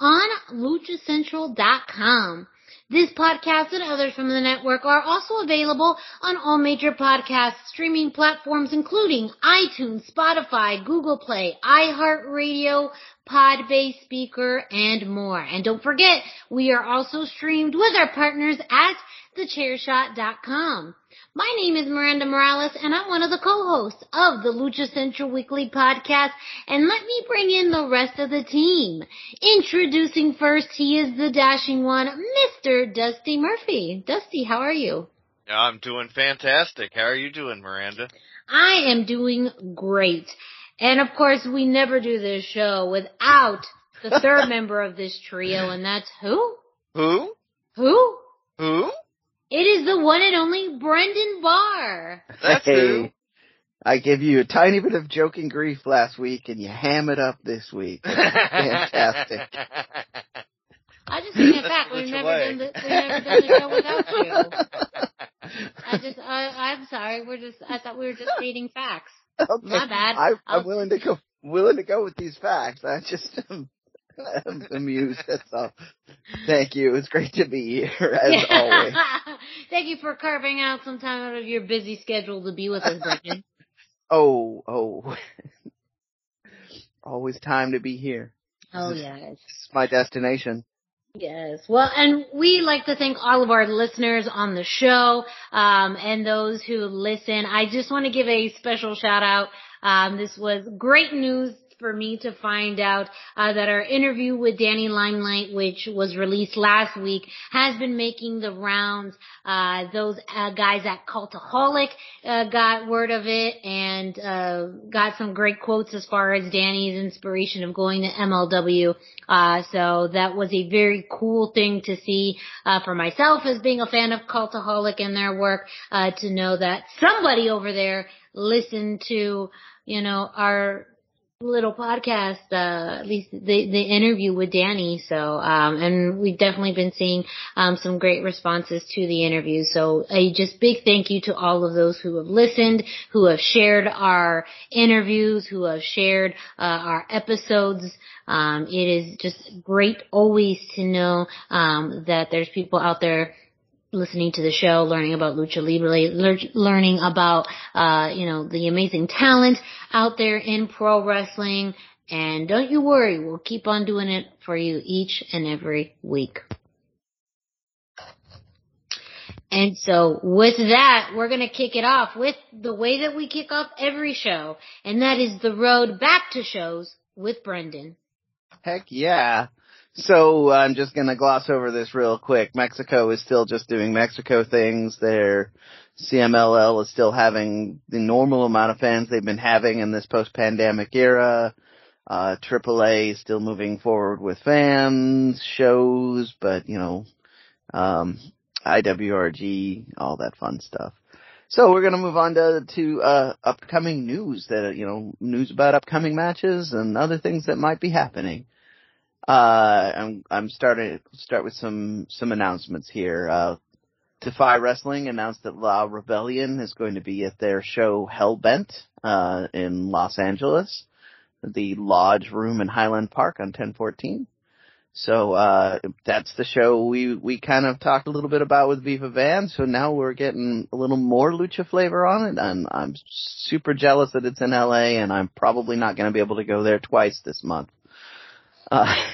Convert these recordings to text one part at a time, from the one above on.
on luchacentral.com. This podcast and others from the network are also available on all major podcast streaming platforms including iTunes, Spotify, Google Play, iHeartRadio, Podbean Spreaker, and more. And don't forget, we are also streamed with our partners at thechairshot.com. My name is Miranda Morales and I'm one of the co-hosts of the Lucha Central Weekly podcast and let me bring in the rest of the team. Introducing first, he is the dashing one, Mr. Dusty Murphy. Dusty, how are you? I'm doing fantastic. How are you doing, Miranda? I am doing great. And of course, we never do this show without the third member of this trio and that's who? Who? Who? Who? It is the one and only Brendan Barr. That's hey, who. I gave you a tiny bit of joking grief last week and you ham it up this week. Fantastic. I just think it's fact. That's We've never way. done the, we've never done the show without you. I just, I, I'm sorry. We're just, I thought we were just reading facts. Okay. My bad. I, I'll- I'm willing to go, willing to go with these facts. I just am I'm amused. That's all. Thank you. It's great to be here as always. Thank you for carving out some time out of your busy schedule to be with us, Brendan. Oh, oh. Always time to be here. Oh yes. This is my destination. Yes. Well, and we like to thank all of our listeners on the show, um, and those who listen. I just want to give a special shout out. Um, this was great news for me to find out uh, that our interview with Danny Limelight, which was released last week, has been making the rounds. Uh, those uh, guys at Cultaholic uh, got word of it and uh, got some great quotes as far as Danny's inspiration of going to MLW. Uh, so that was a very cool thing to see uh, for myself as being a fan of Cultaholic and their work uh, to know that somebody over there listened to you know our little podcast, uh, at least the, the interview with Danny. So, um, and we've definitely been seeing, um, some great responses to the interview. So a just big thank you to all of those who have listened, who have shared our interviews, who have shared, uh, our episodes. Um, it is just great always to know, um, that there's people out there listening to the show, learning about lucha libre, learning about uh, you know the amazing talent out there in pro wrestling. And don't you worry, we'll keep on doing it for you each and every week. And so with that, we're going to kick it off with the way that we kick off every show, and that is the road back to shows with Brendan. Heck yeah. So I'm just gonna gloss over this real quick. Mexico is still just doing Mexico things. Their CMLL is still having the normal amount of fans they've been having in this post-pandemic era. Uh, AAA is still moving forward with fans, shows, but you know, um, IWRG, all that fun stuff. So we're gonna move on to, to, uh, upcoming news that, you know, news about upcoming matches and other things that might be happening. Uh, I'm I'm starting start with some some announcements here. Uh, Defy Wrestling announced that La Rebellion is going to be at their show Hellbent uh, in Los Angeles, the Lodge Room in Highland Park on 1014. So uh, that's the show we we kind of talked a little bit about with Viva Van. So now we're getting a little more lucha flavor on it, and I'm super jealous that it's in LA, and I'm probably not going to be able to go there twice this month. Uh,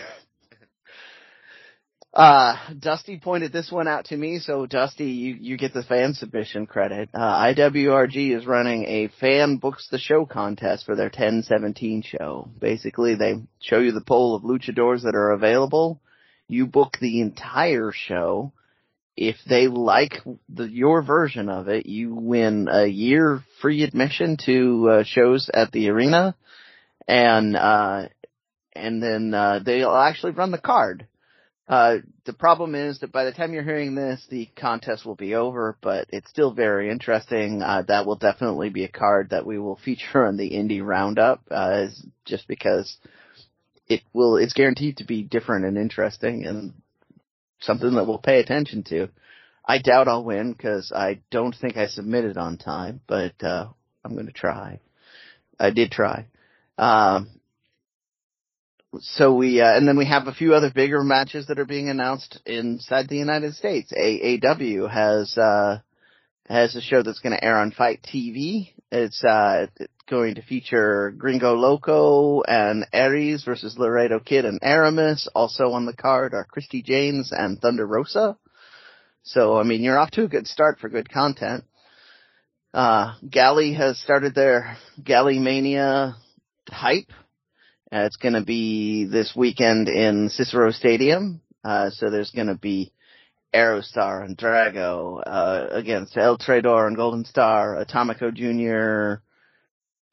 uh, Dusty pointed this one out to me, so Dusty, you, you get the fan submission credit. Uh, IWRG is running a fan books the show contest for their 1017 show. Basically, they show you the poll of luchadors that are available. You book the entire show. If they like the, your version of it, you win a year free admission to uh, shows at the arena, and uh, and then uh, they'll actually run the card. Uh, the problem is that by the time you're hearing this, the contest will be over, but it's still very interesting. Uh, that will definitely be a card that we will feature on the indie roundup, uh, just because it will, it's guaranteed to be different and interesting and something that we'll pay attention to. I doubt I'll win because I don't think I submitted on time, but, uh, I'm gonna try. I did try. Um, so we uh, and then we have a few other bigger matches that are being announced inside the United States. AAW has uh, has a show that's going to air on Fight TV. It's uh, going to feature Gringo Loco and Aries versus Laredo Kid and Aramis. Also on the card are Christy James and Thunder Rosa. So I mean, you're off to a good start for good content. Uh, Galli has started their Galli Mania hype uh, it's going to be this weekend in Cicero Stadium. Uh, so there's going to be Aerostar and Drago uh, against El Traidor and Golden Star, Atomico Jr.,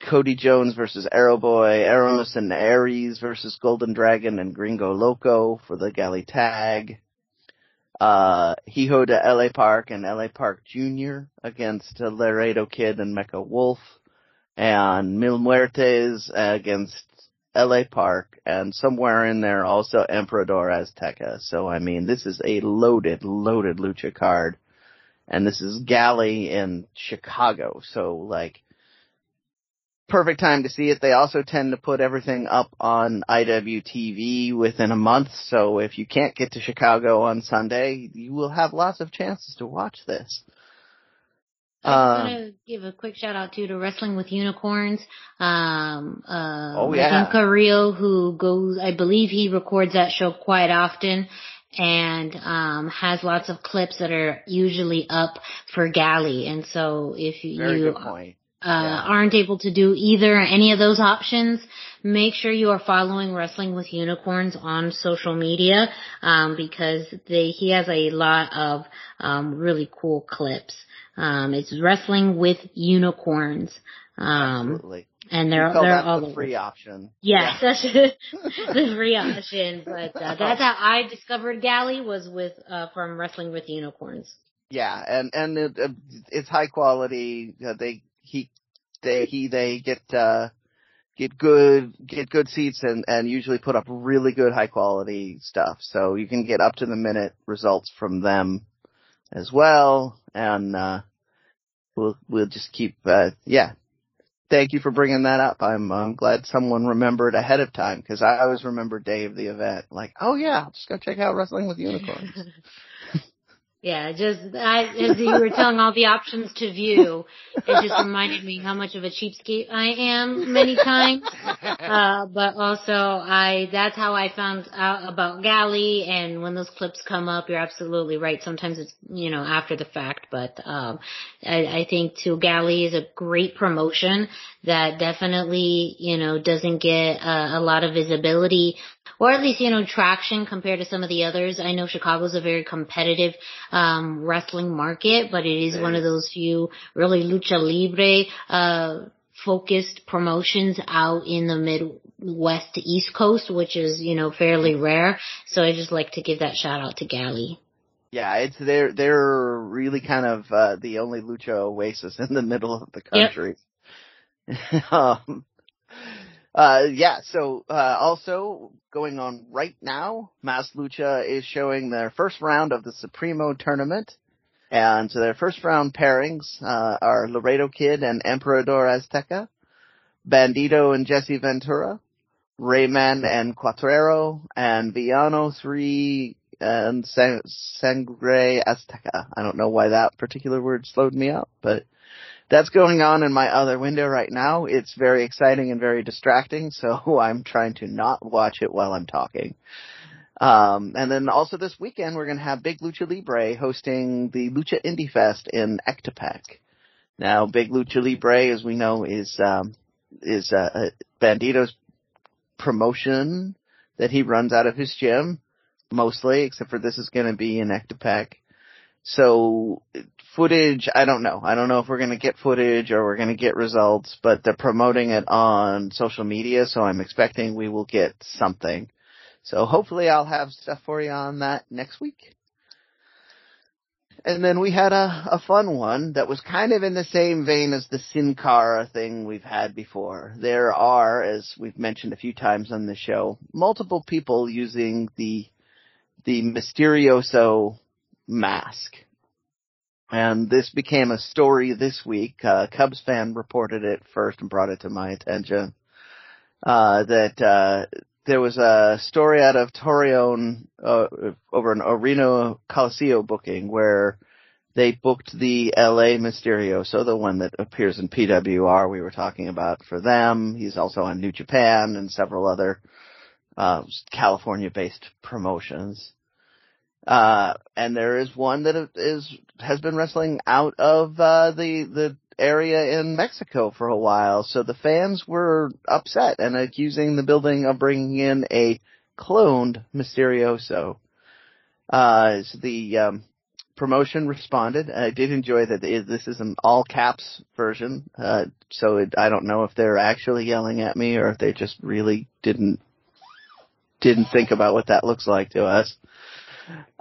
Cody Jones versus Aeroboy, Eros and Aries versus Golden Dragon and Gringo Loco for the Galli tag. Uh, Hijo de LA Park and LA Park Jr. against Laredo Kid and Mecha Wolf. And Mil Muertes against LA Park, and somewhere in there also Emperador Azteca. So I mean, this is a loaded, loaded lucha card, and this is Galli in Chicago. So like, perfect time to see it. They also tend to put everything up on IWTV within a month. So if you can't get to Chicago on Sunday, you will have lots of chances to watch this. I to uh, give a quick shout out too to Wrestling with Unicorns. Um, uh, oh yeah. Carrillo, who goes, I believe he records that show quite often and um has lots of clips that are usually up for Galli. And so if you, Very good point. Uh, yeah. aren't able to do either any of those options, make sure you are following Wrestling with Unicorns on social media, um, because they, he has a lot of, um, really cool clips. Um, it's wrestling with unicorns. Um, Absolutely. And they're they're all the free option. Yes, yeah. that's the free option. But uh, that's how I discovered Galli was with uh, from wrestling with unicorns. Yeah, and and it, it's high quality. Uh, they he they he they get uh get good get good seats and and usually put up really good high quality stuff. So you can get up to the minute results from them as well, and uh, we'll we'll just keep uh, yeah. Thank you for bringing that up. I'm I'm glad someone remembered ahead of time because I always remember day of the event like oh yeah, I'll just go check out Wrestling with Unicorns. Yeah, just I, as you were telling all the options to view, it just reminded me how much of a cheapskate I am many times. Uh, but also I, that's how I found out about Galli and when those clips come up, you're absolutely right. Sometimes it's, you know, after the fact, but, um, I, I think too Galli is a great promotion that definitely, you know, doesn't get uh, a lot of visibility or at least, you know, traction compared to some of the others. I know Chicago's a very competitive, um, wrestling market, but it is one of those few really lucha libre, uh, focused promotions out in the Midwest to East Coast, which is, you know, fairly rare. So I just like to give that shout out to Galli. Yeah, it's they're they're really kind of uh, the only lucha oasis in the middle of the country. Yep. um, uh, yeah, so, uh, also going on right now, Mass Lucha is showing their first round of the Supremo tournament. And so their first round pairings, uh, are Laredo Kid and Emperador Azteca, Bandito and Jesse Ventura, Rayman and Cuatrero, and Villano 3 and Sang- Sangre Azteca. I don't know why that particular word slowed me up, but that's going on in my other window right now. It's very exciting and very distracting, so I'm trying to not watch it while I'm talking. Um, and then also this weekend we're going to have Big Lucha Libre hosting the Lucha Indie Fest in Ecatepec. Now, Big Lucha Libre, as we know, is um, is uh, Bandito's promotion that he runs out of his gym, mostly, except for this is going to be in Ecatepec. So footage, I don't know. I don't know if we're going to get footage or we're going to get results, but they're promoting it on social media, so I'm expecting we will get something. So hopefully I'll have stuff for you on that next week. And then we had a, a fun one that was kind of in the same vein as the Sin Cara thing we've had before. There are, as we've mentioned a few times on the show, multiple people using the the Mysterioso mask. And this became a story this week. Uh, Cubs fan reported it first and brought it to my attention. Uh, that, uh, there was a story out of Torreon, uh, over an Arena Coliseo booking where they booked the LA Mysterio, so the one that appears in PWR we were talking about for them. He's also on New Japan and several other, uh, California based promotions. Uh, and there is one that is, has been wrestling out of, uh, the, the area in Mexico for a while. So the fans were upset and accusing the building of bringing in a cloned Mysterioso. Uh, so the, um, promotion responded. I did enjoy that this is an all caps version. Uh, so it, I don't know if they're actually yelling at me or if they just really didn't, didn't think about what that looks like to us.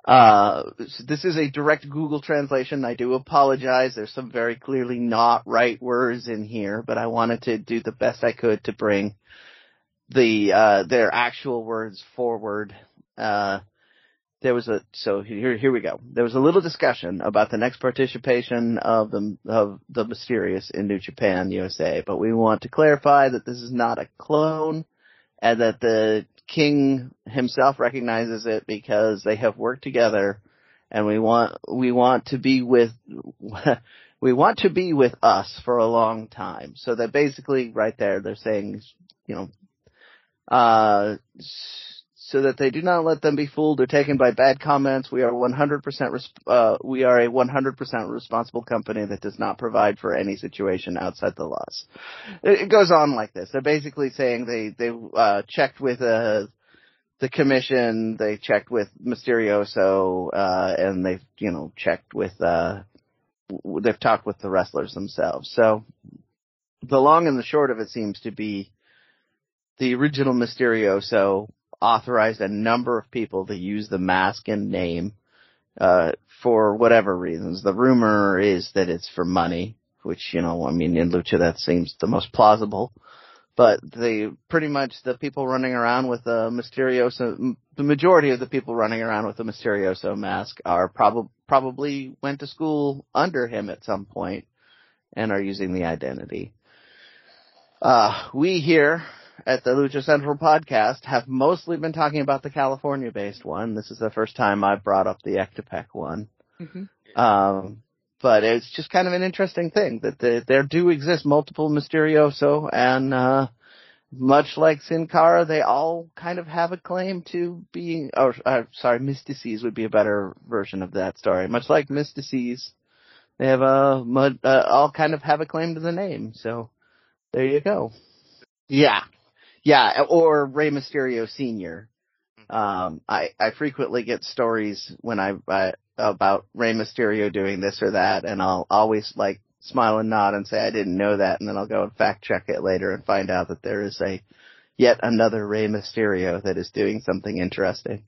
Uh, this is a direct Google translation. I do apologize. There's some very clearly not right words in here, but I wanted to do the best I could to bring the, uh, their actual words forward. Uh, there was a, so here, here we go. There was a little discussion about the next participation of the, of the mysterious in New Japan USA, but we want to clarify that this is not a clone and that the King himself recognizes it because they have worked together and we want, we want to be with, we want to be with us for a long time. So that basically right there, they're saying, you know, uh, so that they do not let them be fooled or taken by bad comments. We are 100% uh, we are a 100% responsible company that does not provide for any situation outside the laws. It, goes on like this. They're basically saying they they uh, checked with uh, the commission, they checked with Mysterioso, uh, and they've you know checked with uh, they've talked with the wrestlers themselves. So the long and the short of it seems to be the original Mysterioso authorized a number of people to use the mask and name uh, for whatever reasons. The rumor is that it's for money, which you know, I mean, in lucha that seems the most plausible but the pretty much the people running around with a Mysterioso, the majority of the people running around with a Mysterioso mask are probably probably went to school under him at some point and are using the identity. Uh, we here at the Lucha Central podcast have mostly been talking about the California based one. This is the first time I've brought up the Ecatepec one. Mm-hmm. Um, but it's just kind of an interesting thing that the, there do exist multiple Mysterioso and, uh, much like Sin Cara, they all kind of have a claim to being, or, uh, sorry, Mystices would be a better version of that story. Much like Mystices, they have a, mud, uh, all kind of have a claim to the name. So, there you go. Yeah. Yeah, or Rey Mysterio Sr. Um, I, I frequently get stories when I, I, about Rey Mysterio doing this or that, and I'll always like smile and nod and say I didn't know that, and then I'll go and fact check it later and find out that there is a yet another Rey Mysterio that is doing something interesting.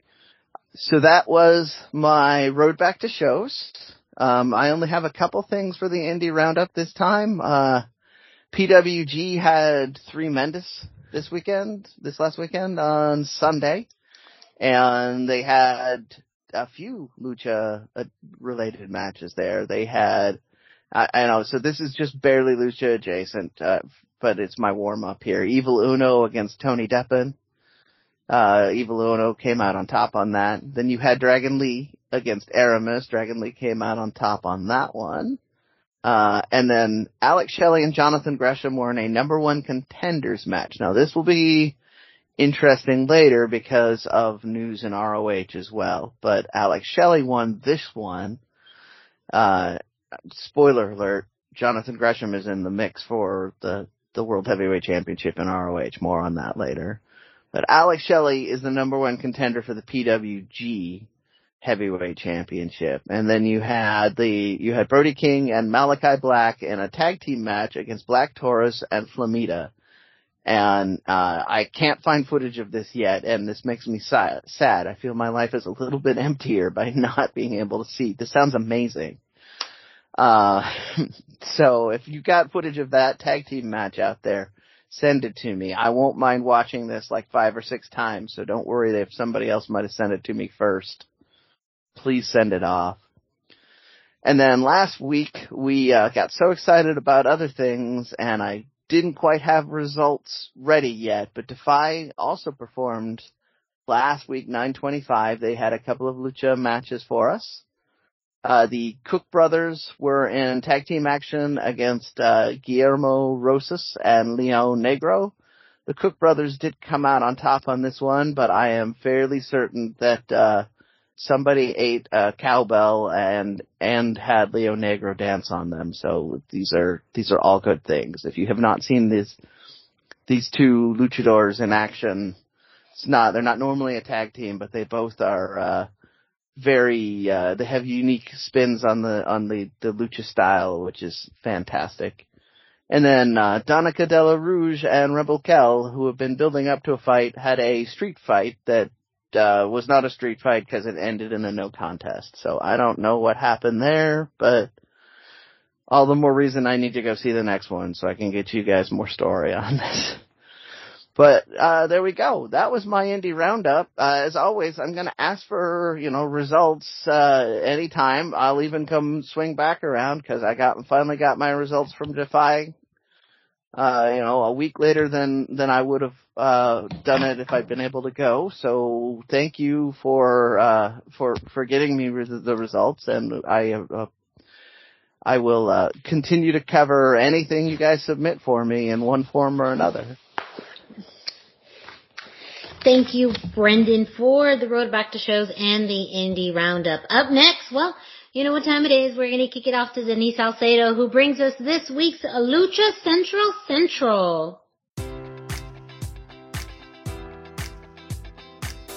So that was my road back to shows. Um, I only have a couple things for the indie roundup this time. Uh, PWG had Threemendous this weekend, this last weekend on Sunday, and they had a few lucha uh, related matches there. They had, I, I know, so this is just barely lucha adjacent, uh, but it's my warm up here. Evil Uno against Tony Deppen. Uh, Evil Uno came out on top on that. Then you had Dragon Lee against Aramis. Dragon Lee came out on top on that one. Uh, and then Alex Shelley and Jonathan Gresham were in a number one contenders match. Now this will be interesting later because of news in ROH as well. But Alex Shelley won this one. Uh, spoiler alert, Jonathan Gresham is in the mix for the, the World Heavyweight Championship in ROH. More on that later. But Alex Shelley is the number one contender for the PWG heavyweight championship. And then you had the, you had Brody King and Malakai Black in a tag team match against Black Taurus and Flamita and uh, I can't find footage of this yet, and this makes me sad. I feel my life is a little bit emptier by not being able to see. This sounds amazing. Uh, so if you got footage of that tag team match out there, send it to me. I won't mind watching this like five or six times, so don't worry if somebody else might have sent it to me first. Please send it off. And then last week we uh, got so excited about other things, and I didn't quite have results ready yet, but Defy also performed last week, 925. They had a couple of lucha matches for us. Uh, the Cook brothers were in tag team action against uh, Guillermo Rosas and Leo Negro. The Cook brothers did come out on top on this one, but I am fairly certain that uh, somebody ate a cowbell and and had Leo Negro dance on them. So these are these are all good things. If you have not seen these these two luchadors in action, it's not they're not normally a tag team, but they both are uh, very uh, they have unique spins on the on the the lucha style, which is fantastic. And then uh, Donica Della Rouge and Rebel Kel, who have been building up to a fight, had a street fight that uh, was not a street fight because it ended in a no contest. So I don't know what happened there, but all the more reason I need to go see the next one so I can get you guys more story on this. But uh, there we go. That was my indie roundup. Uh, as always, I'm going to ask for you know results uh, anytime. I'll even come swing back around because I got finally got my results from Defy uh, you know, a week later than than I would have uh, done it if I'd been able to go. So thank you for uh, for for getting me the results, and I uh, I will uh, continue to cover anything you guys submit for me in one form or another. Thank you, Brendan, for the road back to shows and the indie roundup. Up next, well, you know what time it is. We're going to kick it off to Denise Salcedo, who brings us this week's Lucha Central Central.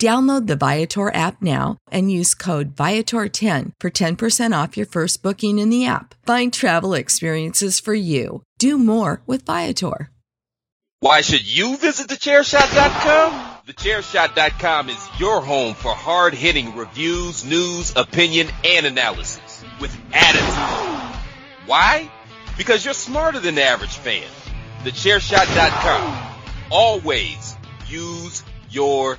Download the Viator app now and use code Viator10 for 10% off your first booking in the app. Find travel experiences for you. Do more with Viator. Why should you visit thechairshot.com? Thechairshot.com is your home for hard hitting reviews, news, opinion, and analysis with attitude. Why? Because you're smarter than the average fan. Thechairshot.com. Always use your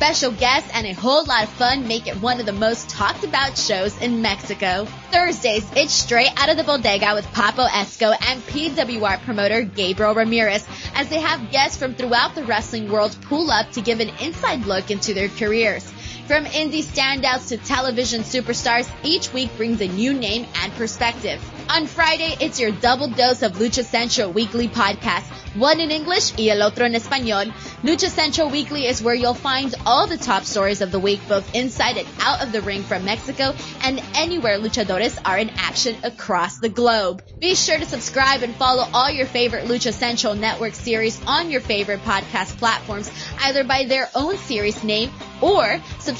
Special guests and a whole lot of fun make it one of the most talked about shows in Mexico. Thursdays, it's straight out of the bodega with Papo Esco and PWR promoter Gabriel Ramirez as they have guests from throughout the wrestling world pull up to give an inside look into their careers. From indie standouts to television superstars, each week brings a new name and perspective. On Friday, it's your double dose of Lucha Central weekly podcast, one in English y el otro en español. Lucha Central Weekly is where you'll find all the top stories of the week, both inside and out of the ring from Mexico and anywhere luchadores are in action across the globe. Be sure to subscribe and follow all your favorite Lucha Central Network series on your favorite podcast platforms, either by their own series name or subscribe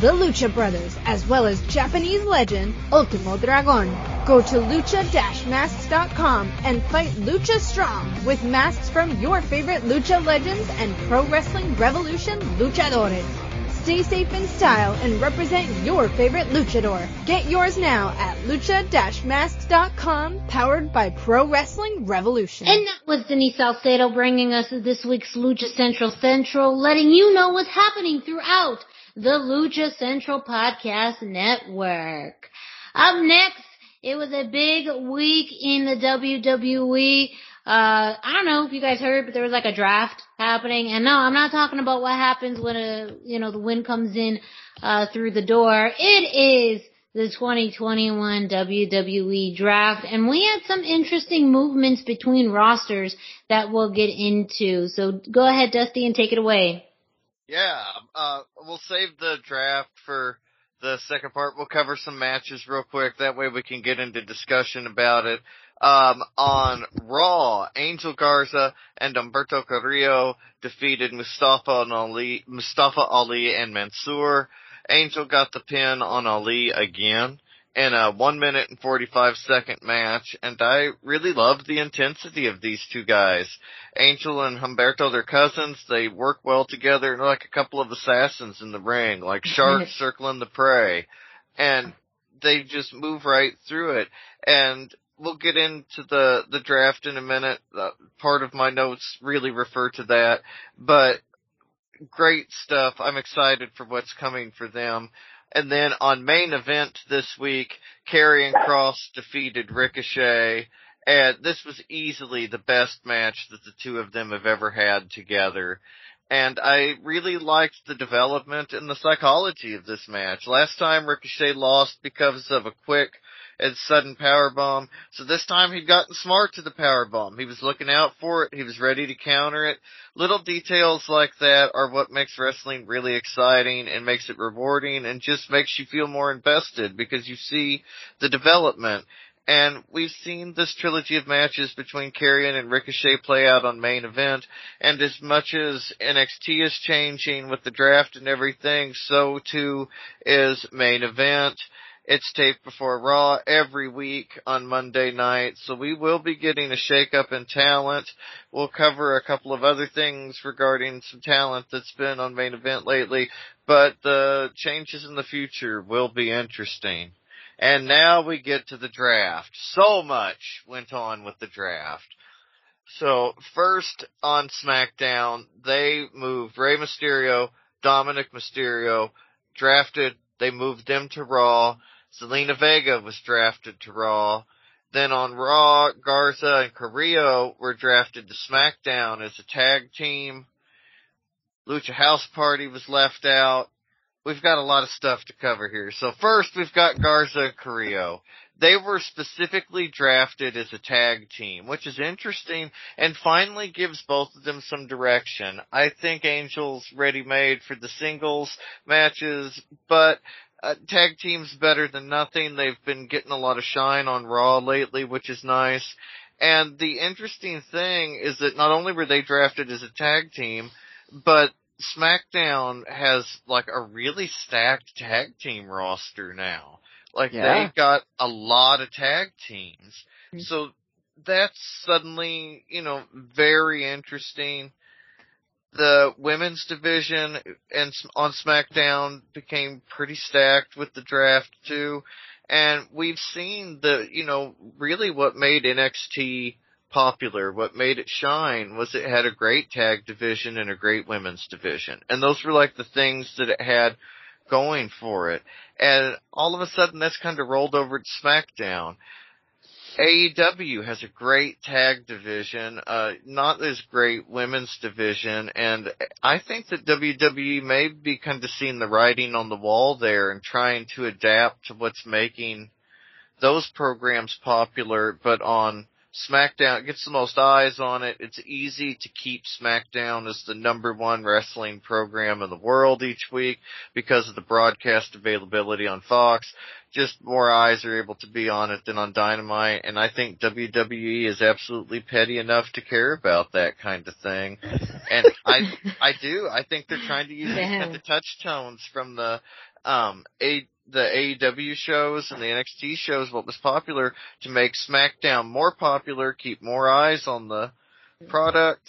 the Lucha Brothers, as well as Japanese legend Ultimo Dragon. Go to lucha-masks.com and fight Lucha Strong with masks from your favorite Lucha legends and Pro Wrestling Revolution luchadores. Stay safe in style and represent your favorite luchador. Get yours now at lucha-masks.com, powered by Pro Wrestling Revolution. And that was Denise Salcedo bringing us this week's Lucha Central Central, letting you know what's happening throughout the Lucha Central Podcast Network. Up next, it was a big week in the WWE. Uh, I don't know if you guys heard, but there was like a draft happening. And no, I'm not talking about what happens when a, you know, the wind comes in, uh, through the door. It is the 2021 WWE draft and we had some interesting movements between rosters that we'll get into. So go ahead, Dusty, and take it away. Yeah, uh, we'll save the draft for the second part. We'll cover some matches real quick. That way we can get into discussion about it. Um, on Raw, Angel Garza and Humberto Carrillo defeated Mustafa Ali, Mustafa Ali and Mansoor. Angel got the pin on Ali again in a one minute and 45 second match, and I really loved the intensity of these two guys. Angel and Humberto, they're cousins, they work well together, and like a couple of assassins in the ring, like sharks circling the prey. And they just move right through it. And we'll get into the, the draft in a minute. Uh, part of my notes really refer to that, but great stuff. I'm excited for what's coming for them. And then on main event this week, Karrion Kross defeated Ricochet. And this was easily the best match that the two of them have ever had together. And I really liked the development and the psychology of this match. Last time Ricochet lost because of a quick and sudden power bomb. So this time he'd gotten smart to the power bomb. He was looking out for it. He was ready to counter it. Little details like that are what makes wrestling really exciting and makes it rewarding and just makes you feel more invested because you see the development. And we've seen this trilogy of matches between Karrion and Ricochet play out on main event. And as much as NXT is changing with the draft and everything, so too is main event. It's taped before Raw every week on Monday night, so we will be getting a shakeup in talent. We'll cover a couple of other things regarding some talent that's been on main event lately, but the changes in the future will be interesting. And now we get to the draft. So much went on with the draft. So first on SmackDown, they moved Rey Mysterio, Dominic Mysterio, drafted, they moved them to Raw. Zelina Vega was drafted to Raw. Then on Raw, Garza and Carrillo were drafted to SmackDown as a tag team. Lucha House Party was left out. We've got a lot of stuff to cover here. So first we've got Garza and Carrillo. They were specifically drafted as a tag team, which is interesting and finally gives both of them some direction. I think Angel's ready made for the singles matches, but uh, tag team's better than nothing. They've been getting a lot of shine on Raw lately, which is nice. And the interesting thing is that not only were they drafted as a tag team, but SmackDown has like a really stacked tag team roster now. Like Yeah. they got a lot of tag teams. Mm-hmm. So that's suddenly, you know, very interesting. The women's division and on SmackDown became pretty stacked with the draft too. And we've seen the, you know, really what made NXT popular, what made it shine was it had a great tag division and a great women's division. And those were like the things that it had going for it. And all of a sudden that's kind of rolled over to SmackDown. AEW has a great tag division, uh, not as great women's division, and I think that WWE may be kind of seeing the writing on the wall there and trying to adapt to what's making those programs popular, but on SmackDown, gets the most eyes on it. It's easy to keep SmackDown as the number one wrestling program in the world each week because of the broadcast availability on Fox. Just more eyes are able to be on it than on Dynamite, and I think WWE is absolutely petty enough to care about that kind of thing. And I, I do. I think they're trying to use kind of touchstones from the, um, a, the AEW shows and the NXT shows, what was popular, to make SmackDown more popular, keep more eyes on the product.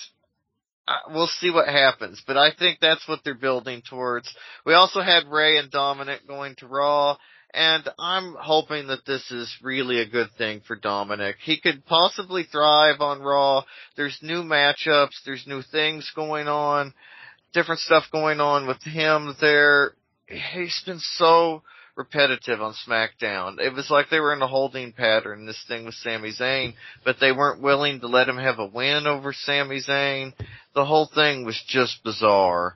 We'll see what happens, but I think that's what they're building towards. We also had Rey and Dominic going to Raw, and I'm hoping that this is really a good thing for Dominic. He could possibly thrive on Raw. There's new matchups, there's new things going on, different stuff going on with him there. He's been so repetitive on SmackDown. It was like they were in a holding pattern, this thing with Sami Zayn, but they weren't willing to let him have a win over Sami Zayn. The whole thing was just bizarre.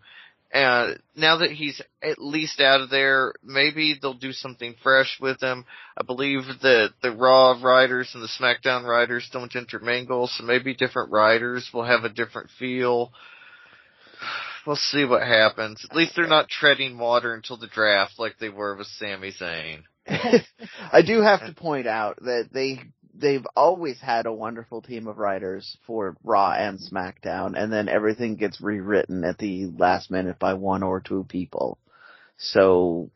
And now that he's at least out of there, maybe they'll do something fresh with him. I believe that the Raw writers and the SmackDown writers don't intermingle, so maybe different writers will have a different feel. We'll see what happens. At least they're not treading water until the draft like they were with Sami Zayn. I do have to point out that they they've always had a wonderful team of writers for Raw and SmackDown, and then everything gets rewritten at the last minute by one or two people. So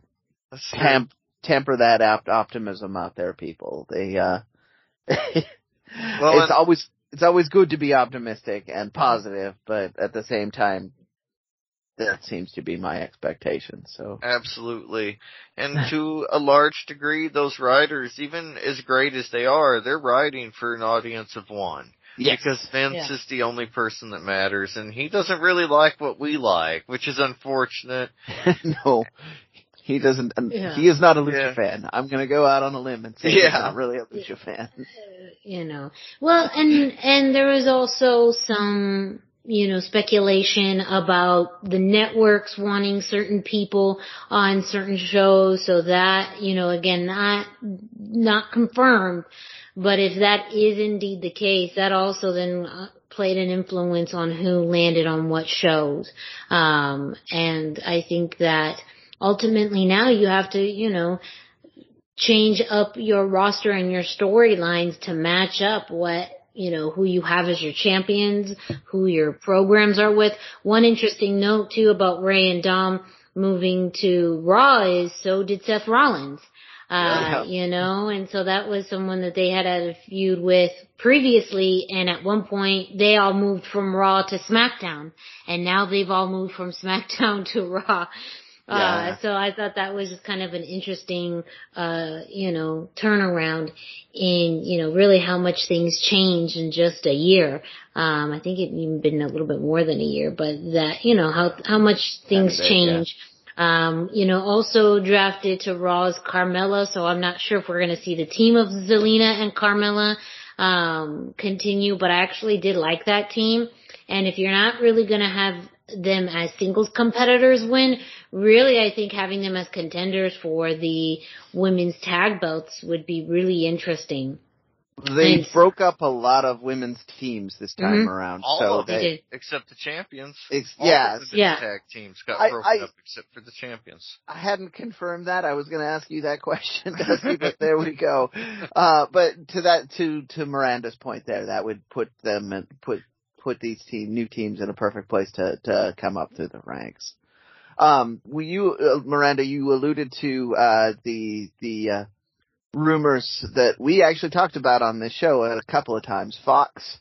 temp, temper that op- optimism out there, people. They uh, well, it's always it's always good to be optimistic and positive, but at the same time, that seems to be my expectation. So absolutely, and to a large degree, those writers, even as great as they are, they're writing for an audience of one. Yes. Because Vince yeah. is the only person that matters, and he doesn't really like what we like, which is unfortunate. no, he doesn't. Yeah. He is not a Lucha yeah. fan. I'm going to go out on a limb and say yeah. he's not really a Lucha fan. Uh, you know, well, and and there was also some you know, speculation about the networks wanting certain people on certain shows. So that, you know, again, not, not confirmed. But if that is indeed the case, that also then uh, played an influence on who landed on what shows. Um, and I think that ultimately now you have to, you know, change up your roster and your storylines to match up what you know, who you have as your champions, who your programs are with. One interesting note too about Rey and Dom moving to Raw is so did Seth Rollins. Uh, you know, and so that was someone that they had had a feud with previously, and at one point they all moved from Raw to SmackDown, and now they've all moved from SmackDown to Raw. Uh, yeah. Uh, so I thought that was just kind of an interesting, uh, you know, turnaround in, you know, really how much things change in just a year. Um, I think it even been a little bit more than a year, but that, you know, how, how much things change. Yeah. Um, you know, also drafted to Raw's Carmella, so I'm not sure if we're gonna see the team of Zelina and Carmella, um, continue, but I actually did like that team. And if you're not really gonna have them as singles competitors win. Really, I think having them as contenders for the women's tag belts would be really interesting. They and, broke up a lot of women's teams this time mm-hmm. around. All so of them, they, except the champions. Ex- yeah, yeah. tag teams got I, broken I, up except for the champions. I hadn't confirmed that. I was going to ask you that question, Dusty, but there we go. Uh, but to that, to to Miranda's point there, that would put them and put put these team new teams in a perfect place to to come up through the ranks. Um, will you, uh, Miranda, you alluded to uh, the the uh, rumors that we actually talked about on this show a couple of times. Fox,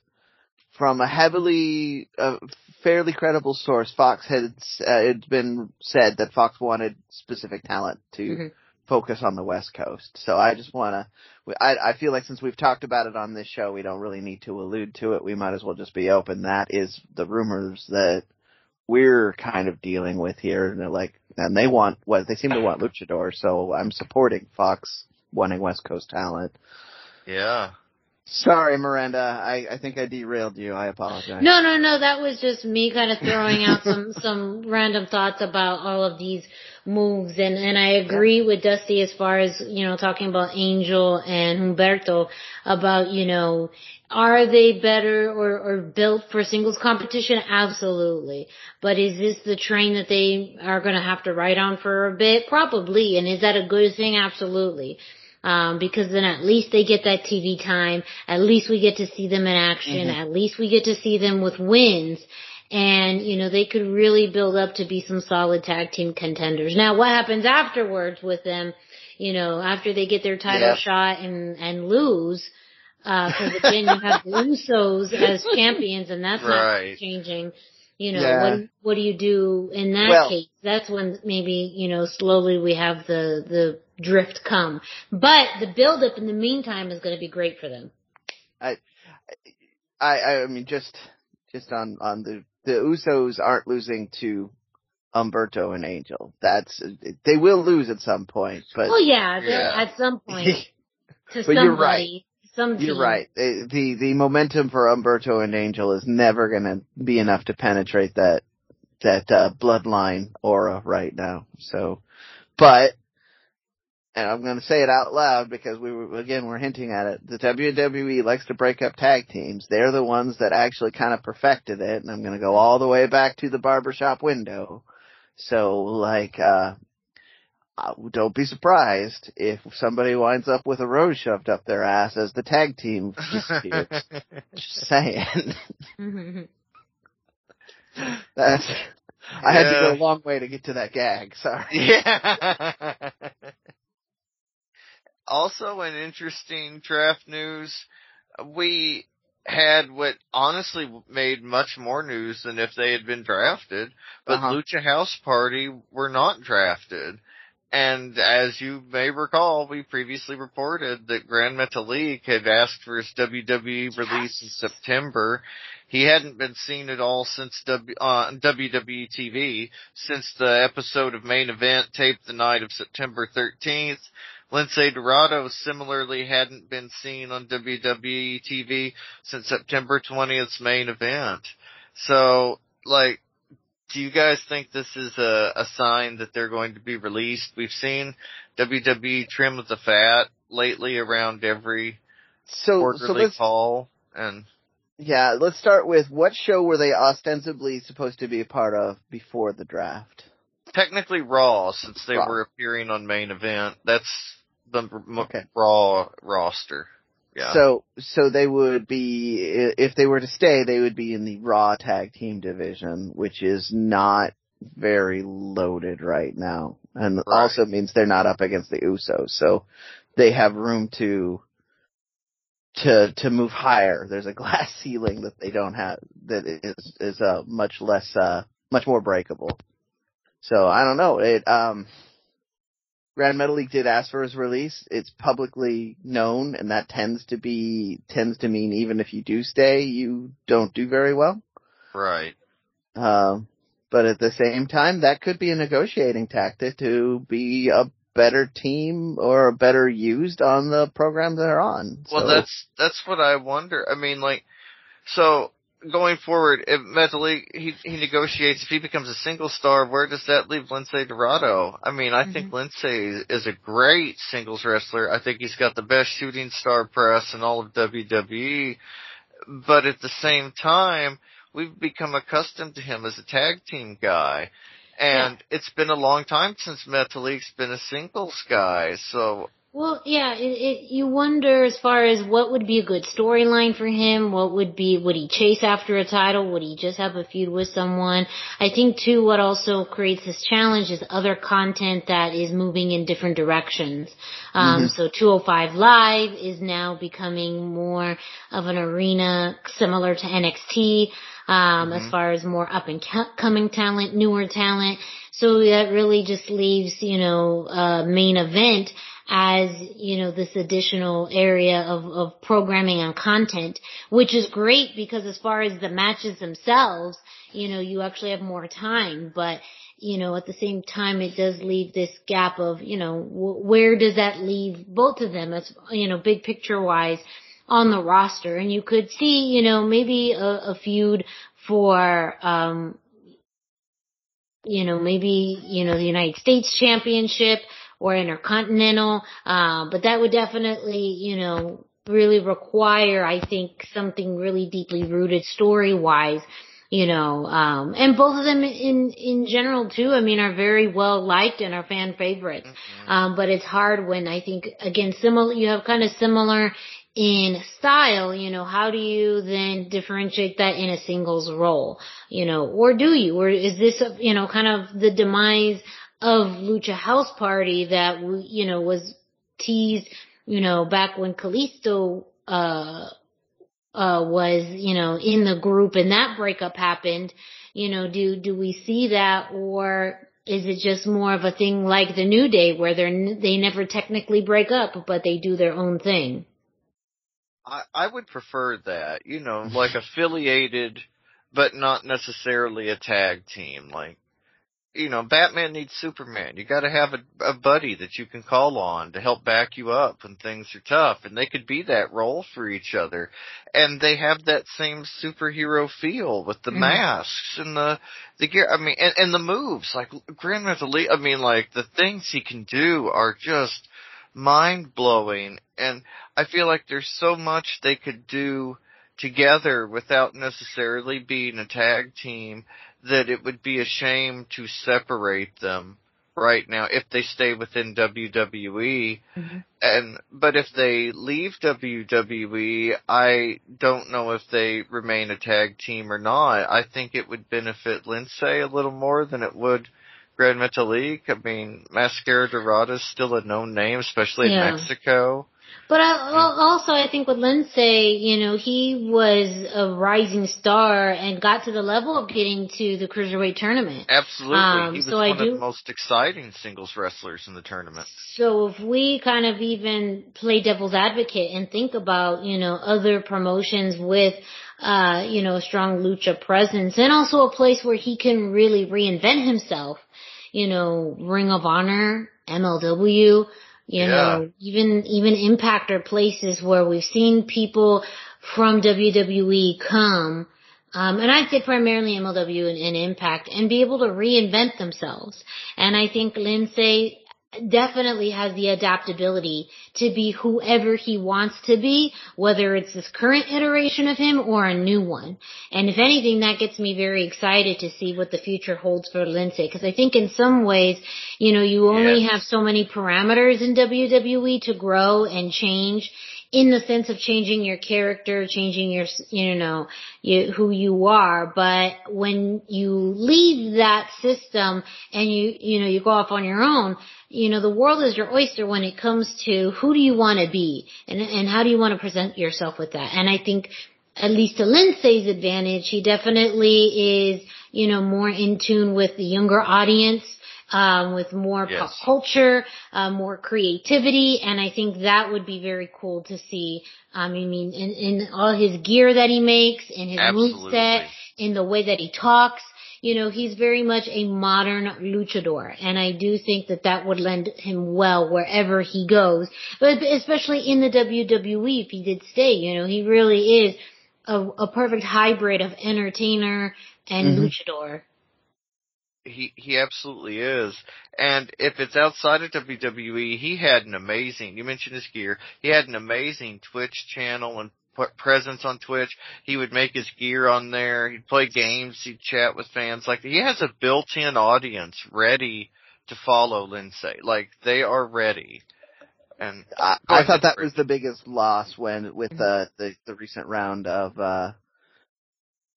from a heavily, uh, fairly credible source, Fox had uh, it's been said that Fox wanted specific talent to. Mm-hmm focus on the West Coast. So I just want to, I, I feel like since we've talked about it on this show, we don't really need to allude to it. We might as well just be open. That is the rumors that we're kind of dealing with here. And they're like, and they want what they seem to want luchador. So I'm supporting Fox wanting West Coast talent. Yeah. Sorry, Miranda. I, I think I derailed you. I apologize. No, no, no. That was just me kind of throwing out some some random thoughts about all of these moves, and and I agree with Dusty as far as you know talking about Angel and Humberto about you know are they better or, or built for singles competition? Absolutely. But is this the train that they are going to have to ride on for a bit? Probably. And is that a good thing? Absolutely um, because then at least they get that TV time. At least we get to see them in action. Mm-hmm. At least we get to see them with wins. And, you know, they could really build up to be some solid tag team contenders. Now, what happens afterwards with them, you know, after they get their title yeah. shot and, and lose, uh, cause again, you have the Usos as champions and that's right. not changing. You know, yeah. what, what do you do in that well, case? That's when maybe, you know, slowly we have the, the drift come. But the build up in the meantime is going to be great for them. I, I, I mean, just, just on, on the, the Usos aren't losing to Humberto and Angel. That's, they will lose at some point, but. Oh yeah, yeah. at some point. to but somebody. You're right. Some You're right. The, the, the momentum for Humberto and Angel is never gonna be enough to penetrate that that uh, bloodline aura right now. So, but and I'm going to say it out loud because we were again we're hinting at it. The WWE likes to break up tag teams. They're the ones that actually kind of perfected it, and I'm going to go all the way back to the barbershop window. So like, uh, uh, don't be surprised if somebody winds up with a rose shoved up their ass as the tag team disappears. Just saying. That's. I had to go a long way to get to that gag. Sorry. Yeah. also, an interesting draft news, we had what honestly made much more news than if they had been drafted, but Uh-huh. Lucha House Party were not drafted. And as you may recall, we previously reported that Grand Metalik had asked for his WWE release in September. He hadn't been seen at all since w, uh, WWE TV since the episode of Main Event taped the night of September 13th. Lince Dorado similarly hadn't been seen on WWE TV since September 20th's Main Event. So, like, do you guys think this is a, a sign that they're going to be released? We've seen WWE trim with the fat lately around every So, so quarterly let's, call, and yeah, let's start with what show were they ostensibly supposed to be a part of before the draft? technically Raw since they Raw. were appearing on Main Event. That's the Okay. Raw roster. Yeah. So, so they would be, if they were to stay, they would be in the Raw Tag Team division, which is not very loaded right now. And also means they're not up against the Usos. So they have room to, to, to move higher. There's a glass ceiling that they don't have, that is, is, uh, much less, uh, much more breakable. So I don't know. It, um, Grand Metalik did ask for his release. It's publicly known, and that tends to be tends to mean even if you do stay, you don't do very well. right. Um, but at the same time, that could be a negotiating tactic to be a better team or better used on the program they're on. Well, So- that's that's what I wonder. I mean, like, so going forward, if Metalik he he negotiates, if he becomes a single star, where does that leave Lince Dorado? I mean, I think mm-hmm. Lince is a great singles wrestler. I think he's got the best shooting star press in all of WWE. But at the same time, we've become accustomed to him as a tag team guy. And it's been a long time since Metalik's been a singles guy, so Well, yeah, it, it, you wonder as far as what would be a good storyline for him. What would be, would he chase after a title? Would he just have a feud with someone? I think too, what also creates this challenge is other content that is moving in different directions. Um, Mhm. so 205 Live is now becoming more of an arena similar to NXT, um, as Mhm. far as more up and coming talent, newer talent. So that really just leaves, you know, uh, main event as, you know, this additional area of, of programming and content, which is great because as far as the matches themselves, you know, you actually have more time, but, you know, at the same time, it does leave this gap of, you know, wh- where does that leave both of them as, you know, big picture wise on the roster? And you could see, you know, maybe a, a feud for, um, you know, maybe, you know, the United States Championship or Intercontinental, um, but that would definitely, you know, really require, I think, something really deeply rooted story wise, you know, um, and both of them in, in general too, I mean, are very well liked and are fan favorites. Um, but it's hard when I think, again, similar, you have kind of similar in style, you know, how do you then differentiate that in a singles role, you know, or do you, or is this, a, you know, kind of the demise of Lucha House Party that, you know, was teased, you know, back when Kalisto, uh, uh, was, you know, in the group and that breakup happened, you know, do, do we see that or is it just more of a thing like the New Day where they're, they never technically break up, but they do their own thing? I, I would prefer that, you know, like affiliated, but not necessarily a tag team. Like, you know, Batman needs Superman. You gotta have a, a buddy that you can call on to help back you up when things are tough. And they could be that role for each other. And they have that same superhero feel with the mm. masks and the, the gear. I mean, and, and the moves. Like, Grand Metalik, I mean, like, the things he can do are just mind blowing. And I feel like there's so much they could do together without necessarily being a tag team that it would be a shame to separate them right now if they stay within WWE. Mm-hmm. And but if they leave WWE, I don't know if they remain a tag team or not. I think it would benefit Lince a little more than it would Grand Metalik. I mean, Mascara Dorada is still a known name, especially yeah. in Mexico. But I, also, I think with Lince, you know, he was a rising star and got to the level of getting to the cruiserweight tournament. Absolutely, um, he was so one I do, of the most exciting singles wrestlers in the tournament. So if we kind of even play devil's advocate and think about, you know, other promotions with, uh, you know, a strong lucha presence and also a place where he can really reinvent himself, you know, Ring of Honor, MLW you yeah. know, even, even Impact are places where we've seen people from WWE come, um, and I'd say primarily MLW and, and Impact, and be able to reinvent themselves. And I think Lince definitely has the adaptability to be whoever he wants to be, whether it's this current iteration of him or a new one. And if anything, that gets me very excited to see what the future holds for Lince. Because I think in some ways, you know, you only yes. have so many parameters in WWE to grow and change in the sense of changing your character, changing your, you know, you, who you are. But when you leave that system and you, you know, you go off on your own, you know, the world is your oyster when it comes to who do you want to be and, and how do you want to present yourself with that. And I think at least to Lince's advantage, he definitely is, you know, more in tune with the younger audience um, with more yes. pop culture, uh, more creativity, and I think that would be very cool to see. Um, I mean, in, in all his gear that he makes, in his move set, in the way that he talks, you know, he's very much a modern luchador, and I do think that that would lend him well wherever he goes, but especially in the WWE if he did stay, you know, he really is a, a perfect hybrid of entertainer and mm-hmm. luchador he he absolutely is. And if it's outside of WWE, he had an amazing. You mentioned his gear. He had an amazing Twitch channel and presence on Twitch. He would make his gear on there. He'd play games. He'd chat with fans. Like he has a built-in audience ready to follow Lince. Like they are ready. And I, I thought that was the biggest loss when with the the, the recent round of uh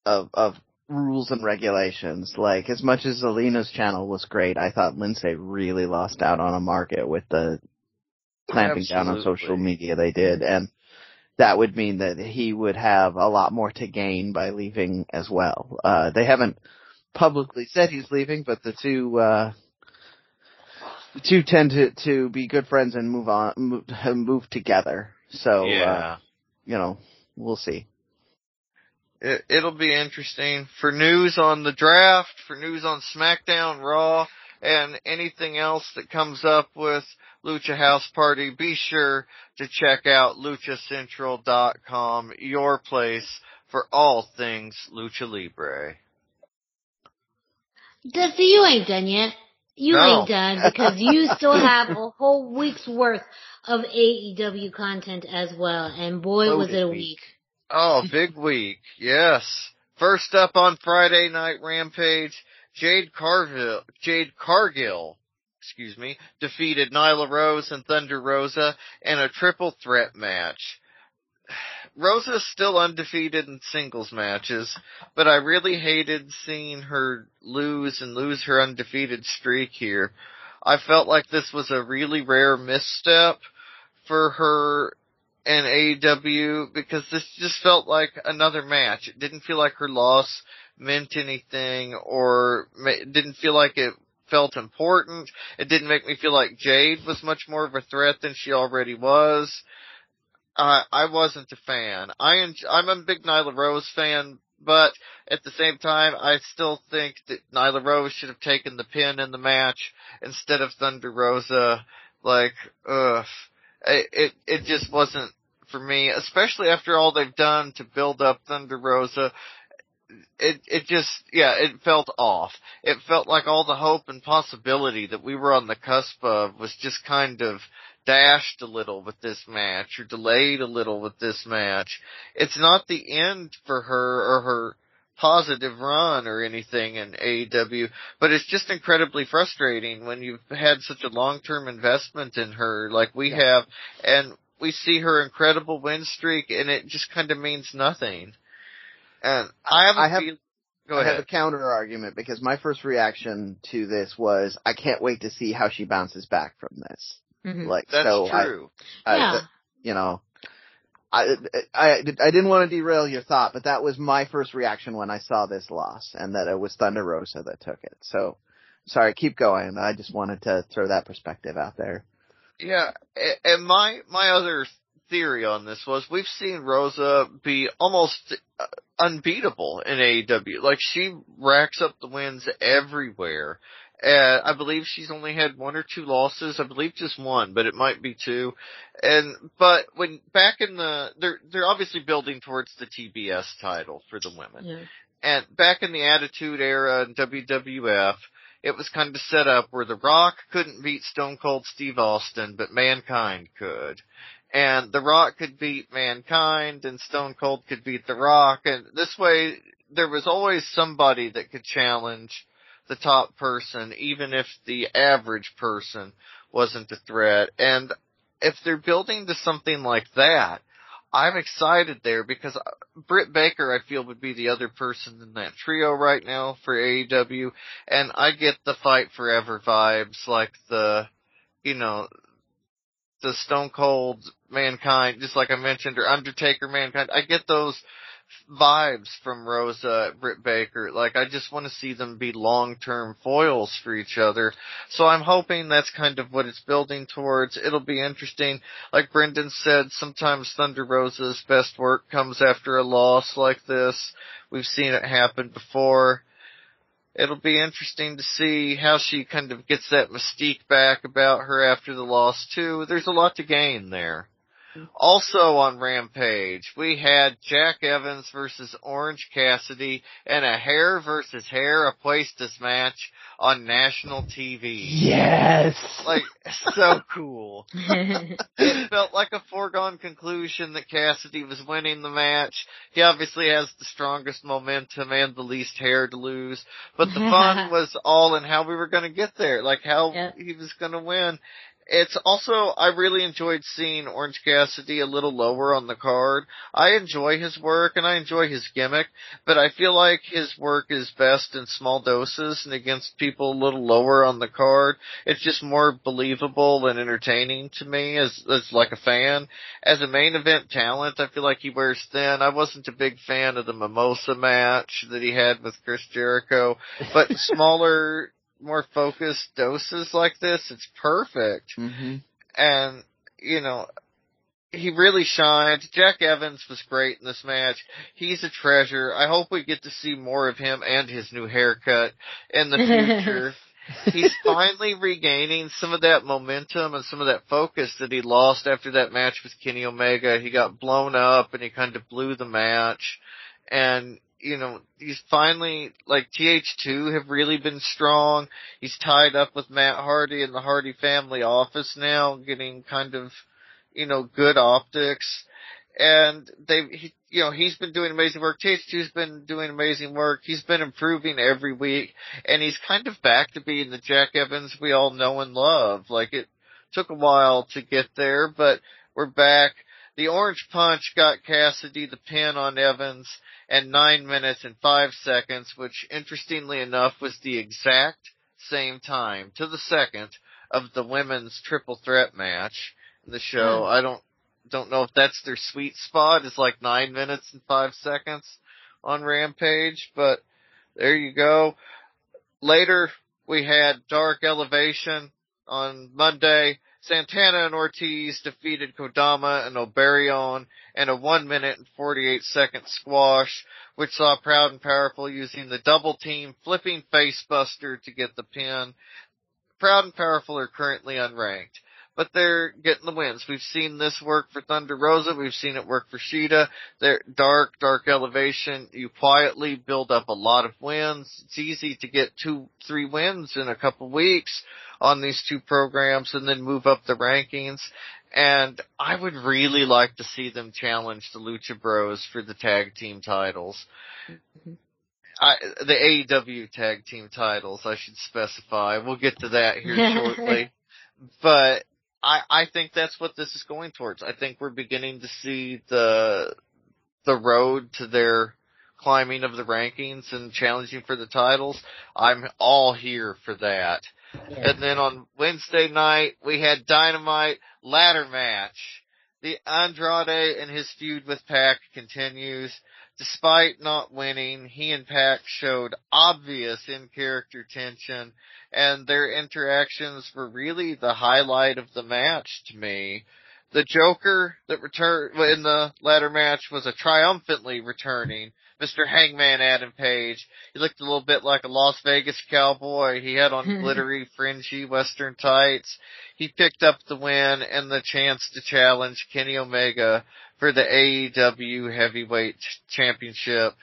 of of rules and regulations. Like as much as Zelina's channel was great, I thought Lince really lost out on a market with the clamping Absolutely. down on social media they did, and that would mean that he would have a lot more to gain by leaving as well. Uh, they haven't publicly said he's leaving, but the two, uh, the two tend to, to be good friends and move on, move, move together. So, uh, yeah. uh, you know, we'll see it, it'll be interesting for news on the draft, for news on SmackDown, Raw, and anything else that comes up with Lucha House Party. Be sure to check out luchacentral.com, your place for all things Lucha Libre. Dusty, you ain't done yet. You no. ain't done because you still have a whole week's worth of AEW content as well. And boy, was it a week. Oh, big week. Yes. First up on Friday Night Rampage, Jade Cargill, Jade Cargill, excuse me, defeated Nyla Rose and Thunder Rosa in a triple threat match. Rosa's still undefeated in singles matches, but I really hated seeing her lose and lose her undefeated streak here. I felt like this was a really rare misstep for her and AEW because this just felt like another match. It didn't feel like her loss meant anything or it didn't feel like it felt important. It didn't make me feel like Jade was much more of a threat than she already was. Uh, I wasn't a fan. I en- I'm a big Nyla Rose fan, but at the same time, I still think that Nyla Rose should have taken the pin in the match instead of Thunder Rosa. Like, ugh, it it, it just wasn't for me, especially after all they've done to build up Thunder Rosa it it just yeah it felt off it felt like all the hope and possibility that we were on the cusp of was just kind of dashed a little with this match or delayed a little with this match it's not the end for her or her positive run or anything in AEW, but it's just incredibly frustrating when you've had such a long-term investment in her like we yeah. have and we see her incredible win streak and it just kind of means nothing. And I have, I have, go I ahead. have a counter argument because my first reaction to this was I can't wait to see how she bounces back from this. Mm-hmm. Like That's so, true. I, yeah. I, you know, I, I I didn't want to derail your thought, but that was my first reaction when I saw this loss, and that it was Thunder Rosa that took it. So, sorry, keep going. I just wanted to throw that perspective out there. Yeah, and my my other theory on this was we've seen Rosa be almost uh, unbeatable in AEW. Like she racks up the wins everywhere. Uh, I believe she's only had one or two losses. I believe just one, but it might be two. And but when back in the they're they're obviously building towards the TBS title for the women. Yeah. And back in the Attitude Era in WWF, it was kind of set up where The Rock couldn't beat Stone Cold Steve Austin, but Mankind could. And The Rock could beat Mankind and Stone Cold could beat The Rock and this way there was always somebody that could challenge the top person, even if the average person wasn't a threat. And if they're building to something like that, I'm excited there because uh, Britt Baker, I feel, would be the other person in that trio right now for AEW, and I get the fight forever vibes, like the, you know, the Stone Cold Mankind, just like I mentioned, or Undertaker Mankind. I get those vibes from Rosa Britt Baker. Like I just want to see them be long-term foils for each other. So I'm hoping that's kind of what it's building towards. It'll be interesting. Like Brendan said, sometimes Thunder Rosa's best work comes after a loss like this. We've seen it happen before. It'll be interesting to see how she kind of gets that mystique back about her after the loss too. There's a lot to gain there. Also on Rampage, we had Jack Evans versus Orange Cassidy and a hair versus hair Apuestas match on national TV. Yes! Like, so cool. it felt like a foregone conclusion that Cassidy was winning the match. He obviously has the strongest momentum and the least hair to lose, but the fun was all in how we were gonna get there, like how Yeah. he was gonna win. It's also, I really enjoyed seeing Orange Cassidy a little lower on the card. I enjoy his work and I enjoy his gimmick, but I feel like his work is best in small doses and against people a little lower on the card. It's just more believable and entertaining to me as, as like a fan. As a main event talent, I feel like he wears thin. I wasn't a big fan of the Mimosa match that he had with Chris Jericho, but smaller more focused doses like this, it's perfect. Mm-hmm. And, you know, he really shined. Jack Evans was great in this match. He's a treasure. I hope we get to see more of him and his new haircut in the future. He's finally regaining some of that momentum and some of that focus that he lost after that match with Kenny Omega. He got blown up and he kind of blew the match. And you know, he's finally, like, TH2 have really been strong. He's tied up with Matt Hardy in the Hardy family office now, getting kind of, you know, good optics. And they, he, you know, he's been doing amazing work. TH2's been doing amazing work. He's been improving every week. And he's kind of back to being the Jack Evans we all know and love. Like, it took a while to get there, but we're back. The orange punch got Cassidy the pin on Evans and nine minutes and five seconds, which interestingly enough was the exact same time to the second of the women's triple threat match in the show. Hmm. I don't don't know if that's their sweet spot is like nine minutes and five seconds on Rampage, but there you go. Later we had Dark Elevation on Monday, Santana and Ortiz defeated Kodama and Obariyon in a 1 minute and 48 second squash, which saw Proud and Powerful using the double team flipping facebuster to get the pin. Proud and Powerful are currently unranked but they're getting the wins. We've seen this work for Thunder Rosa. We've seen it work for Shida. They're dark, dark elevation. You quietly build up a lot of wins. It's easy to get two, three wins in a couple weeks on these two programs and then move up the rankings. And I would really like to see them challenge the Lucha Bros for the tag team titles. Mm-hmm. I, the AEW tag team titles, I should specify. We'll get to that here shortly. But I, I think that's what this is going towards. I think we're beginning to see the, the road to their climbing of the rankings and challenging for the titles. I'm all here for that. Yeah. And then on Wednesday night, we had Dynamite ladder match. The Andrade and his feud with Pac continues. Despite not winning, he and Pac showed obvious in-character tension, and their interactions were really the highlight of the match to me. The Joker that returned in the ladder match was a triumphantly returning Mr. Hangman Adam Page. He looked a little bit like a Las Vegas cowboy. He had on glittery, fringy western tights. He picked up the win and the chance to challenge Kenny Omega for the AEW Heavyweight Championship.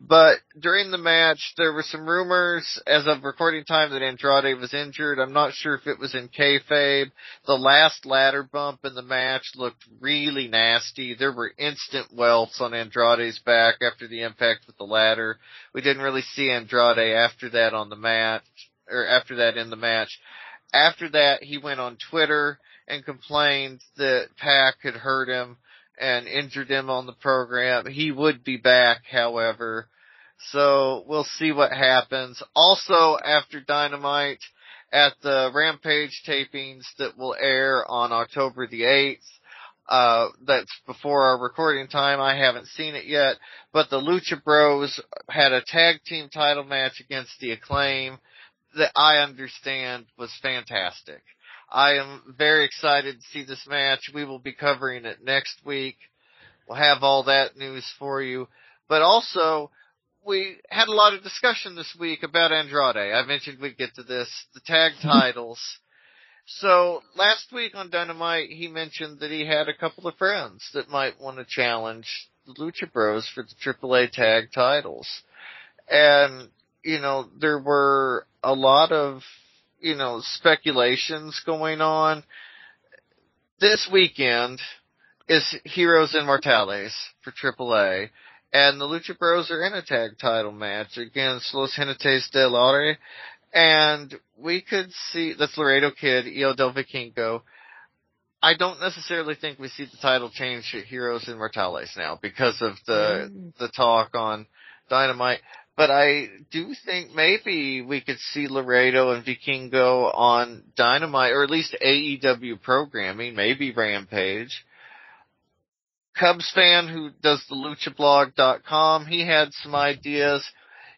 But during the match, there were some rumors as of recording time that Andrade was injured. I'm not sure if it was in kayfabe. The last ladder bump in the match looked really nasty. There were instant welts on Andrade's back after the impact with the ladder. We didn't really see Andrade after that on the match, or after that in the match. After that, he went on Twitter and complained that Pac had hurt him and injured him on the program. He would be back, however. So we'll see what happens. Also, after Dynamite, at the Rampage tapings that will air on October the 8th, uh, that's before our recording time. I haven't seen it yet, but the Lucha Bros had a tag team title match against the Acclaim that I understand was fantastic. I am very excited to see this match. We will be covering it next week. We'll have all that news for you. But also, we had a lot of discussion this week about Andrade. I mentioned we'd get to this. The tag titles. So last week on Dynamite, he mentioned that he had a couple of friends that might want to challenge the Lucha Bros for the AAA tag titles. And, you know, there were a lot of you know, speculations going on. This weekend is Heroes Inmortales for AAA, and the Lucha Bros are in a tag title match against Los Jinetes del Aire, and we could see, that's Laredo Kid, Hijo del Vikingo. I don't necessarily think we see the title change to Heroes Inmortales now because of the, mm. the talk on Dynamite. But I do think maybe we could see Laredo and Vikingo on Dynamite, or at least AEW programming, maybe Rampage. Cubs fan who does the luchablog.com, he had some ideas.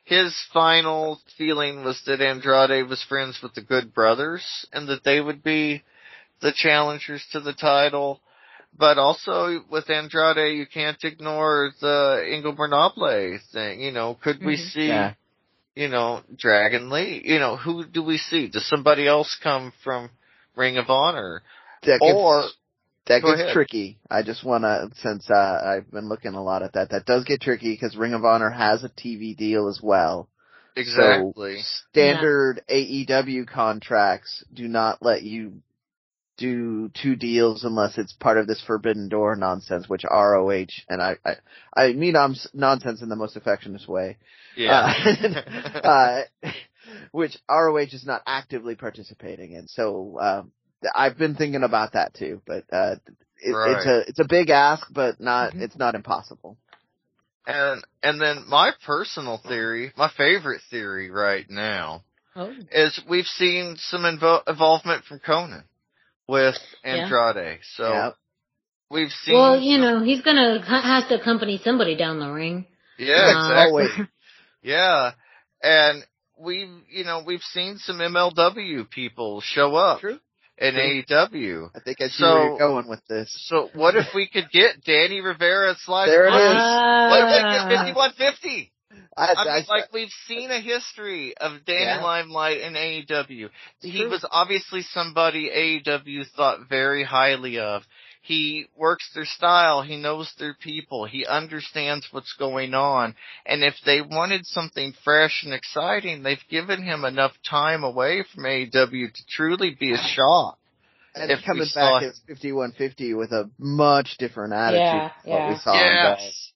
His final feeling was that Andrade was friends with the Good Brothers and that they would be the challengers to the title. But also with Andrade, you can't ignore the Ingobernable thing. You know, could we mm-hmm. see, yeah. you know, Dragon Lee? You know, who do we see? Does somebody else come from Ring of Honor? That gets, or that gets ahead. tricky. I just want to, since uh, I've been looking a lot at that, that does get tricky because Ring of Honor has a TV deal as well. Exactly. So standard yeah. AEW contracts do not let you do two deals unless it's part of this forbidden door nonsense, which ROH and I I, I mean I'm nonsense in the most affectionate way. Yeah. Uh, uh, which ROH is not actively participating in. So um, I've been thinking about that too, but uh, it, right. it's a it's a big ask, but not mm-hmm. it's not impossible. And and then my personal theory, my favorite theory right now, oh. is we've seen some invo- involvement from Konnan with Andrade. Yeah. So yep. we've seen. Well, you know, he's gonna has to accompany somebody down the ring. Yeah, uh, exactly. yeah, and we've, you know, we've seen some MLW people show up True. in True. AEW. I think I see So- where you're going with this. So what if we could get Danny Rivera slide? There it Bush? What if we get 5150? I, I mean, I- like we've seen a history of Danny Yeah. Limelight in AEW. He True. was obviously somebody AEW thought very highly of. He works their style. He knows their people. He understands what's going on. And if they wanted something fresh and exciting, they've given him enough time away from AEW to truly be a shock. and if coming back him. as 5150 with a much different attitude Yeah, than what we saw him go. Yes.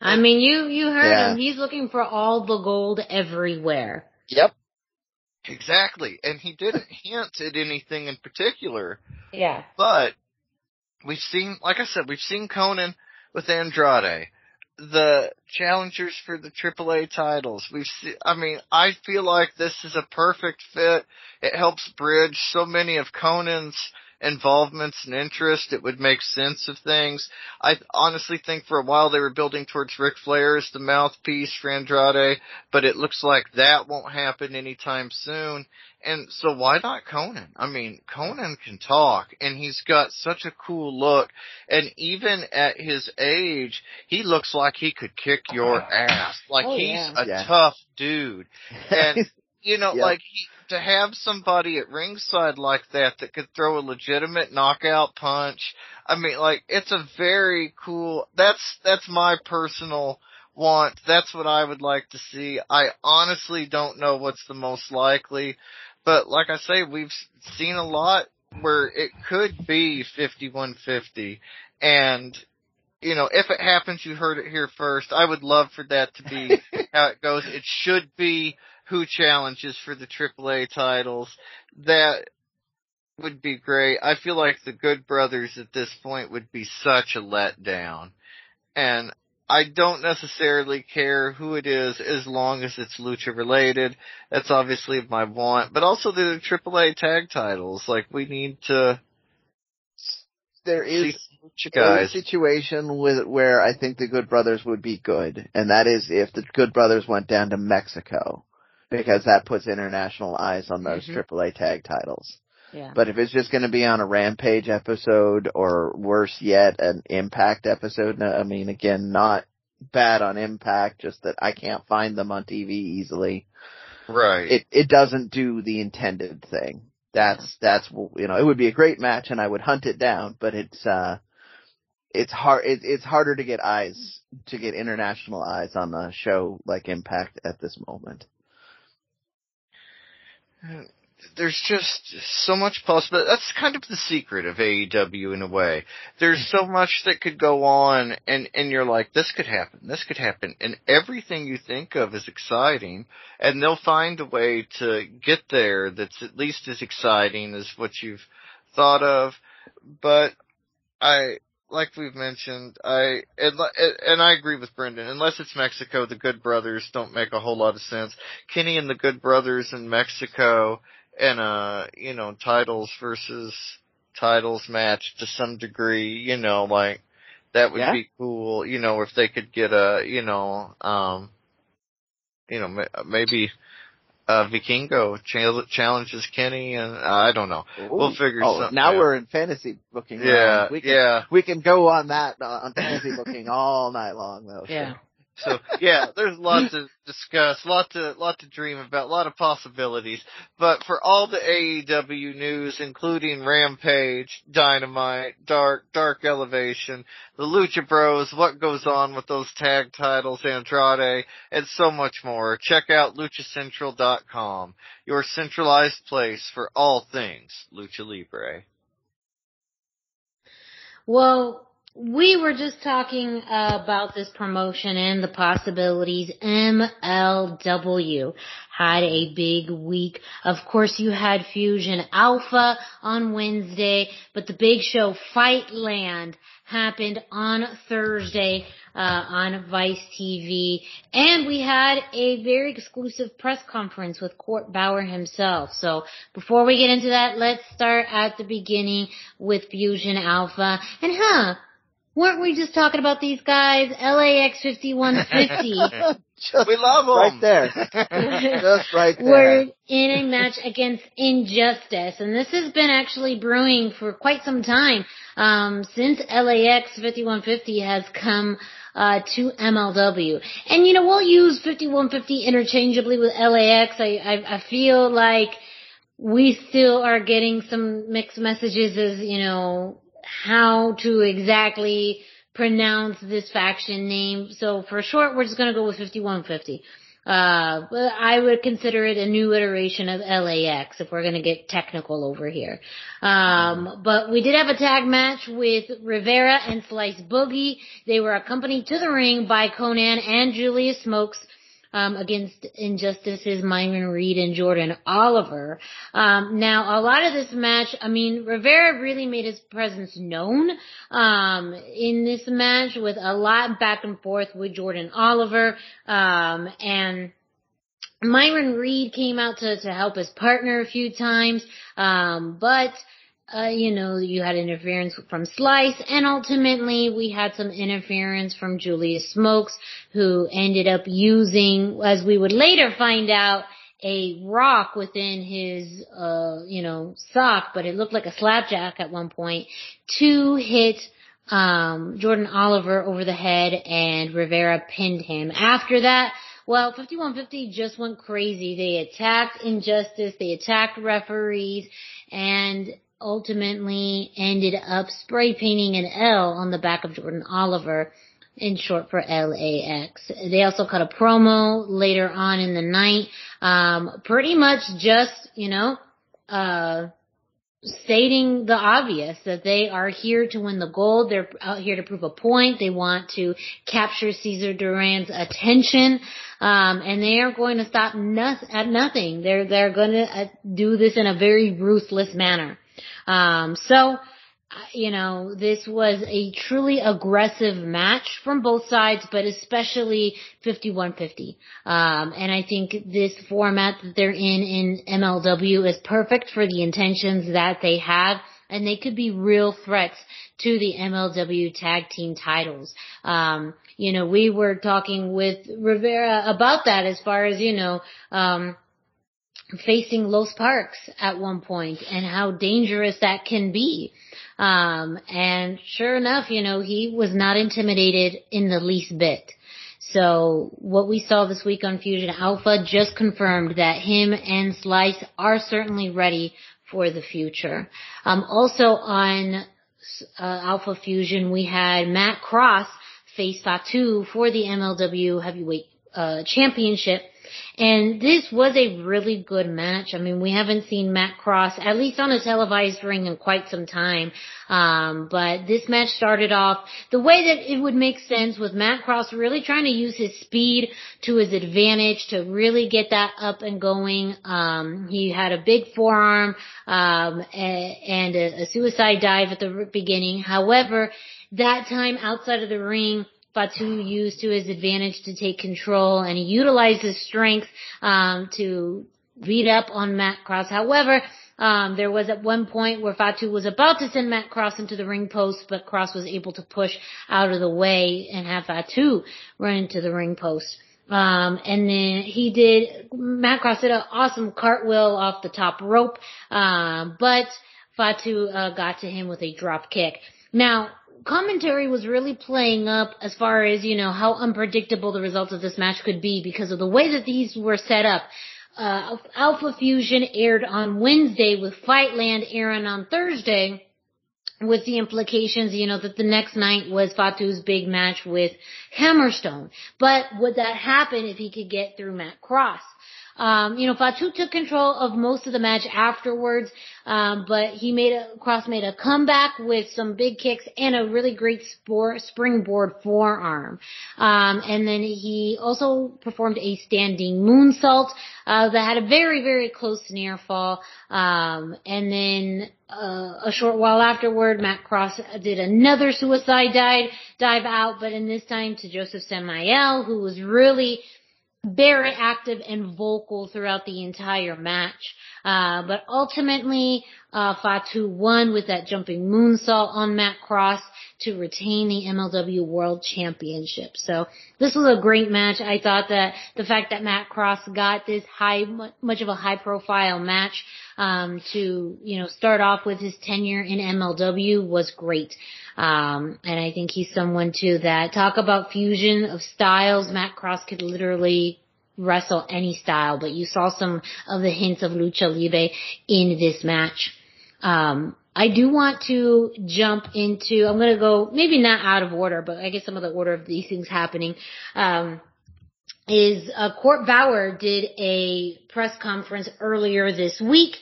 I mean, you you heard Yeah. him. He's looking for all the gold everywhere. Yep. Exactly. And he didn't hint at anything in particular. Yeah. But we've seen, like I said, we've seen Konnan with Andrade. The challengers for the AAA titles. We've seen, I mean, I feel like this is a perfect fit. It helps bridge so many of Konnan's involvements and interest. It would make sense of things. I honestly think for a while they were building towards Ric Flair as the mouthpiece for Andrade, but it looks like that won't happen anytime soon. And so why not Konnan? I mean, Konnan can talk and he's got such a cool look and even at his age, he looks like he could kick your oh, ass. Like Oh, he's yeah. a Yeah. tough dude. And you know, Yep. like he, to have somebody at ringside like that that could throw a legitimate knockout punch. I mean, like it's a very cool. That's that's my personal want. That's what I would like to see. I honestly don't know what's the most likely, but like I say, we've seen a lot where it could be 5150 and you know, if it happens, you heard it here first. I would love for that to be how it goes. It should be who challenges for the AAA titles. That would be great. I feel like the Good Brothers at this point would be such a letdown. And I don't necessarily care who it is as long as it's lucha related. That's obviously my want. But also the AAA tag titles. Like we need to There is there is guys. a situation with where I think the Good Brothers would be good, and that is if the Good Brothers went down to Mexico, because that puts international eyes on those Mhm. AAA tag titles. Yeah. But if it's just going to be on a Rampage episode, or worse yet, an Impact episode, I mean, again, not bad on Impact, just that I can't find them on TV easily. Right. It it doesn't do the intended thing. That's that's you know it would be a great match and I would hunt it down, but it's uh it's hard it, it's harder to get eyes to get international eyes on a show like Impact at this moment. There's just so much possible. That's kind of the secret of AEW in a way. There's so mm-hmm. much that could go on, and and you're like, this could happen, this could happen, and everything you think of is exciting, and they'll find a way to get there that's at least as exciting as what you've thought of. But I. Like we've mentioned, I and, and I agree with Brendan. Unless it's Mexico, the Good Brothers don't make a whole lot of sense. Kenny and the Good Brothers in Mexico and uh you know titles versus titles match to some degree you know like that would Yeah. be cool you know if they could get a you know um you know maybe uh Vikingo chal- challenges Kenny and I don't know we'll figure oh, something now out. we're in fantasy booking. yeah we can, yeah we can go on that uh, on fantasy booking all night long though. Yeah. So yeah, there's a lot to discuss, lot to lot to dream about, a lot of possibilities. But for all the AEW news, including Rampage, Dynamite, Dark, Dark Elevation, the Lucha Bros, what goes on with those tag titles, Andrade, and so much more, check out LuchaCentral.com, your centralized place for all things Lucha Libre. Well, we were just talking about this promotion and the possibilities. MLW had a big week. Of course, you had Fusion Alpha on Wednesday, but the big show Fightland happened on Thursday uh, on Vice TV, and we had a very exclusive press conference with Court Bauer himself. So before we get into that, let's start at the beginning with Fusion Alpha. And huh, weren't we just talking about these guys? LAX 5150. we love them. Right there. just right there. We're in a match against Injustice, and this has been actually brewing for quite some time. Um, since LAX 5150 has come uh, to MLW. And you know, we'll use 5150 interchangeably with LAX. I, I, I feel like we still are getting some mixed messages as, you know, how to exactly pronounce this faction name. So for short, we're just gonna go with 5150. Uh, I would consider it a new iteration of LAX if we're gonna get technical over here. Um, but we did have a tag match with Rivera and Slice Boogie. They were accompanied to the ring by Konnan and Julius Smokes um, against Injustice's Myron Reed and Jordan Oliver. Um, now, a lot of this match, I mean, Rivera really made his presence known um, in this match with a lot back and forth with Jordan Oliver, um, and Myron Reed came out to to help his partner a few times, um, but uh, you know, you had interference from Slice, and ultimately we had some interference from Julius Smokes, who ended up using, as we would later find out, a rock within his, uh, you know, sock, but it looked like a slapjack at one point, to hit um, Jordan Oliver over the head, and Rivera pinned him. After that, well, 5150 just went crazy. They attacked Injustice, they attacked referees, and ultimately ended up spray painting an L on the back of Jordan Oliver in short for LAX. They also cut a promo later on in the night, um, pretty much just, you know, uh, stating the obvious that they are here to win the gold. They're out here to prove a point. They want to capture Cesar Duran's attention. Um, and they are going to stop at nothing. They're, they're going to uh, do this in a very ruthless manner. Um, so, you know, this was a truly aggressive match from both sides, but especially 51-50. Um, and I think this format that they're in in MLW is perfect for the intentions that they have and they could be real threats to the MLW tag team titles. Um, you know, we were talking with Rivera about that as far as, you know, um, facing Los Parks at one point and how dangerous that can be. Um, and sure enough, you know, he was not intimidated in the least bit. So what we saw this week on Fusion Alpha just confirmed that him and Slice are certainly ready for the future. Um, also on uh, Alpha Fusion, we had Matt Cross face Fatu for the MLW Heavyweight uh, Championship and this was a really good match. I mean, we haven't seen Matt Cross, at least on a televised ring in quite some time. Um, but this match started off the way that it would make sense with Matt Cross really trying to use his speed to his advantage to really get that up and going. Um, he had a big forearm, um, and a, a suicide dive at the beginning. However, that time outside of the ring, Fatu used to his advantage to take control and he utilized his strength um, to beat up on Matt Cross. However, um, there was at one point where Fatu was about to send Matt Cross into the ring post, but Cross was able to push out of the way and have Fatu run into the ring post. Um, and then he did, Matt Cross did an awesome cartwheel off the top rope, um, but Fatu, uh, got to him with a drop kick. Now, commentary was really playing up as far as, you know, how unpredictable the results of this match could be because of the way that these were set up. Uh, Alpha Fusion aired on Wednesday with Fightland airing on Thursday with the implications, you know, that the next night was Fatu's big match with Hammerstone. But would that happen if he could get through Matt Cross? Um, you know, Fatu took control of most of the match afterwards, um, but he made a Cross made a comeback with some big kicks and a really great springboard forearm. Um, and then he also performed a standing moonsault uh, that had a very very close near fall. Um, and then uh, a short while afterward, Matt Cross did another suicide dive dive out, but in this time to Josef Samael, who was really very active and vocal throughout the entire match. Uh, but ultimately, uh, Fatu won with that jumping moonsault on Matt Cross to retain the MLW World Championship. So this was a great match. I thought that the fact that Matt Cross got this high, much of a high profile match, um, to, you know, start off with his tenure in MLW was great. Um, and I think he's someone too that talk about fusion of styles. Matt Cross could literally wrestle any style, but you saw some of the hints of lucha libre in this match. Um, I do want to jump into, I'm going to go maybe not out of order, but I guess some of the order of these things happening. Um, is uh, Court Bauer did a press conference earlier this week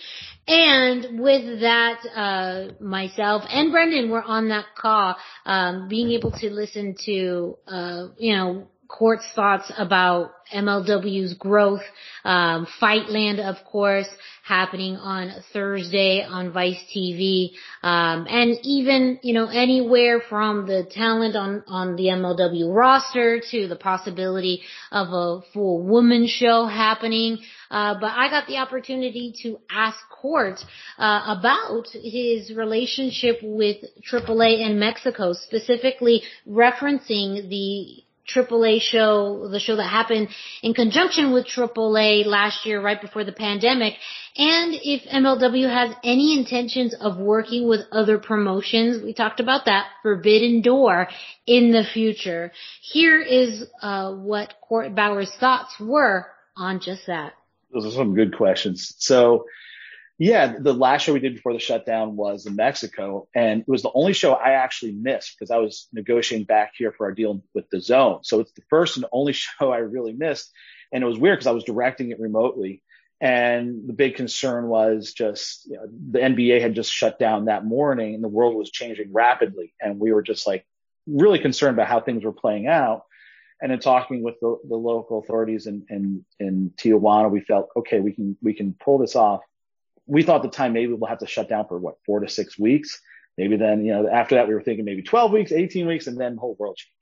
and with that, uh, myself and Brendan were on that call, um, being able to listen to, uh, you know, Court's thoughts about MLW's growth, um, Fightland, of course, happening on Thursday on Vice TV, um, and even you know anywhere from the talent on on the MLW roster to the possibility of a full woman show happening. Uh, but I got the opportunity to ask Court uh, about his relationship with AAA in Mexico, specifically referencing the AAA show, the show that happened in conjunction with AAA last year, right before the pandemic, and if MLW has any intentions of working with other promotions. We talked about that Forbidden Door in the future. Here is uh, what Court Bauer's thoughts were on just that. Those are some good questions. So yeah, the last show we did before the shutdown was in Mexico, and it was the only show I actually missed because I was negotiating back here for our deal with the Zone. So it's the first and only show I really missed, and it was weird because I was directing it remotely. And the big concern was just you know, the NBA had just shut down that morning, and the world was changing rapidly, and we were just like really concerned about how things were playing out. And in talking with the, the local authorities in, in, in Tijuana, we felt okay, we can we can pull this off we thought the time maybe we'll have to shut down for what, four to six weeks. Maybe then, you know, after that we were thinking maybe 12 weeks, 18 weeks, and then the whole world changed.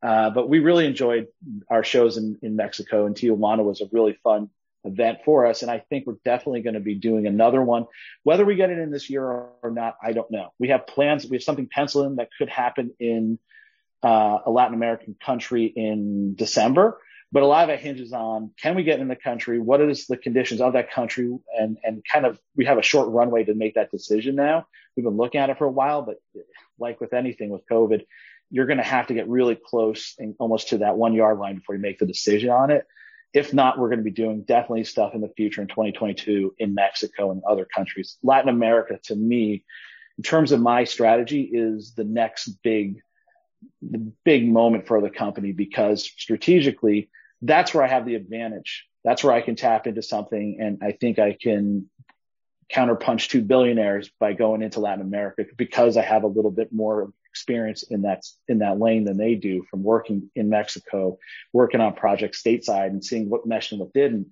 Uh, but we really enjoyed our shows in, in Mexico and Tijuana was a really fun event for us. And I think we're definitely going to be doing another one. Whether we get it in this year or not, I don't know. We have plans. We have something penciled in that could happen in uh, a Latin American country in December. But a lot of it hinges on can we get in the country? What is the conditions of that country? And, and kind of, we have a short runway to make that decision now. We've been looking at it for a while, but like with anything with COVID, you're going to have to get really close and almost to that one yard line before you make the decision on it. If not, we're going to be doing definitely stuff in the future in 2022 in Mexico and other countries. Latin America to me, in terms of my strategy is the next big, the big moment for the company because strategically that's where I have the advantage. That's where I can tap into something. And I think I can counterpunch two billionaires by going into Latin America because I have a little bit more experience in that, in that lane than they do from working in Mexico, working on projects stateside and seeing what meshed and what didn't.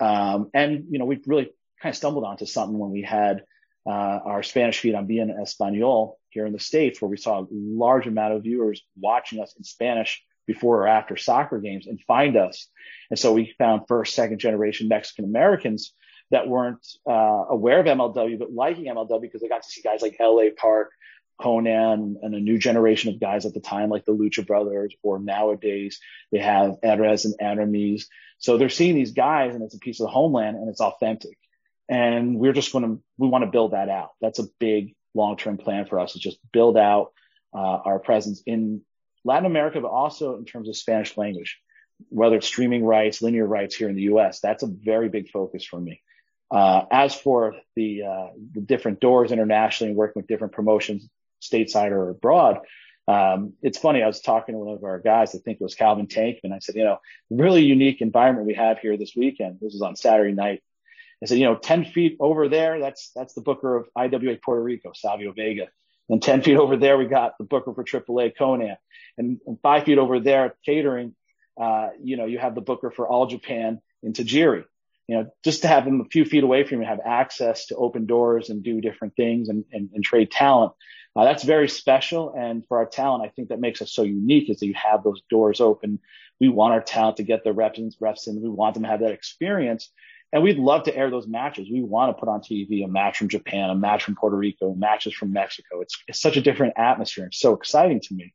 Um, and, you know, we really kind of stumbled onto something when we had, uh, our Spanish feed on beIN Espanol here in the States where we saw a large amount of viewers watching us in Spanish before or after soccer games and find us. And so we found first, second generation Mexican Americans that weren't uh, aware of MLW, but liking MLW because they got to see guys like LA Park, Konnan, and a new generation of guys at the time, like the Lucha Brothers, or nowadays they have Arez and Aramis. So they're seeing these guys and it's a piece of the homeland and it's authentic. And we're just going to, we want to build that out. That's a big long-term plan for us is just build out uh, our presence in Latin America, but also in terms of Spanish language, whether it's streaming rights, linear rights here in the U.S. That's a very big focus for me. Uh, as for the, uh, the different doors internationally and working with different promotions stateside or abroad, um, it's funny. I was talking to one of our guys. I think it was Calvin Tankman. I said, you know, really unique environment we have here this weekend. This was on Saturday night. I said, you know, 10 feet over there, that's, that's the booker of IWA Puerto Rico, Savio Vega. And 10 feet over there, we got the booker for AAA Konnan. And, and five feet over there, catering, uh, you know, you have the booker for All Japan in Tajiri. You know, just to have them a few feet away from you, have access to open doors and do different things and, and, and trade talent. Uh, that's very special. And for our talent, I think that makes us so unique is that you have those doors open. We want our talent to get their reps, reps in. We want them to have that experience. And we'd love to air those matches. We want to put on TV a match from Japan, a match from Puerto Rico, matches from Mexico. It's, it's such a different atmosphere. It's so exciting to me.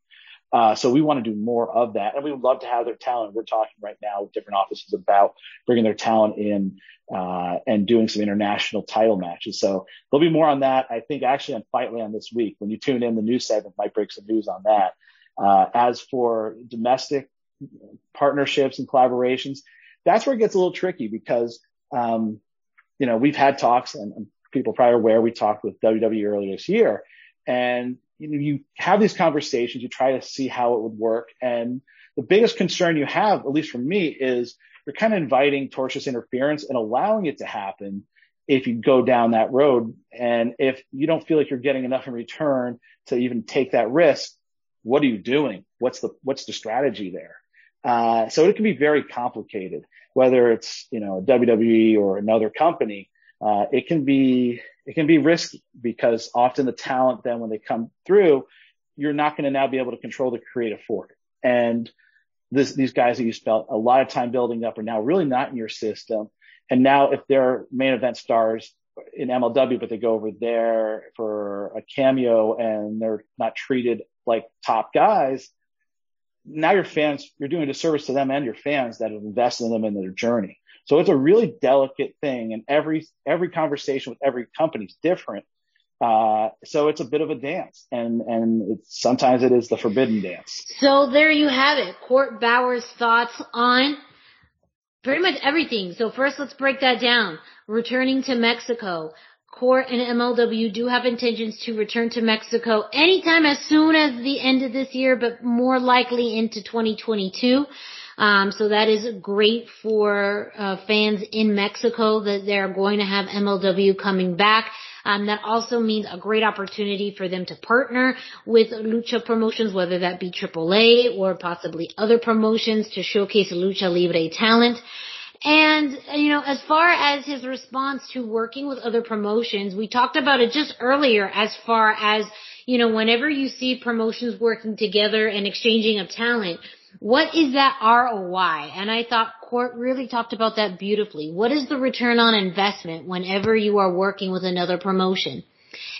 Uh, so we want to do more of that, and we would love to have their talent. We're talking right now with different offices about bringing their talent in uh, and doing some international title matches. So there'll be more on that. I think actually on Fightland this week, when you tune in, the news segment might break some news on that. Uh, as for domestic partnerships and collaborations, that's where it gets a little tricky because, um, you know, we've had talks and, people probably aware we talked with WWE earlier this year and you know, you have these conversations, you try to see how it would work. And the biggest concern you have, at least for me, is you're kind of inviting tortious interference and allowing it to happen if you go down that road. And if you don't feel like you're getting enough in return to even take that risk, what are you doing? What's the, what's the strategy there? Uh, so it can be very complicated, whether it's, you know, WWE or another company. Uh, it can be it can be risky because often the talent then when they come through, you're not going to now be able to control the creative for it. And this, these guys that you spent a lot of time building up are now really not in your system. And now if they're main event stars in MLW, but they go over there for a cameo and they're not treated like top guys, now your fans, you're doing a disservice to them and your fans that have invested in them in their journey. So it's a really delicate thing and every, every conversation with every company is different. Uh, so it's a bit of a dance and, and sometimes it is the forbidden dance. So there you have it. Court Bauer's thoughts on pretty much everything. So first let's break that down. Returning to Mexico. Court and MLW do have intentions to return to Mexico anytime as soon as the end of this year, but more likely into 2022. Um, so that is great for uh, fans in Mexico that they're going to have MLW coming back. Um, that also means a great opportunity for them to partner with lucha promotions, whether that be AAA or possibly other promotions to showcase lucha libre talent. And, you know, as far as his response to working with other promotions, we talked about it just earlier as far as, you know, whenever you see promotions working together and exchanging of talent, what is that ROI? And I thought Court really talked about that beautifully. What is the return on investment whenever you are working with another promotion?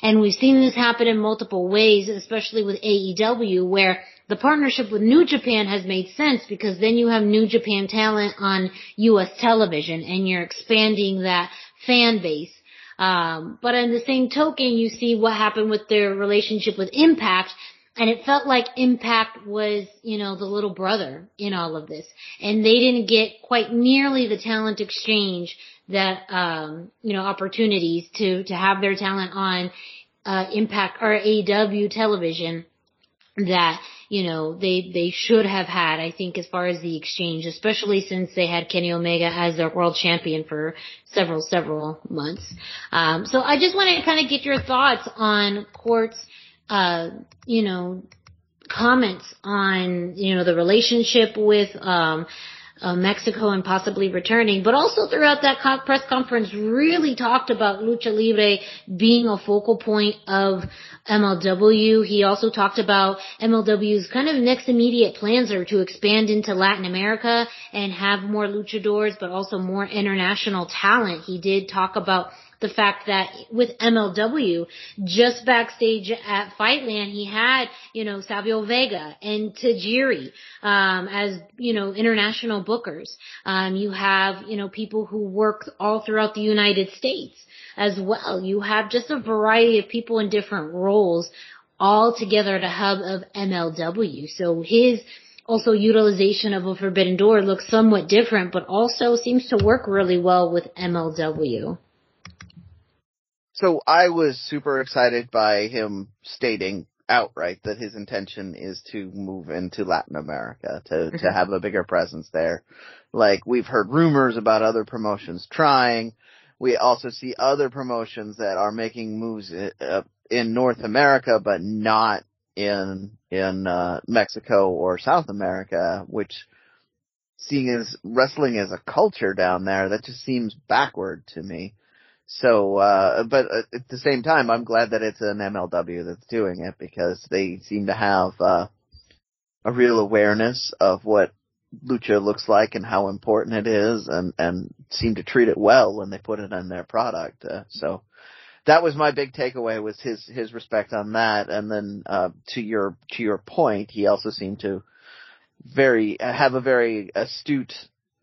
And we've seen this happen in multiple ways, especially with AEW, where the partnership with New Japan has made sense because then you have New Japan talent on US television and you're expanding that fan base. Um, but in the same token, you see what happened with their relationship with Impact and it felt like Impact was, you know, the little brother in all of this. And they didn't get quite nearly the talent exchange that, um, you know, opportunities to, to have their talent on, uh, Impact or AEW television that, you know, they, they should have had, I think, as far as the exchange, especially since they had Kenny Omega as their world champion for several, several months. Um, so I just wanted to kind of get your thoughts on Court's uh, you know, comments on, you know, the relationship with, um, uh, Mexico and possibly returning, but also throughout that co- press conference really talked about Lucha Libre being a focal point of MLW. He also talked about MLW's kind of next immediate plans are to expand into Latin America and have more luchadors, but also more international talent. He did talk about the fact that with MLW, just backstage at Fightland, he had, you know, Savio Vega and Tajiri, um, as, you know, international bookers. Um, you have, you know, people who work all throughout the United States as well. You have just a variety of people in different roles all together at a hub of MLW. So his, also utilization of a forbidden door looks somewhat different, but also seems to work really well with MLW. So I was super excited by him stating outright that his intention is to move into Latin America to to mm-hmm. have a bigger presence there. Like we've heard rumors about other promotions trying. We also see other promotions that are making moves uh, in North America but not in in uh, Mexico or South America, which seeing as wrestling as a culture down there, that just seems backward to me. So, uh, but at the same time, I'm glad that it's an MLW that's doing it because they seem to have, uh, a real awareness of what lucha looks like and how important it is, and and seem to treat it well when they put it in their product. Uh, so that was my big takeaway was his his respect on that, and then uh, to your to your point, he also seemed to very have a very astute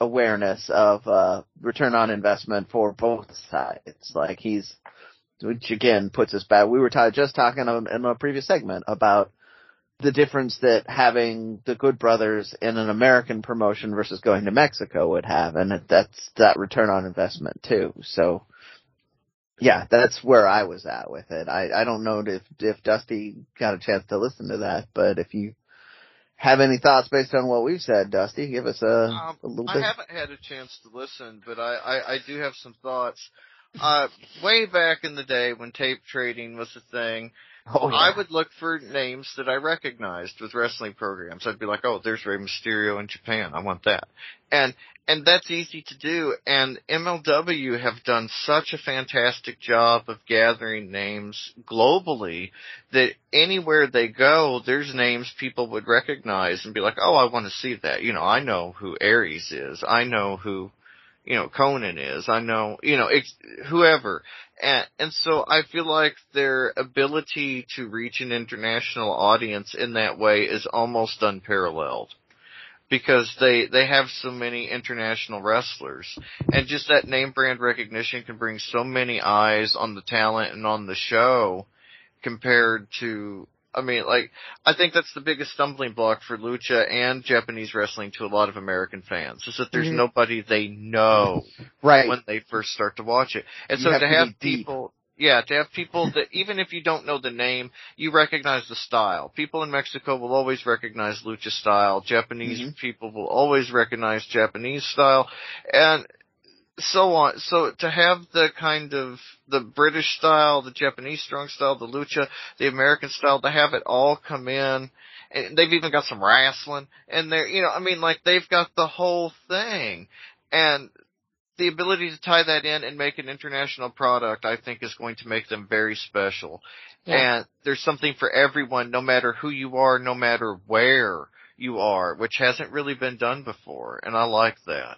awareness of uh, return on investment for both sides. Like he's, which again puts us back. We were t- just talking in a previous segment about the difference that having the Good Brothers in an American promotion versus going to Mexico would have, and that's that return on investment too. So, yeah, that's where I was at with it. I I don't know if if Dusty got a chance to listen to that, but if you have any thoughts based on what we've said, Dusty? Give us a, um, a little bit. I haven't had a chance to listen, but I, I, I do have some thoughts. Uh, way back in the day when tape trading was a thing, Oh, yeah. I would look for names that I recognized with wrestling programs. I'd be like, oh, there's Rey Mysterio in Japan. I want that. And, and that's easy to do. And MLW have done such a fantastic job of gathering names globally that anywhere they go, there's names people would recognize and be like, oh, I want to see that. You know, I know who Arez is. I know who you know, Konnan is. I know, you know, it's whoever. And, and so I feel like their ability to reach an international audience in that way is almost unparalleled. Because they, they have so many international wrestlers. And just that name brand recognition can bring so many eyes on the talent and on the show compared to I mean, like, I think that's the biggest stumbling block for lucha and Japanese wrestling to a lot of American fans is that there's mm-hmm. nobody they know right when they first start to watch it, and you so have to have people. Yeah, to have people that even if you don't know the name, you recognize the style. People in Mexico will always recognize lucha style. Japanese mm-hmm. people will always recognize Japanese style. And so on. So to have the kind of the British style, the Japanese strong style, the lucha, the American style, to have it all come in, and they've even got some wrestling, and they're, you know, I mean, like they've got the whole thing, and the ability to tie that in and make an international product, I think, is going to make them very special. Yeah. And there's something for everyone, no matter who you are, no matter where you are, which hasn't really been done before, and I like that.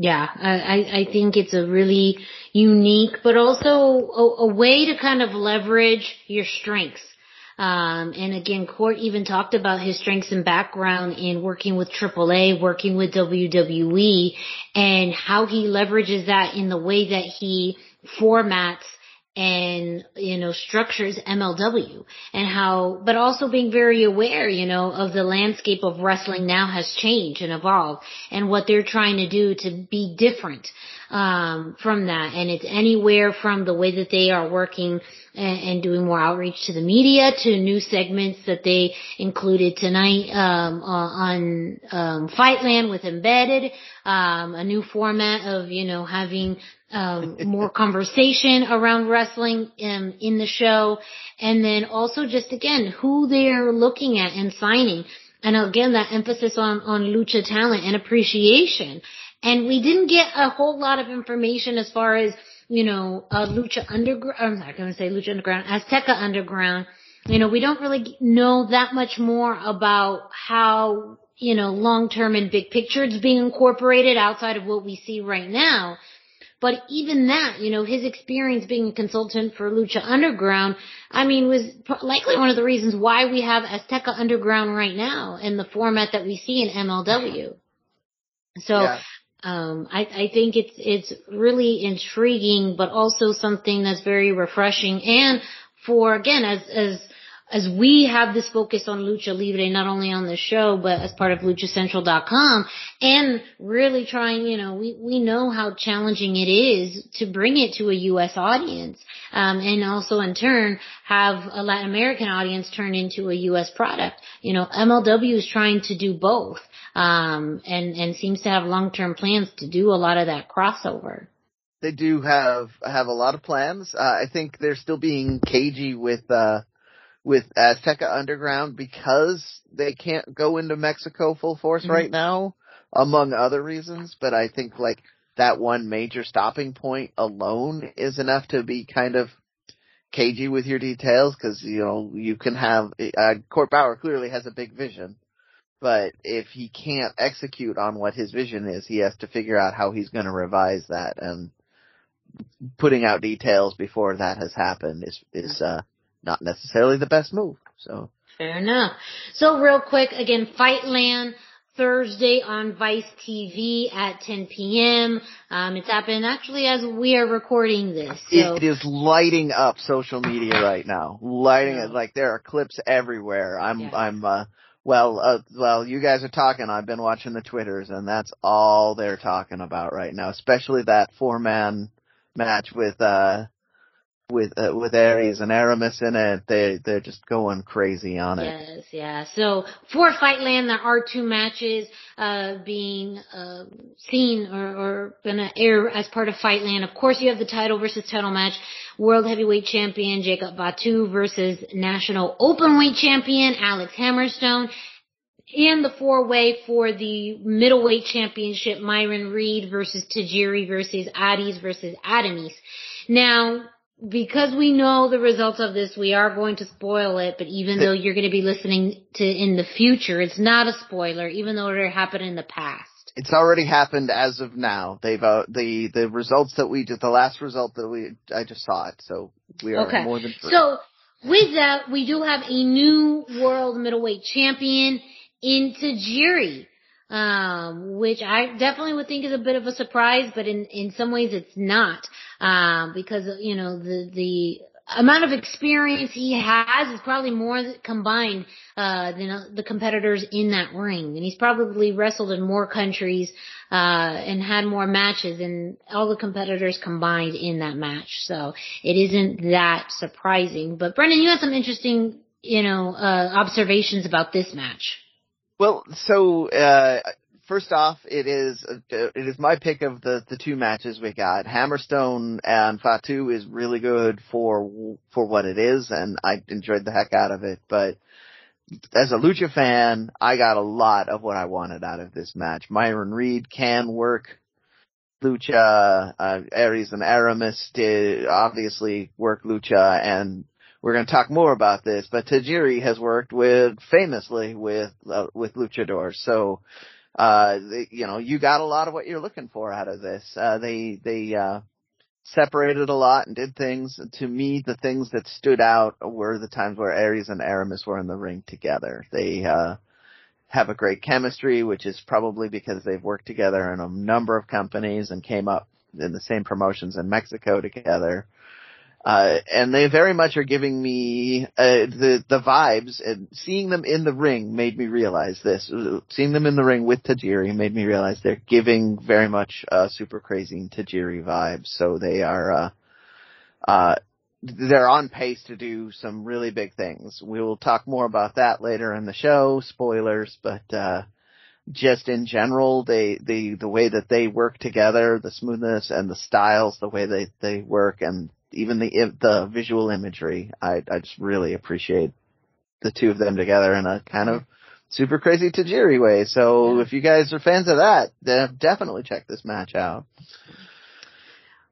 Yeah, I, I think it's a really unique, but also a, a way to kind of leverage your strengths. Um, and again, Court even talked about his strengths and background in working with AAA, working with WWE, and how he leverages that in the way that he formats and, you know, structures MLW and how, but also being very aware, you know, of the landscape of wrestling now has changed and evolved and what they're trying to do to be different, um, from that. And it's anywhere from the way that they are working and, and doing more outreach to the media to new segments that they included tonight, um, on, um, Fightland with Embedded, um, a new format of, you know, having um, more conversation around wrestling in, in the show, and then also just again who they're looking at and signing, and again that emphasis on on lucha talent and appreciation. And we didn't get a whole lot of information as far as you know uh, lucha underground. I'm not going to say lucha underground, Azteca underground. You know, we don't really know that much more about how you know long term and big picture it's being incorporated outside of what we see right now. But even that, you know, his experience being a consultant for Lucha Underground, I mean, was likely one of the reasons why we have Azteca Underground right now in the format that we see in MLW. So, yeah. um, I, I think it's, it's really intriguing, but also something that's very refreshing and for, again, as, as, as we have this focus on Lucha Libre, not only on the show, but as part of LuchaCentral.com, and really trying, you know, we, we know how challenging it is to bring it to a U.S. audience, um, and also in turn have a Latin American audience turn into a U.S. product. You know, MLW is trying to do both, um, and, and seems to have long-term plans to do a lot of that crossover they do have have a lot of plans. Uh, I think they're still being cagey with uh, with Azteca Underground because they can't go into Mexico full force mm-hmm. right now, among other reasons. But I think like that one major stopping point alone is enough to be kind of cagey with your details because you know you can have uh, Court Bauer clearly has a big vision But if he can't execute on what his vision is, he has to figure out how he's going to revise that. And putting out details before that has happened is is uh, not necessarily the best move. So fair enough. So real quick, again, Fightland. Thursday on Vice TV at 10 p.m. Um, it's happening actually as we are recording this. So. It is lighting up social media right now. Lighting it like there are clips everywhere. I'm yeah. I'm uh, well, uh, well, you guys are talking. I've been watching the twitters, and that's all they're talking about right now. Especially that four man match with uh with uh, with Arez and Aramis in it. They they're just going crazy on it. Yes, yeah. So for Fightland, there are two matches uh being uh, seen or, or gonna air as part of Fightland. Of course, you have the title versus title match. World Heavyweight Champion Jacob Fatu versus National Openweight Champion Alex Hammerstone and the four way for the middleweight championship, Myron Reed versus Tajiri versus Arez versus Aramis. Now, because we know the results of this, we are going to spoil it, but even though you're going to be listening to in the future, it's not a spoiler, even though it happened in the past. It's already happened as of now. They've, uh, the, the results that we did, the last result that we, I just saw it, so we are okay. more than free. So, with that, we do have a new world middleweight champion in Tajiri um, which I definitely would think is a bit of a surprise, but in, in some ways it's not, um, because, you know, the, the amount of experience he has is probably more combined, uh, than the competitors in that ring. And he's probably wrestled in more countries, uh, and had more matches than all the competitors combined in that match. So it isn't that surprising. But Brendan, you had some interesting, you know, uh, observations about this match. Well, so uh, first off, it is uh, it is my pick of the the two matches we got. Hammerstone and Fatu is really good for for what it is, and I enjoyed the heck out of it. But as a lucha fan, I got a lot of what I wanted out of this match. Myron Reed can work lucha. Uh, Arez and Aramis did obviously work lucha, and we're going to talk more about this, but Tajiri has worked with famously with uh, with luchadors. So, uh, they, you know, you got a lot of what you're looking for out of this. Uh, they they uh, separated a lot and did things. To me, the things that stood out were the times where Arez and Aramis were in the ring together. They uh, have a great chemistry, which is probably because they've worked together in a number of companies and came up in the same promotions in Mexico together. Uh, and they very much are giving me uh, the the vibes, and seeing them in the ring made me realize this. Seeing them in the ring with Tajiri made me realize they're giving very much uh, super crazy Tajiri vibes. So they are uh, uh, they're on pace to do some really big things. We will talk more about that later in the show. Spoilers, but uh, just in general, they the the way that they work together, the smoothness and the styles, the way they they work, and even the the visual imagery. I I just really appreciate the two of them together in a kind of super crazy Tajiri way. So yeah. if you guys are fans of that, then definitely check this match out.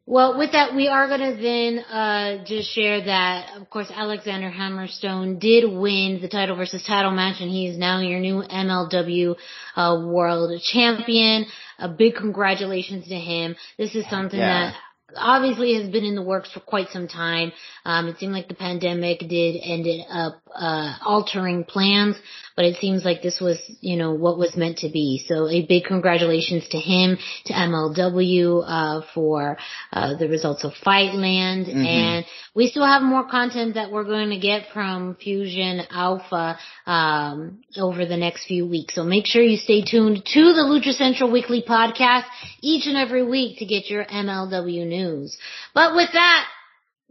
Well, with that, we are going to then uh, just share that, of course, Alexander Hammerstone did win the title versus title match, and he is now your new MLW uh, World Champion. A big congratulations to him. This is something yeah. that obviously has been in the works for quite some time. Um, it seemed like the pandemic did ended up uh, altering plans, but it seems like this was, you know, what was meant to be. So a big congratulations to him, to MLW, uh, for, uh, the results of Fightland. Mm-hmm. And we still have more content that we're going to get from Fusion Alpha, um, over the next few weeks. So make sure you stay tuned to the Lucha Central Weekly podcast each and every week to get your MLW news. But with that,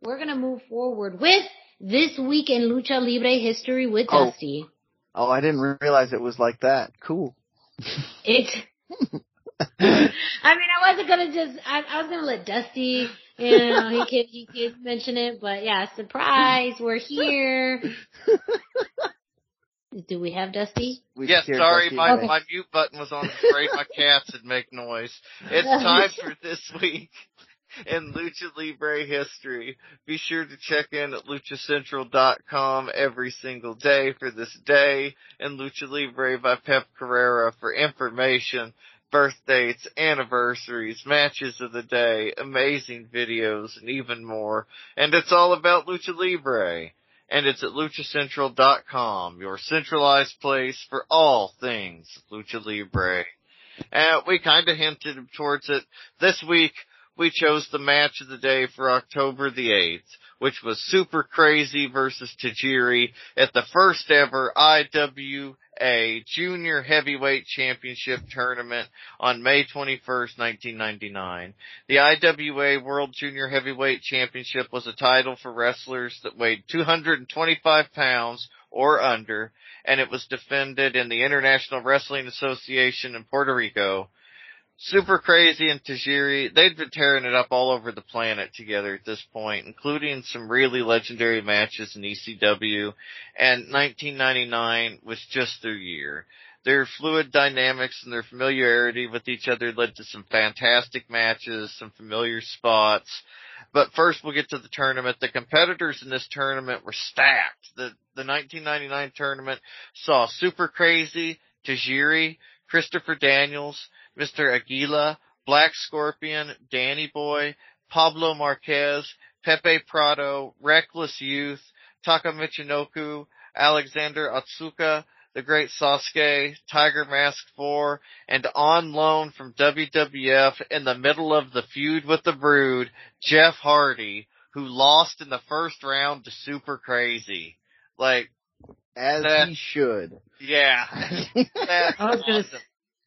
we're going to move forward with this week in Lucha Libre history with oh. Dusty. Oh, I didn't realize it was like that. Cool. It. I mean, I wasn't gonna just. I, I was gonna let Dusty. You know, he could he could mention it, but yeah, surprise, we're here. Do we have Dusty? We yes, sorry, Dusty my okay. my mute button was on. Afraid my cats would make noise. It's time for this week in Lucha Libre history. Be sure to check in at luchacentral.com every single day for this day and Lucha Libre by Pep Carrera for information, birth dates, anniversaries, matches of the day, amazing videos, and even more. And it's all about Lucha Libre. And it's at luchacentral.com, your centralized place for all things Lucha Libre. We kind of hinted towards it. This week, we chose the match of the day for October the 8th, which was Super Crazy versus Tajiri at the first ever IWA Junior Heavyweight Championship Tournament on May 21st, 1999. The IWA World Junior Heavyweight Championship was a title for wrestlers that weighed 225 pounds or under, and it was defended in the International Wrestling Association in Puerto Rico. Super Crazy and Tajiri, they'd been tearing it up all over the planet together at this point, including some really legendary matches in ECW, and 1999 was just their year. Their fluid dynamics and their familiarity with each other led to some fantastic matches, some familiar spots. But first we'll get to the tournament. The competitors in this tournament were stacked. The, the 1999 tournament saw Super Crazy, Tajiri, Christopher Daniels, Mr. Aguila, Black Scorpion, Danny Boy, Pablo Marquez, Pepe Prado, Reckless Youth, Taka Michinoku, Alexander Otsuka, the Great Sasuke, Tiger Mask 4, and on loan from WWF in the middle of the feud with the Brood, Jeff Hardy, who lost in the first round to Super Crazy. Like, as that, he should. Yeah. That's I was gonna awesome.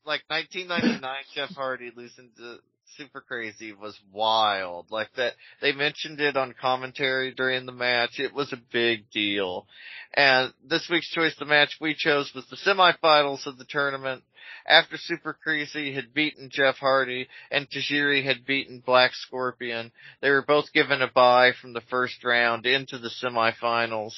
Like 1999, Jeff Hardy losing to Super Crazy was wild. Like that, they mentioned it on commentary during the match. It was a big deal. And this week's choice, the match we chose was the semifinals of the tournament. After Super Crazy had beaten Jeff Hardy and Tajiri had beaten Black Scorpion, they were both given a bye from the first round into the semifinals.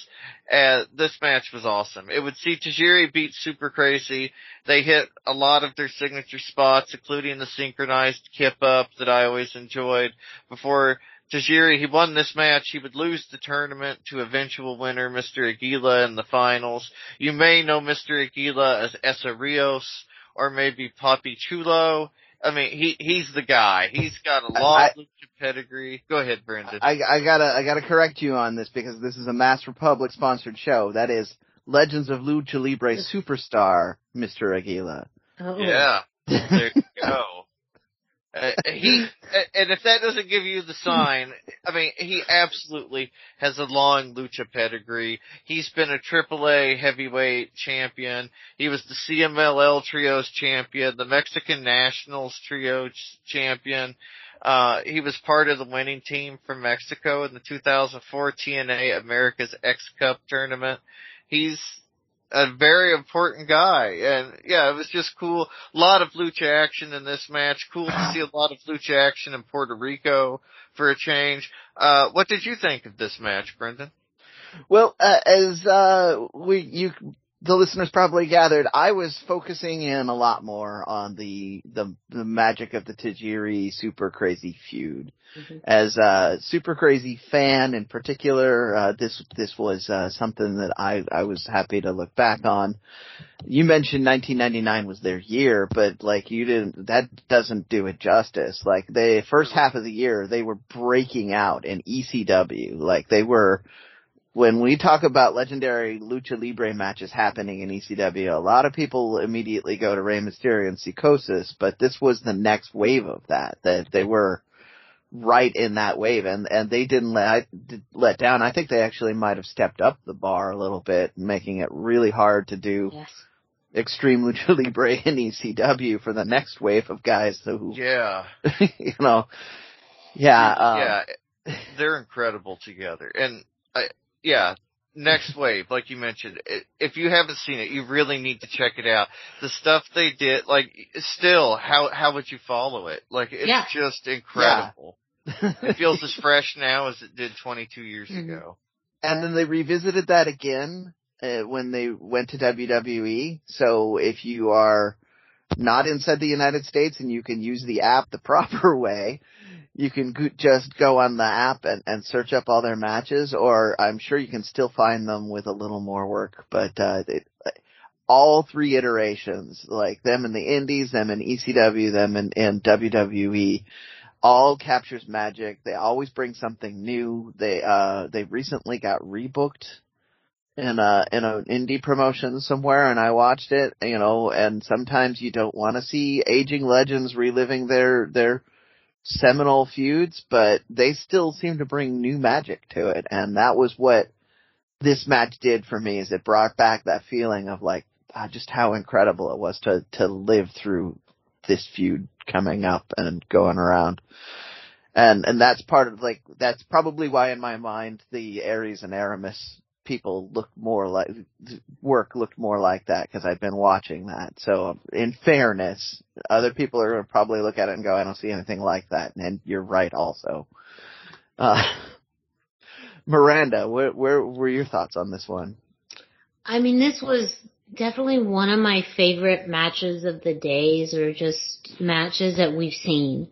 Uh, this match was awesome. It would see Tajiri beat Super Crazy. They hit a lot of their signature spots, including the synchronized kip up that I always enjoyed before Tajiri, he won this match. He would lose the tournament to eventual winner, Mr. Aguila, in the finals. You may know Mr. Aguila as Essa Rios or maybe Papi Chulo. I mean, he he's the guy. He's got a long I- lucha pedigree. Go ahead, Brendan. I, I gotta, I gotta correct you on this because this is a Masked Republic sponsored show. That is Legends of Lucha Libre superstar, Mr. Aguila. Oh. yeah, there you go. Uh, he and if that doesn't give you the sign, I mean, he absolutely has a long lucha pedigree. He's been a AAA heavyweight champion. He was the CMLL trios champion, the Mexican Nationals trio champion. Uh, he was part of the winning team from Mexico in the 2004 TNA America's X Cup tournament. He's a very important guy. And yeah, it was just cool. A lot of lucha action in this match. Cool to see a lot of lucha action in Puerto Rico for a change. Uh, what did you think of this match, Brendan? Well, uh, as uh, we you the listeners probably gathered, I was focusing in a lot more on the the, the magic of the Tajiri Super Crazy feud. As a Super Crazy fan in particular, uh, this this was uh, something that I I was happy to look back on. You mentioned 1999 was their year, but like you didn't that doesn't do it justice. Like the first half of the year, they were breaking out in ECW. Like they were when we talk about legendary lucha libre matches happening in ECW, a lot of people immediately go to Rey Mysterio and Psychosis, but this was the next wave of that. That they were right in that wave, and and they didn't let let down. I think they actually might have stepped up the bar a little bit, making it really hard to do Yes. extreme lucha libre in ECW for the next wave of guys who, Yeah. you know, yeah, um, yeah. They're incredible together. And, I, yeah, next wave, like you mentioned, i- if you haven't seen it, you really need to check it out. The stuff they did, like, still, how, how would you follow it? Like, it's Yeah. just incredible. It feels as fresh now as it did 22 years Mhm. ago. And then they revisited that again uh, when they went to WWE. So if you are not inside the United States and you can use the app the proper way, you can go- just go on the app and, and search up all their matches, or I'm sure you can still find them with a little more work. But uh, it, all three iterations, like them in the Indies, them in ECW, them in, in WWE, all captures magic. They always bring something new. They uh they recently got rebooked in a in an indie promotion somewhere and I watched it, you know, and sometimes you don't want to see aging legends reliving their their seminal feuds, but they still seem to bring new magic to it and that was what this match did for me is it brought back that feeling of like uh, just how incredible it was to to live through this feud coming up and going around. And and that's part of like that's probably why in my mind the Arez and Aramis people look more like work looked more like that because I've been watching that. So in fairness, other people are going to probably look at it and go, I don't see anything like that. And you're right also. Uh, Miranda, where, where were your thoughts on this one? I mean, this was definitely one of my favorite matches of the days or just matches that we've seen.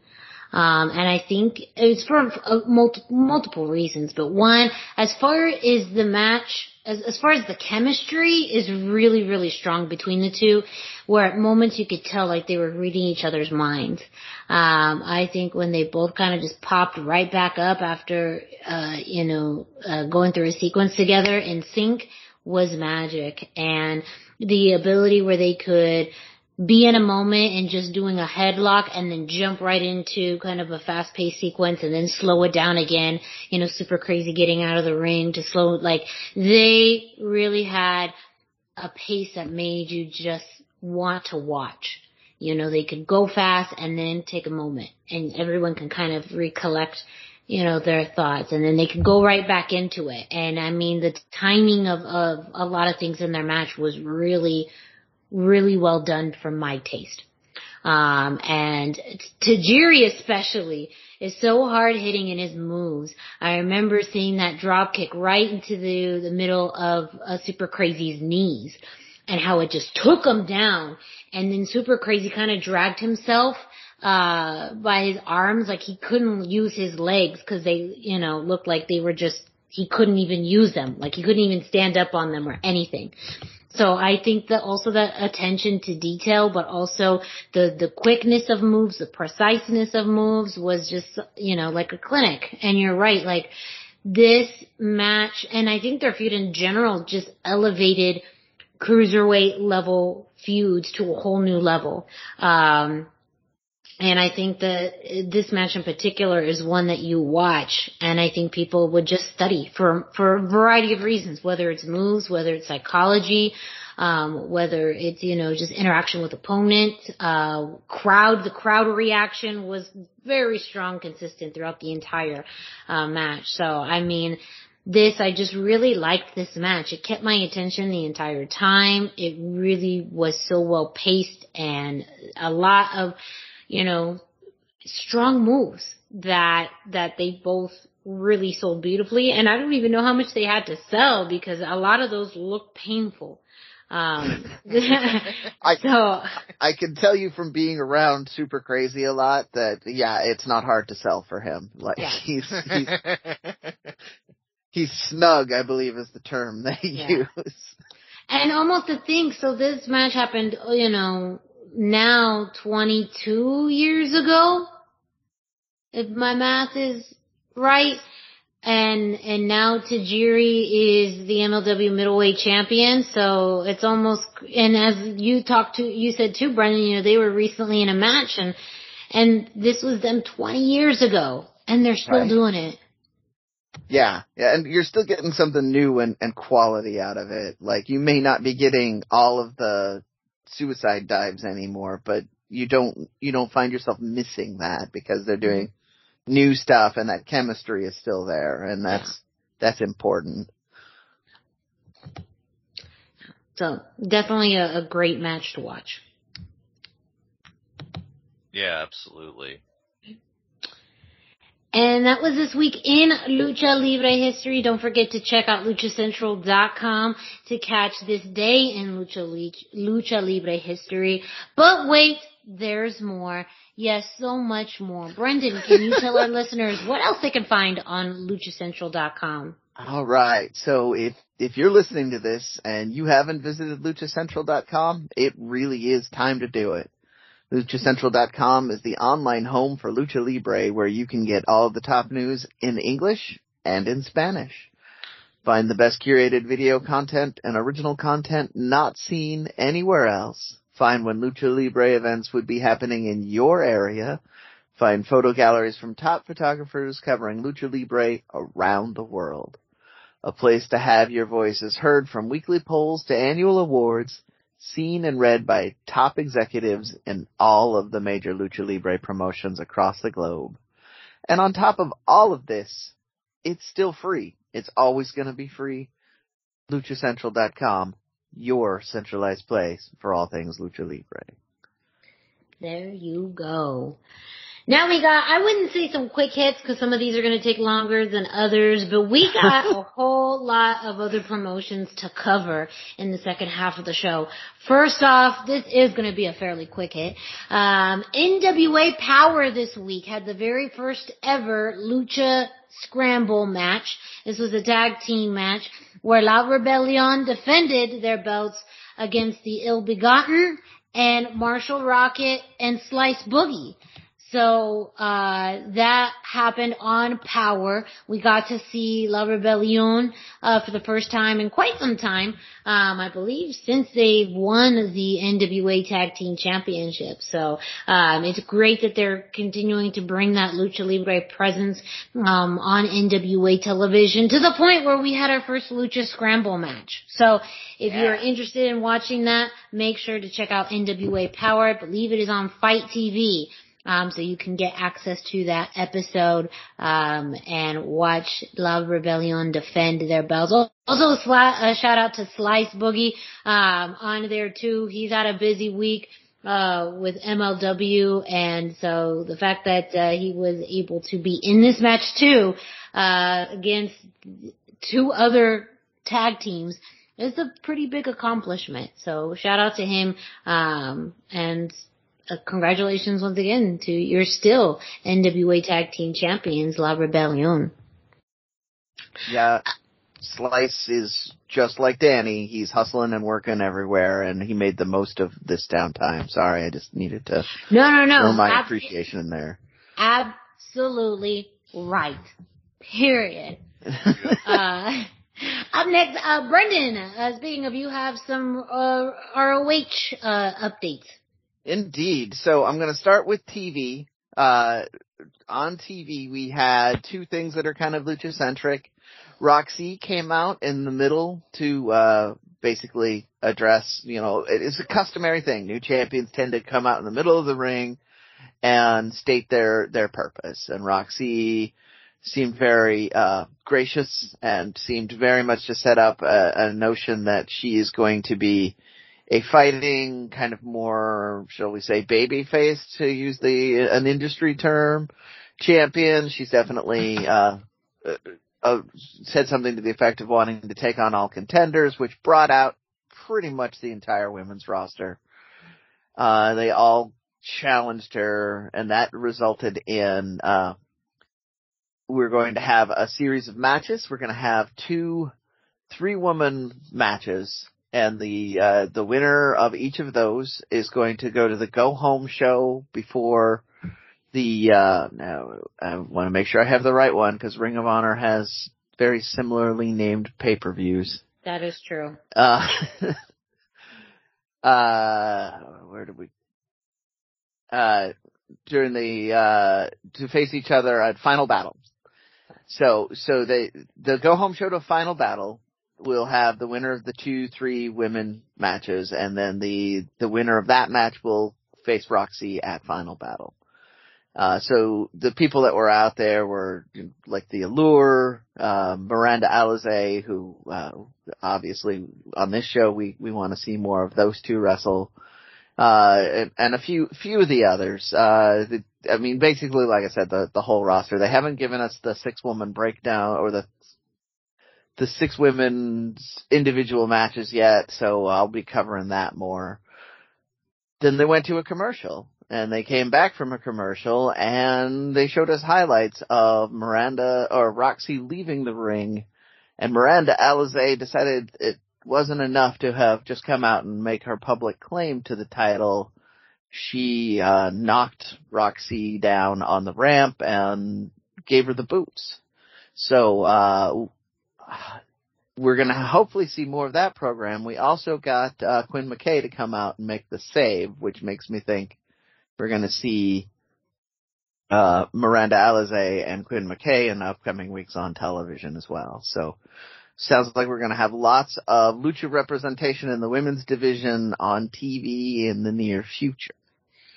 Um, and I think it's for uh, multi- multiple reasons, but one, as far as the match, as, as far as the chemistry is really, really strong between the two, where at moments you could tell like they were reading each other's minds. Um, I think when they both kind of just popped right back up after, uh, you know, uh, going through a sequence together in sync was magic. And the ability where they could be in a moment and just doing a headlock and then jump right into kind of a fast paced sequence and then slow it down again, you know, super crazy getting out of the ring to slow, like they really had a pace that made you just want to watch. You know, they could go fast and then take a moment and everyone can kind of recollect, you know, their thoughts and then they can go right back into it. And I mean, the timing of, of a lot of things in their match was really, really well done for my taste. Um, and Tajiri especially is so hard hitting in his moves. I remember seeing that drop kick right into the, the middle of uh, Super Crazy's knees and how it just took him down. And then Super Crazy kind of dragged himself uh by his arms like he couldn't use his legs cuz they you know looked like they were just he couldn't even use them like he couldn't even stand up on them or anything so I think that also the attention to detail, but also the, the quickness of moves, the preciseness of moves was just, you know, like a clinic. And you're right, like this match, and I think their feud in general just elevated cruiserweight level feuds to a whole new level. Um, and I think that this match in particular is one that you watch and I think people would just study for, for a variety of reasons, whether it's moves, whether it's psychology, um, whether it's, you know, just interaction with opponent, uh, crowd, the crowd reaction was very strong, consistent throughout the entire, uh, match. So, I mean, this, I just really liked this match. It kept my attention the entire time. It really was so well paced and a lot of, you know, strong moves that, that they both really sold beautifully. And I don't even know how much they had to sell because a lot of those look painful. Um, I, so I can tell you from being around super crazy a lot that yeah, it's not hard to sell for him. Like Yeah. he's he's he's snug, I believe is the term they Yeah. use. And almost to thing. so this match happened, you know, now 22 years ago, if my math is right. And, and now Tajiri is the MLW middleweight champion, so it's almost, and as you talked to, you said too, Brendan, you know, they were recently in a match and, and this was them 20 years ago, and they're still Right. doing it. Yeah, yeah, and you're still getting something new and, and quality out of it. Like you may not be getting all of the suicide dives anymore, but you don't you don't find yourself missing that because they're mm-hmm. doing new stuff and that chemistry is still there and that's that's important. So definitely a, a great match to watch. Yeah, absolutely. And that was this week in Lucha Libre history. Don't forget to check out luchacentral.com to catch this day in Lucha, Lucha Libre history. But wait, there's more. Yes, so much more. Brendan, can you tell our listeners what else they can find on luchacentral.com? All right. So if if you're listening to this and you haven't visited luchacentral.com, it really is time to do it. LuchaCentral.com is the online home for Lucha Libre where you can get all of the top news in English and in Spanish. Find the best curated video content and original content not seen anywhere else. Find when Lucha Libre events would be happening in your area. Find photo galleries from top photographers covering Lucha Libre around the world. A place to have your voices heard from weekly polls to annual awards seen and read by top executives in all of the major Lucha Libre promotions across the globe. And on top of all of this, it's still free. It's always going to be free. LuchaCentral.com, your centralized place for all things Lucha Libre. There you go. Now we got, I wouldn't say some quick hits because some of these are going to take longer than others, but we got a whole lot of other promotions to cover in the second half of the show. First off, this is going to be a fairly quick hit. Um, NWA Power this week had the very first ever Lucha Scramble match. This was a tag team match where La Rebellion defended their belts against the Ill Begotten and Marshe Rockett and Slice Boogie. So uh, that happened on Power. We got to see La Rebellion uh, for the first time in quite some time. Um, I believe since they've won the NWA Tag Team Championship. So um, it's great that they're continuing to bring that lucha libre presence um, on NWA television to the point where we had our first lucha scramble match. So if yeah. you're interested in watching that, make sure to check out NWA Power. I believe it is on FITE TV. Um, so you can get access to that episode um, and watch La Rebellion defend their belts. Also, a shout out to Slice Boogie um, on there too. He's had a busy week uh, with MLW, and so the fact that uh, he was able to be in this match too uh, against two other tag teams is a pretty big accomplishment. So shout out to him, um, and uh, congratulations once again to you're still NWA Tag Team Champions, La Rebellion. Yeah, Slice is just like Danny. He's hustling and working everywhere, and he made the most of this downtime. Sorry, I just needed to no, no, no. throw my Ab- appreciation in there. Absolutely right. Period. uh, up next, uh, Brendan. Uh, speaking of, you have some uh, ROH uh, updates. Indeed. So I'm going to start with TV. Uh, on TV, we had two things that are kind of lucha centric. Rok-C came out in the middle to, uh, basically address, you know, it's a customary thing. New champions tend to come out in the middle of the ring and state their, their purpose. And Rok-C seemed very, uh, gracious and seemed very much to set up a, a notion that she is going to be a fighting kind of more, shall we say, baby face to use the an industry term champion. She's definitely uh, uh, uh, said something to the effect of wanting to take on all contenders, which brought out pretty much the entire women's roster. Uh, they all challenged her, and that resulted in uh, we're going to have a series of matches. We're going to have two three woman matches and the uh, the winner of each of those is going to go to the go home show before the uh now I want to make sure I have the right one because Ring of Honor has very similarly named pay-per-views. That is true. Uh uh where did we uh during the uh to face each other at Final Battle. So so they the go home show to Final Battle we'll have the winner of the two, three women matches, and then the the winner of that match will face Rok-C at Final Battle. Uh, so the people that were out there were like the Allure, uh, Miranda Alizé, who, uh, obviously on this show we, we want to see more of those two wrestle, uh, and, and, a few, few of the others. Uh, the, I mean, basically, like I said, the, the whole roster. They haven't given us the six woman breakdown or the the six women's individual matches yet, so I'll be covering that more. Then they went to a commercial, and they came back from a commercial and they showed us highlights of Miranda or Rok-C leaving the ring and Miranda Alizé decided it wasn't enough to have just come out and make her public claim to the title. She uh, knocked Rok-C down on the ramp and gave her the boots. So uh, we're going to hopefully see more of that program. We also got uh, Quinn McKay to come out and make the save, which makes me think we're going to see uh, Miranda Alizé and Quinn McKay in the upcoming weeks on television as well. So sounds like we're going to have lots of lucha representation in the women's division on TV in the near future.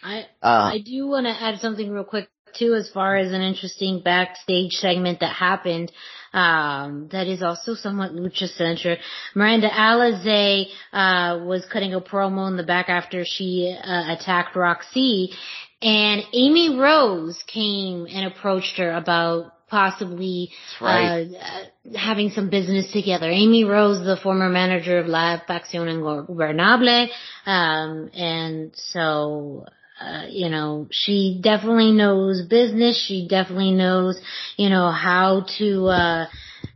I uh, I do want to add something real quick too, as far as an interesting backstage segment that happened. Um, that is also somewhat lucha centric. Miranda Alizé uh, was cutting a promo in the back after she uh, attacked Rok-C, and Amy Rose came and approached her about possibly right. uh, having some business together. Amy Rose, the former manager of La Facción Ingobernable, um, and so uh, you know, she definitely knows business. She definitely knows, you know, how to, uh,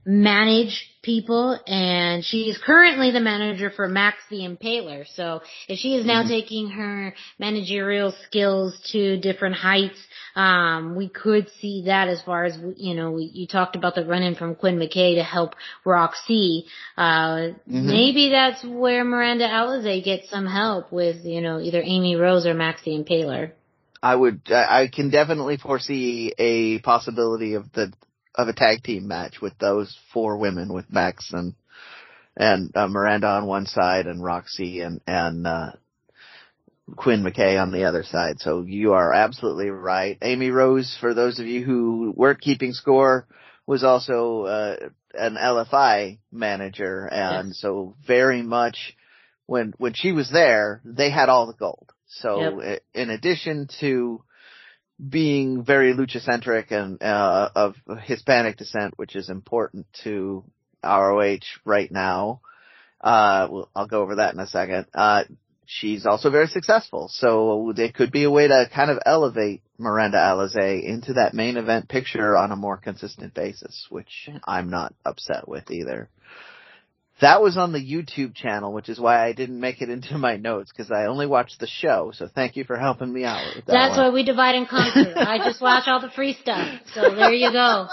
manage people and she is currently the manager for Max the Impaler. So if she is now mm-hmm. taking her managerial skills to different heights, um, we could see that as far as, you know, you talked about the run-in from Quinn McKay to help Rok-C. Uh, mm-hmm. maybe that's where Miranda Alizé gets some help with, you know, either Amy Rose or Max the Impaler. I would, I can definitely foresee a possibility of the of a tag team match with those four women with Max and and uh, Miranda on one side and Rok-C and and uh, Quinn McKay on the other side. So you are absolutely right. Amy Rose, for those of you who weren't keeping score, was also uh, an LFI manager, and yes. so very much when when she was there, they had all the gold. So yep. in addition to being very lucha-centric and uh, of Hispanic descent, which is important to ROH right now. Uh, well, I'll go over that in a second. Uh, she's also very successful, so there could be a way to kind of elevate Miranda Alizé into that main event picture on a more consistent basis, which I'm not upset with either. That was on the YouTube channel, which is why I didn't make it into my notes because I only watched the show. So thank you for helping me out. That That's one. why we divide and conquer. I just watch all the free stuff. So there you go.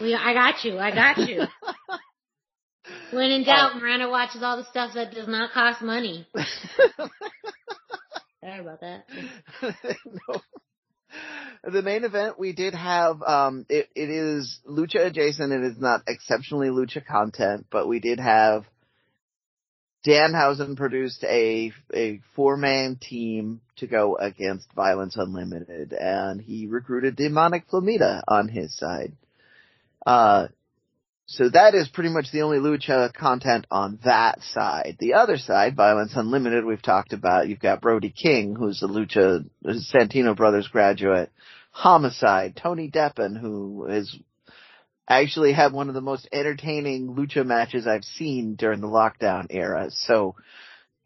We, I got you. I got you. When in doubt, oh. Miranda watches all the stuff that does not cost money. Sorry about that. no the main event we did have um it, it is lucha adjacent it is not exceptionally lucha content but we did have Danhausen produced a a four man team to go against Violence Unlimited and he recruited Demonic Flamita on his side. Uh so that is pretty much the only lucha content on that side. The other side, Violence Unlimited, we've talked about. You've got Brody King, who's a lucha Santino Brothers graduate. Homicide, Tony Deppen, who has actually had one of the most entertaining lucha matches I've seen during the lockdown era. So,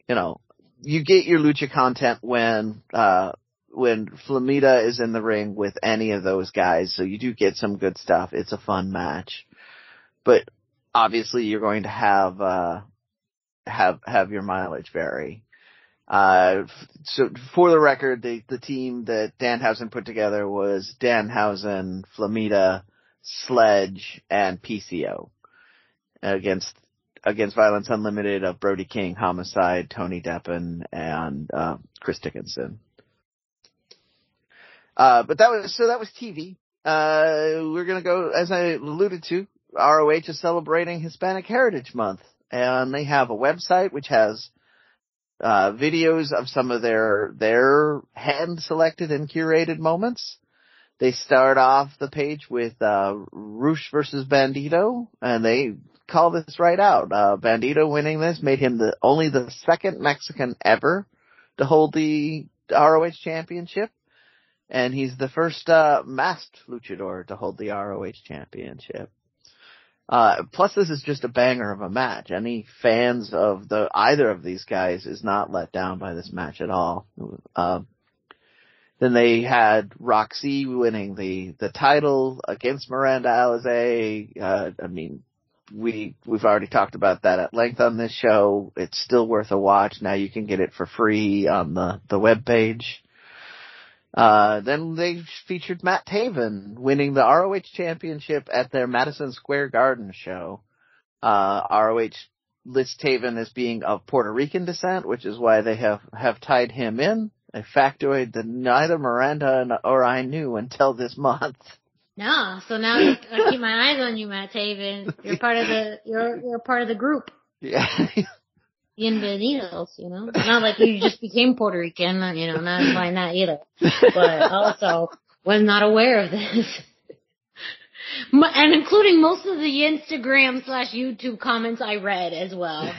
you know, you get your lucha content when, uh, when Flamita is in the ring with any of those guys. So you do get some good stuff. It's a fun match but obviously you're going to have uh, have have your mileage vary. Uh, so for the record, the the team that Danhausen put together was Danhausen, Flamita, Sledge, and PCO against against Violence Unlimited of Brody King, Homicide, Tony Deppen, and uh, Chris Dickinson. Uh, but that was so that was TV. Uh, we're gonna go, as I alluded to, ROH is celebrating Hispanic Heritage Month, and they have a website which has uh, videos of some of their their hand selected and curated moments. They start off the page with uh, Rush versus Bandito, and they call this right out. Uh, Bandito winning this made him the only the second Mexican ever to hold the ROH championship, and he's the first uh, masked luchador to hold the ROH championship. Uh, plus this is just a banger of a match. Any fans of the, either of these guys is not let down by this match at all. Uh, Then they had Rok-C winning the, the title against Miranda Alizé. Uh, I mean, we, we've already talked about that at length on this show. It's still worth a watch. Now you can get it for free on the, the web page. Uh, then they featured Matt Taven winning the ROH championship at their Madison Square Garden show. Uh, ROH lists Taven as being of Puerto Rican descent, which is why they have, have tied him in. A factoid that neither Miranda or I knew until this month. No, so now I keep my eyes on you, Matt Taven. You're part of the, you're, you're part of the group. Yeah. Bienvenidos, you know? Not like you just became Puerto Rican, you know, not implying that either. But also was not aware of this. And including most of the Instagram slash YouTube comments I read as well.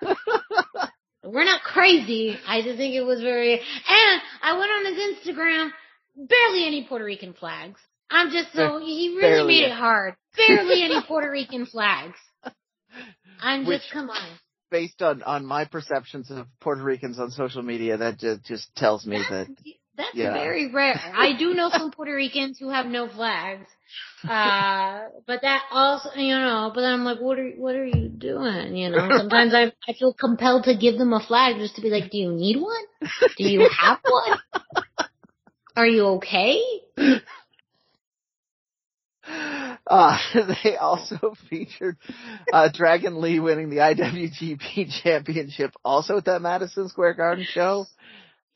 We're not crazy. I just think it was very, and I went on his Instagram, barely any Puerto Rican flags. I'm just so, he really made it hard. Barely any Puerto Rican flags. I'm just, Which- come on. Based on, on my perceptions of Puerto Ricans on social media, that just, just tells me that, That's Yeah. very rare. I do know some Puerto Ricans who have no flags. Uh, but that also, you know, but I'm like, what are, what are you doing? You know, sometimes I, I feel compelled to give them a flag just to be like, do you need one? Do you have one? Are you okay? Uh, they also featured uh, Dragon Lee winning the IWGP Championship also at that Madison Square Garden show.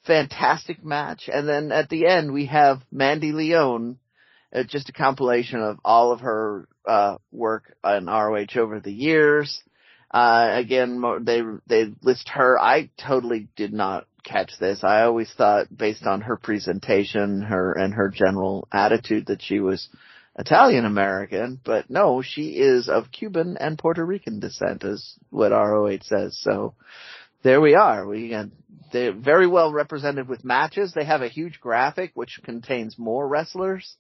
Fantastic match. And then at the end we have Mandy Leone, uh, just a compilation of all of her uh, work on ROH over the years. Uh, again, they they list her. I totally did not catch this. I always thought, based on her presentation, her and her general attitude, that she was Italian American, but no, she is of Cuban and Puerto Rican descent, is what ROH says. So there we are. We uh, they're very well represented with matches. They have a huge graphic which contains more wrestlers.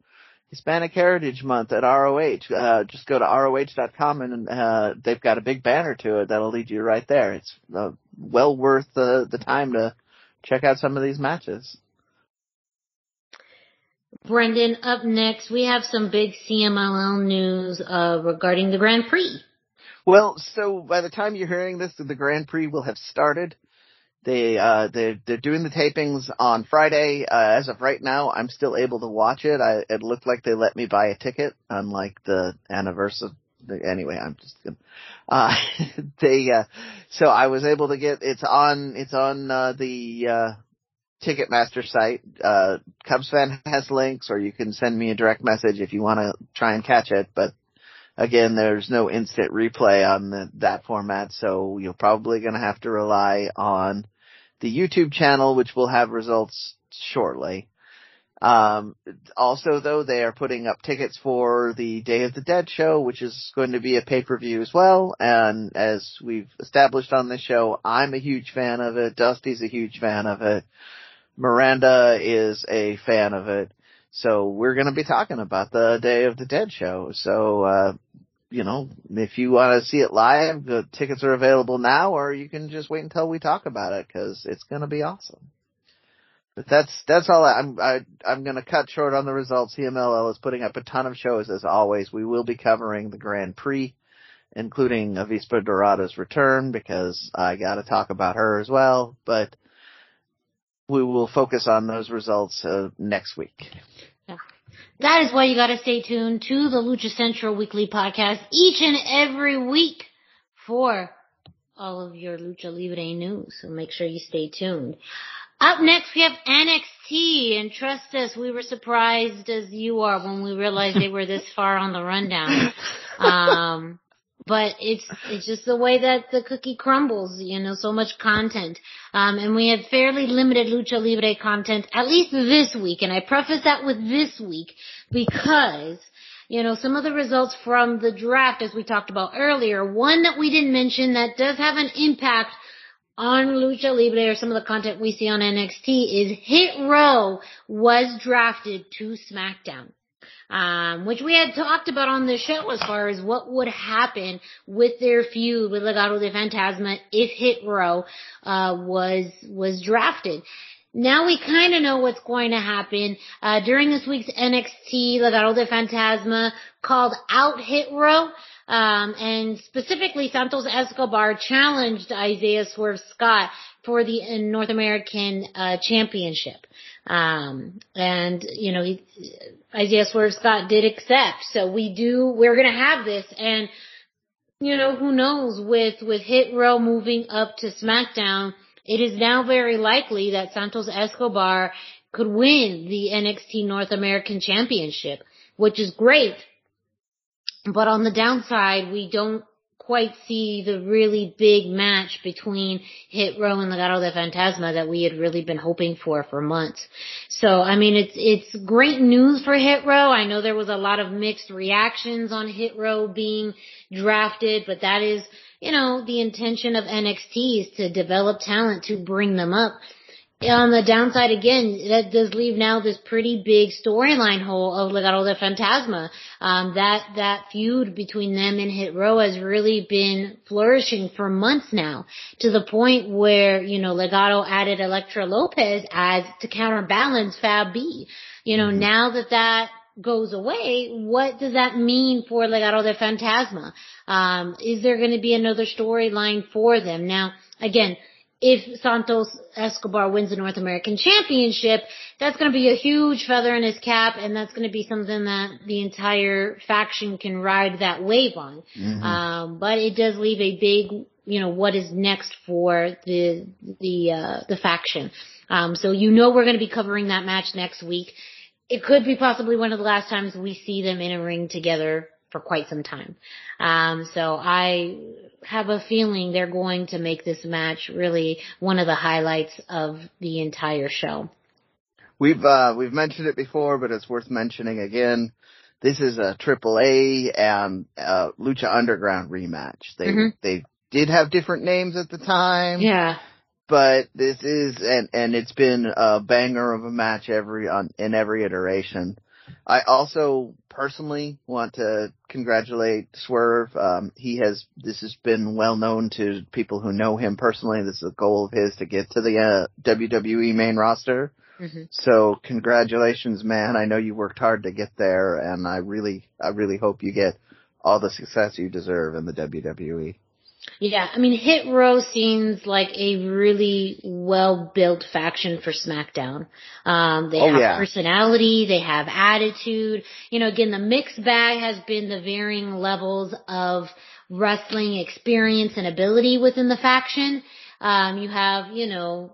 Hispanic Heritage Month at ROH. Uh, just go to ROH.com and uh, they've got a big banner to it that'll lead you right there. It's uh, well worth the the time to check out some of these matches. Brendan, up next, we have some big CMLL news, uh, regarding the Grand Prix. Well, so by the time you're hearing this, the Grand Prix will have started. They uh they they're doing the tapings on Friday. Uh, as of right now, I'm still able to watch it. I it looked like they let me buy a ticket, unlike the anniversary. Anyway, I'm just gonna. Uh, they uh, so I was able to get it's on it's on uh, the uh, Ticketmaster site. Uh, Cubs fan has links, or you can send me a direct message if you want to try and catch it. But again, there's no instant replay on the, that format, so you're probably going to have to rely on the YouTube channel, which will have results shortly. Um, also though, they are putting up tickets for the Day of the Dead show, which is going to be a pay-per-view as well. And as we've established on this show, I'm a huge fan of it. Dusty's a huge fan of it. Miranda is a fan of it. So we're going to be talking about the Day of the Dead show. So, uh, you know, if you want to see it live, the tickets are available now, or you can just wait until we talk about it because it's going to be awesome. But that's that's all. I, I'm I, I'm going to cut short on the results. CMLL is putting up a ton of shows as always. We will be covering the Grand Prix, including Avispa Dorada's return because I got to talk about her as well. But we will focus on those results uh, next week. Yeah. That is why you gotta stay tuned to the Lucha Central weekly podcast each and every week for all of your Lucha Libre news. So make sure you stay tuned. Up next we have NXT and trust us, we were surprised as you are when we realized they were this far on the rundown. Um, but it's it's just the way that the cookie crumbles, you know, so much content. Um, and we have fairly limited lucha libre content, at least this week. And I preface that with this week because, you know, some of the results from the draft, as we talked about earlier, one that we didn't mention that does have an impact on Lucha Libre or some of the content we see on NXT is Hit Row was drafted to SmackDown um, which we had talked about on the show as far as what would happen with their feud with Legado de Fantasma if Hit Row uh, was was drafted. now we kind of know what's going to happen. Uh, during this week's NXT, Legado del Fantasma called out Hit Row. Um, and specifically Santos Escobar challenged Isaiah Swerve Scott for the uh, North American uh, Championship. Um, and you know, he, Isaiah Swerve Scott did accept. So we do, we're gonna have this and you know, who knows with, with Hit Row moving up to SmackDown, it is now very likely that Santos Escobar could win the NXT North American Championship, which is great. But on the downside, we don't quite see the really big match between Hit Row and Legado de Fantasma that we had really been hoping for for months. So, I mean, it's, it's great news for Hit Row. I know there was a lot of mixed reactions on Hit Row being drafted, but that is, you know, the intention of NXT is to develop talent to bring them up on the downside again, that does leave now this pretty big storyline hole of Legado del Fantasma. Um, that, that feud between them and Hit Row has really been flourishing for months now to the point where, you know, Legado added Electra Lopez as to counterbalance Fab B. You know, mm-hmm. now that that goes away, what does that mean for Legado del Fantasma? Um, is there going to be another storyline for them? Now, again, if Santos Escobar wins the North American Championship, that's going to be a huge feather in his cap, and that's going to be something that the entire faction can ride that wave on. Mm-hmm. Um, but it does leave a big, you know, what is next for the the uh, the faction. Um, so you know we're going to be covering that match next week. It could be possibly one of the last times we see them in a ring together for quite some time. Um, so I have a feeling they're going to make this match really one of the highlights of the entire show. We've uh, we've mentioned it before, but it's worth mentioning again. This is a Triple A and uh, Lucha Underground rematch. They mm-hmm. they did have different names at the time. Yeah. But this is and and it's been a banger of a match every on in every iteration. I also personally want to congratulate Swerve. Um, he has, this has been well known to people who know him personally. This is a goal of his to get to the uh, WWE main roster. Mm-hmm. So congratulations, man. I know you worked hard to get there and I really, I really hope you get all the success you deserve in the WWE. Yeah, I mean, Hit Row seems like a really well built faction for SmackDown. Um, they oh, have yeah. personality, they have attitude. You know, again, the mixed bag has been the varying levels of wrestling experience and ability within the faction. Um, you have, you know,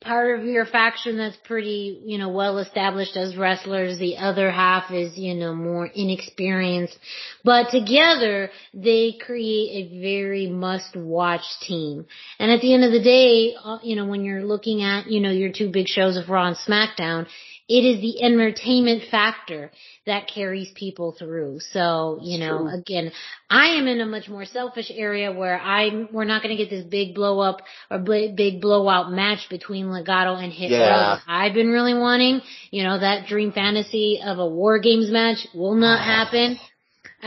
part of your faction that's pretty, you know, well established as wrestlers. The other half is, you know, more inexperienced. But together, they create a very must watch team. And at the end of the day, uh, you know, when you're looking at, you know, your two big shows of Raw and SmackDown, it is the entertainment factor that carries people through. So, you know, True. again, I am in a much more selfish area where I'm, we're not going to get this big blow up or big, blowout match between Legado and Hit yeah. I've been really wanting, you know, that dream fantasy of a War Games match will not uh-huh. happen.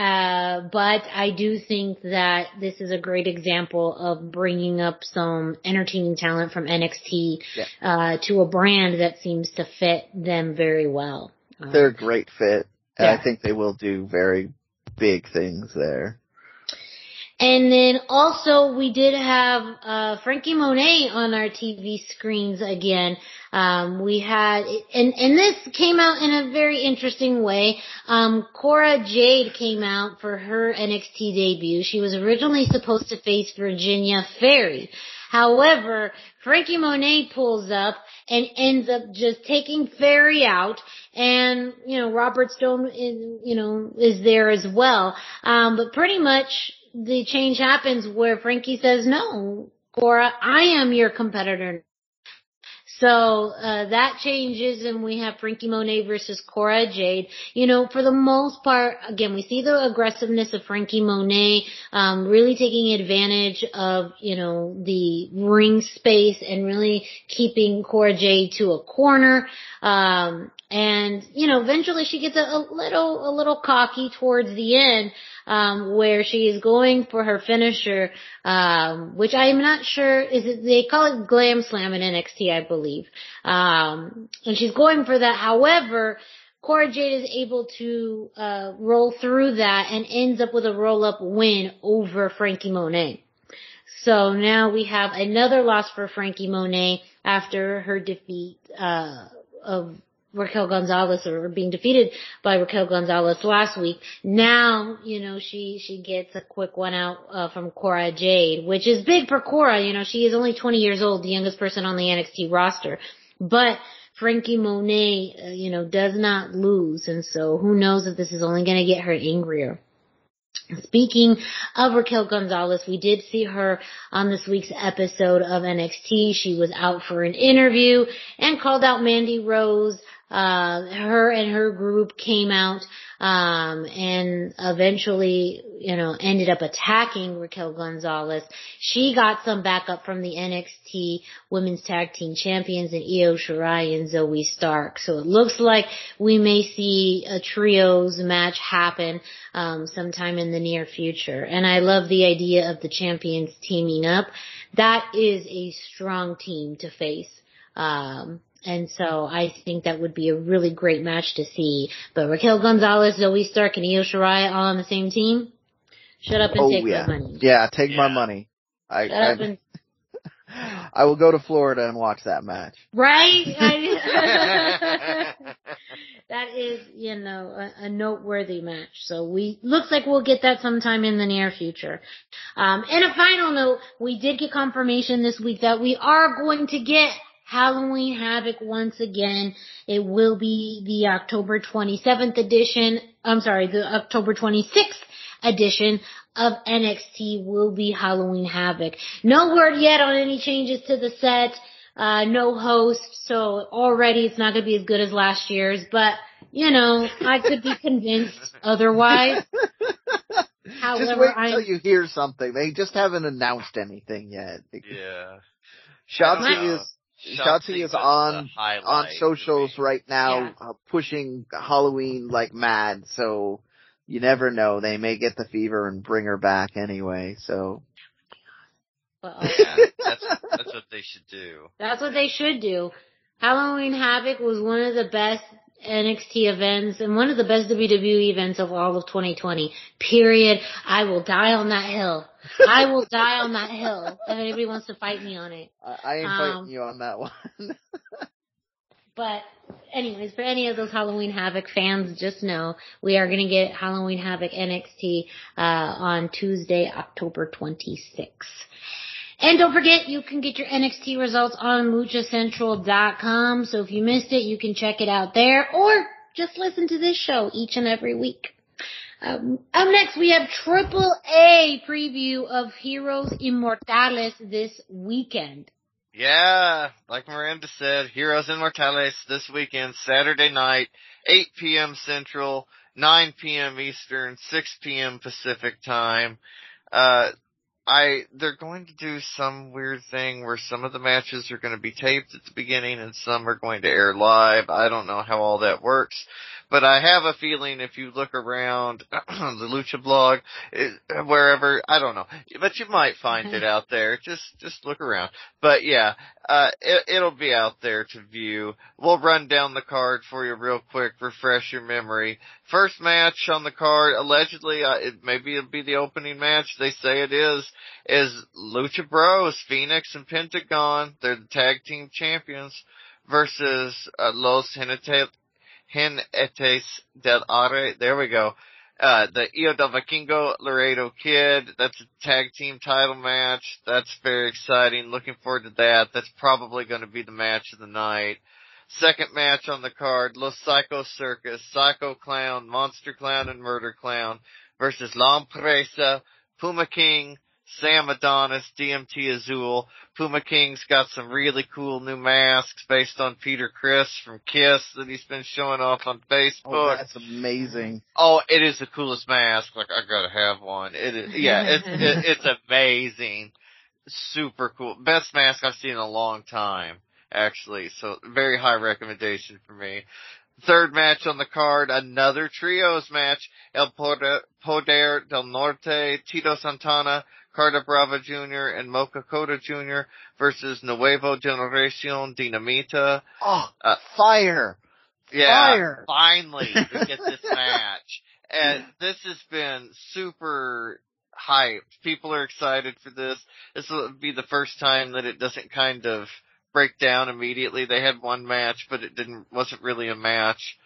Uh, but I do think that this is a great example of bringing up some entertaining talent from NXT yeah. uh, to a brand that seems to fit them very well. They're a great fit, and yeah. I think they will do very big things there. And then also we did have uh, Franky Monet on our TV screens again. Um, we had, and, and this came out in a very interesting way. Um, Cora Jade came out for her NXT debut. She was originally supposed to face Virginia Ferry. However, Franky Monet pulls up and ends up just taking Ferry out and, you know, Robert Stone is, you know, is there as well. Um, but pretty much the change happens where Franky says, no, Cora, I am your competitor so uh, that changes, and we have Franky Monet versus Cora Jade. You know, for the most part, again, we see the aggressiveness of Franky Monet, um, really taking advantage of you know the ring space and really keeping Cora Jade to a corner. Um, and you know, eventually she gets a, a little a little cocky towards the end. Um, where she is going for her finisher, um, which I'm not sure is it, they call it Glam Slam in NXT, I believe. Um, and she's going for that. However, Cora Jade is able to, uh, roll through that and ends up with a roll up win over Franky Monet. So now we have another loss for Franky Monet after her defeat, uh, of Raquel Gonzalez or being defeated by Raquel Gonzalez last week. Now, you know, she, she gets a quick one out, uh, from Cora Jade, which is big for Cora. You know, she is only 20 years old, the youngest person on the NXT roster. But Franky Monet, uh, you know, does not lose. And so who knows if this is only going to get her angrier. Speaking of Raquel Gonzalez, we did see her on this week's episode of NXT. She was out for an interview and called out Mandy Rose uh, her and her group came out, um, and eventually, you know, ended up attacking Raquel Gonzalez. She got some backup from the NXT Women's Tag Team Champions and Io Shirai and Zoey Stark. So it looks like we may see a trios match happen, um, sometime in the near future. And I love the idea of the champions teaming up. That is a strong team to face. Um, and so I think that would be a really great match to see. But Raquel Gonzalez, Zoey Stark, and Io Shirai all on the same team. Shut up and oh, take yeah. my money. Yeah, take Yeah. my money. I, Shut up I, and I will go to Florida and watch that match. right. I- that is, you know, a, a noteworthy match. So we looks like we'll get that sometime in the near future. Um, and a final note, we did get confirmation this week that we are going to get Halloween Havoc once again. It will be the October 27th edition. I'm sorry, the October 26th edition of NXT will be Halloween Havoc. No word yet on any changes to the set. Uh, no host, so already it's not gonna be as good as last year's, but you know, I could be convinced otherwise. just However, wait I until you hear something. They just haven't announced anything yet. Yeah. Shotzi is Shotzi is on on socials right now, Yeah. uh, pushing Halloween like mad. So you never know; they may get the fever and bring her back anyway. So well, Yeah, that's that's what they should do. That's what they should do. Halloween Havoc was one of the best NXT events and one of the best WWE events of all of 2020. Period. I will die on that hill. I will die on that hill if anybody wants to fight me on it. I, I ain't Um, fighting you on that one. But anyways, for any of those Halloween Havoc fans, just know we are going to get Halloween Havoc NXT uh, on Tuesday, October 26th. And don't forget, you can get your NXT results on luchacentral.com. So if you missed it, you can check it out there or just listen to this show each and every week. Um, up next, we have Triple A preview of Heroes Inmortales this weekend. Yeah, like Miranda said, Heroes Inmortales this weekend, Saturday night, 8 p.m. Central, 9 p.m. Eastern, 6 p.m. Pacific time. Uh, I, they're going to do some weird thing where some of the matches are going to be taped at the beginning and some are going to air live. I don't know how all that works, but I have a feeling if you look around the Lucha blog, it, wherever, I don't know, but you might find it out there. Just, just look around. But yeah, uh, it, it'll be out there to view. We'll run down the card for you real quick, refresh your memory. First match on the card, allegedly, uh, it, maybe it'll be the opening match. They say it is, is Lucha Bros, Fénix and Pentagon. They're the tag team champions versus uh, Los Jinetes, del Aire. There we go. Uh, the Hijo del Vikingo Laredo Kid. That's a tag team title match. That's very exciting. Looking forward to that. That's probably going to be the match of the night. Second match on the card, Los Psycho Circus, Psycho Clown, Monster Clown, and Murder Clown versus La Empresa, Puma King, Sam Adonis, DMT Azul. Puma King's got some really cool new masks based on Peter Criss from Kiss that he's been showing off on oh, Facebook. oh, that's amazing. Oh, it is the coolest mask. Like I gotta have one. It is, yeah, it's it, it's amazing, super cool, best mask I've seen in a long time, actually. So very high recommendation for me. Third match on the card, another trios match. El Poder, del Norte, Tito Santana, Carta Brava Jr. and Mocho Cota Jr. versus Nuevo Generacion Dinamita. Oh, uh, fire! Yeah, fire! finally we get this match. And this has been super hyped. People are excited for this. This will be the first time that it doesn't kind of break down immediately. They had one match, but it didn't, wasn't really a match.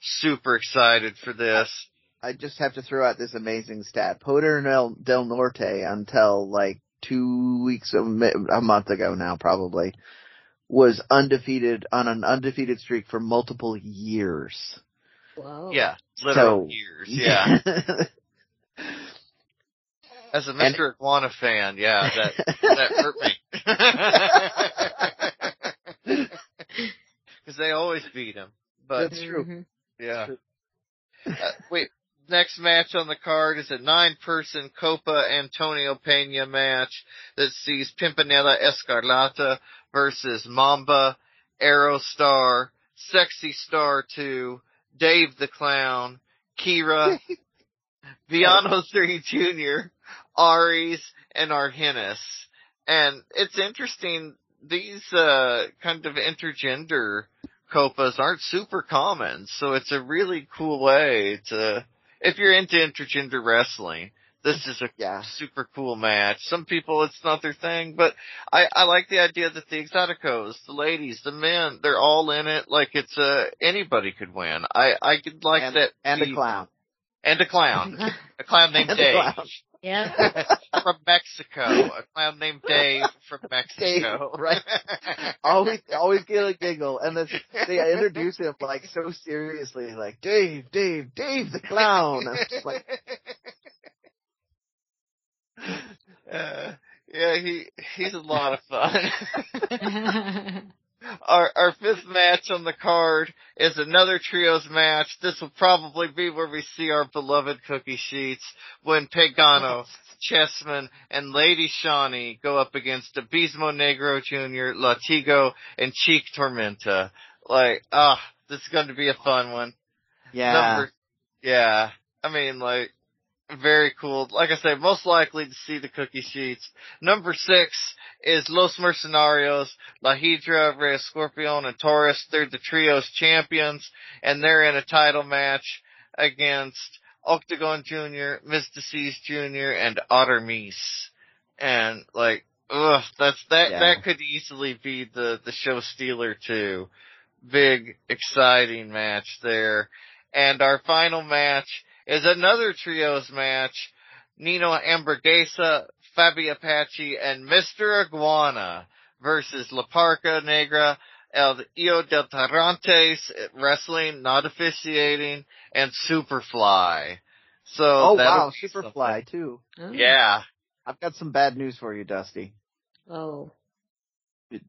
Super excited for this. I just have to throw out this amazing stat. Poder del, del Norte until like two weeks, a, a month ago now probably, was undefeated on an undefeated streak for multiple years. Whoa. Yeah, literal So- years. Yeah. As a Mr. And- Iguana fan, yeah, that that hurt me. Because they always beat him. But That's true. Mhm. yeah. Uh, wait, next match on the card is a nine-person Copa Antonio Pena match that sees Pimpinela Escarlata versus Mamba, Aerostar, Sexy Star 2, Dave the Clown, Keyra, Villano 3 Jr., Arez, and Arhenis. And it's interesting, these, uh, kind of intergender copas aren't super common, so it's a really cool way to, if you're into intergender wrestling, this is a Yeah. super cool match. Some people it's not their thing, but I, I like the idea that the exoticos, the ladies, the men, they're all in it like it's uh anybody could win. I, I could like and, that. and a clown. And a clown. a clown named Dave. Clown. Yep. from Mexico. A clown named Dave from Mexico. Dave, right. always, always get a giggle, and then they introduce him like so seriously, like Dave, Dave, Dave the clown. I'm just like, Uh, yeah, he he's a lot of fun. our our fifth match on the card is another trios match. This will probably be where we see our beloved cookie sheets when Pagano, Chessman, and Lady Shani go up against Abismo Negro Jr., Latigo, and Chik Tormenta. Like, ah, this is going to be a fun one. yeah, Number, yeah. I mean, like, very cool. Like I say, most likely to see the cookie sheets. Number six is Los Mercenarios, La Hydra, Rey Scorpion, and Taurus. They're the trios champions, and they're in a title match against Octagon Jr., Myzteziz Jr., and Artemis. And like, ugh, that's, that, Yeah. that could easily be the, the show stealer too. Big, exciting match there. And our final match is another trios match. Nino Hamburguesa, Fabi Apache, and Mr. Iguana versus La Parca Negra, El Hijo del Tirantes, wrestling, not officiating, and Superfly. So oh wow, be Superfly too. something. Yeah. I've got some bad news for you, Dusty. Oh.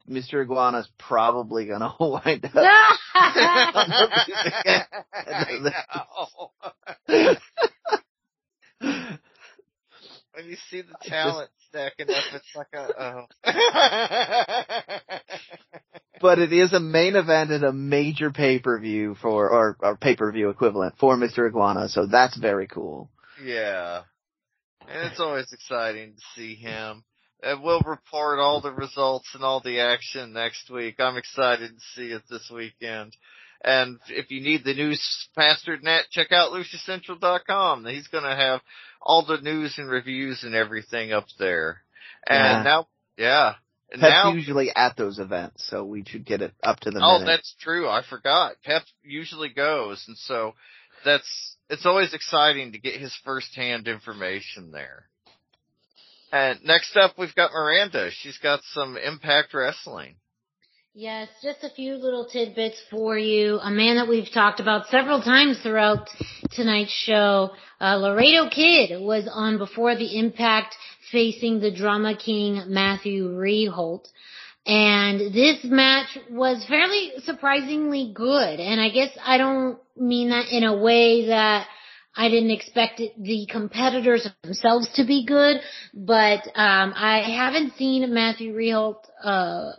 Mr. Iguana's probably gonna wind up. I know. when you see the talent stacking up, it's like a, oh. but it is a main event and a major pay per view for, or, or pay per view equivalent for Mr. Iguana, so that's very cool. yeah. And it's always exciting to see him. And we'll report all the results and all the action next week. I'm excited to see it this weekend. And if you need the news faster than that, check out LuchaCentral.com. He's gonna have all the news and reviews and everything up there. And Yeah. now, yeah. And Pep's now, usually at those events, so we should get it up to the oh, minute. that's true. I forgot. Pep usually goes. And so that's, it's always exciting to get his firsthand information there. And next up, we've got Miranda. She's got some Impact Wrestling. Yes, just a few little tidbits for you. A man that we've talked about several times throughout tonight's show, uh, Laredo Kid was on before the impact facing the drama king Matthew Reholt. And this match was fairly surprisingly good. And I guess I don't mean that in a way that I didn't expect it, the competitors themselves to be good, but um, I haven't seen Matthew Reholt uh,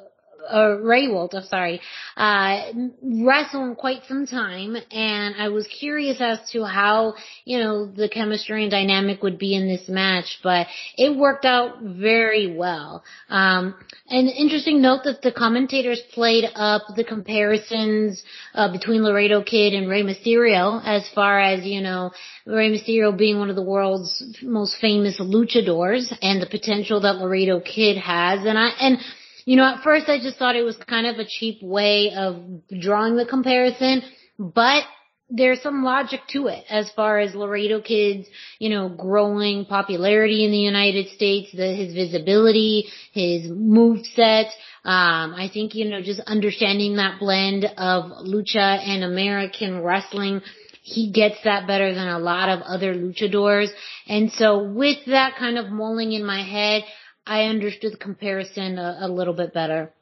uh, Rehwoldt, I'm sorry, uh, wrestled quite some time, and I was curious as to how, you know, the chemistry and dynamic would be in this match, but it worked out very well. Um, an interesting note that the commentators played up the comparisons uh, between Laredo Kid and Rey Mysterio, as far as you know, Rey Mysterio being one of the world's most famous luchadors, and the potential that Laredo Kid has, and I and you know, at first I just thought it was kind of a cheap way of drawing the comparison, but there's some logic to it as far as Laredo Kids, you know, growing popularity in the United States, the, his visibility, his move set. Um, I think, you know, just understanding that blend of lucha and American wrestling, he gets that better than a lot of other luchadors. And so with that kind of mulling in my head, I understood the comparison a, a little bit better.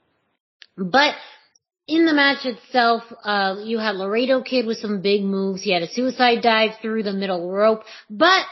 But in the match itself, uh, you had Laredo Kid with some big moves. He had a suicide dive through the middle rope, but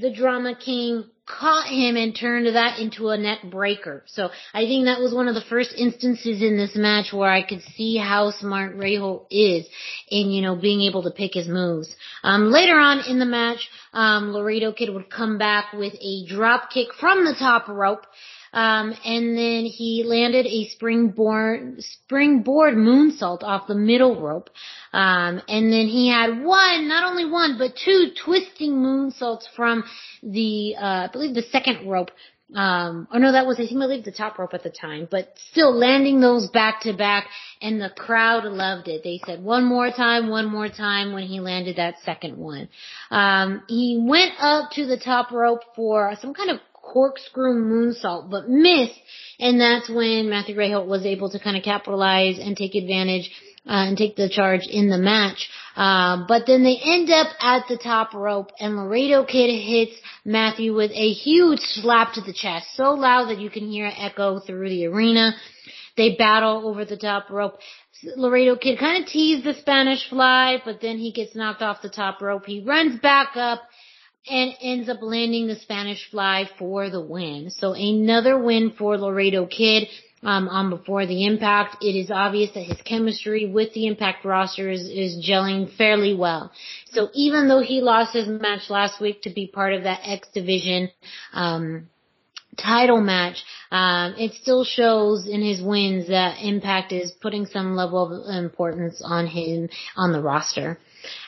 the Drama King caught him and turned that into a net breaker. So I think that was one of the first instances in this match where I could see how smart Rehwoldt is in, you know, being able to pick his moves. Um, later on in the match, um, Laredo Kid would come back with a drop kick from the top rope. Um, and then he landed a springboard, springboard moonsault off the middle rope. Um, and then he had one, not only one, but two twisting moonsaults from the, uh, I believe the second rope. Um, or no, that was, I think, I believe the top rope at the time, but still landing those back to back and the crowd loved it. They said one more time, one more time when he landed that second one. Um, he went up to the top rope for some kind of corkscrew moonsault, but missed. And that's when Matthew Rehwoldt was able to kind of capitalize and take advantage uh, and take the charge in the match. Uh, but then they end up at the top rope and Laredo Kid hits Matthew with a huge slap to the chest, so loud that you can hear it echo through the arena. They battle over the top rope. Laredo Kid kind of teased the Spanish fly, but then he gets knocked off the top rope. He runs back up and ends up landing the Spanish fly for the win. So another win for Laredo Kid. Um, on before the impact, it is obvious that his chemistry with the impact roster is, is gelling fairly well. So even though he lost his match last week to be part of that X division, um, title match, um, it still shows in his wins that Impact is putting some level of importance on him on the roster.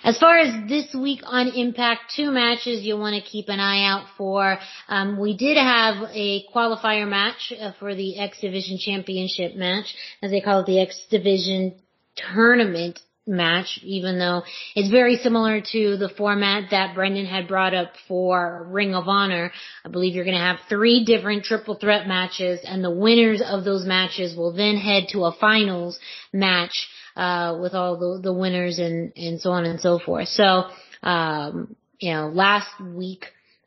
As far as this week on Impact, two matches you'll want to keep an eye out for. Um, we did have a qualifier match uh, for the X Division Championship match, as they call it, the X Division Tournament match, even though it's very similar to the format that Brendan had brought up for Ring of Honor. I believe you're going to have three different triple threat matches and the winners of those matches will then head to a finals match uh, with all the, the winners and, and so on and so forth. So, um, you know, last week,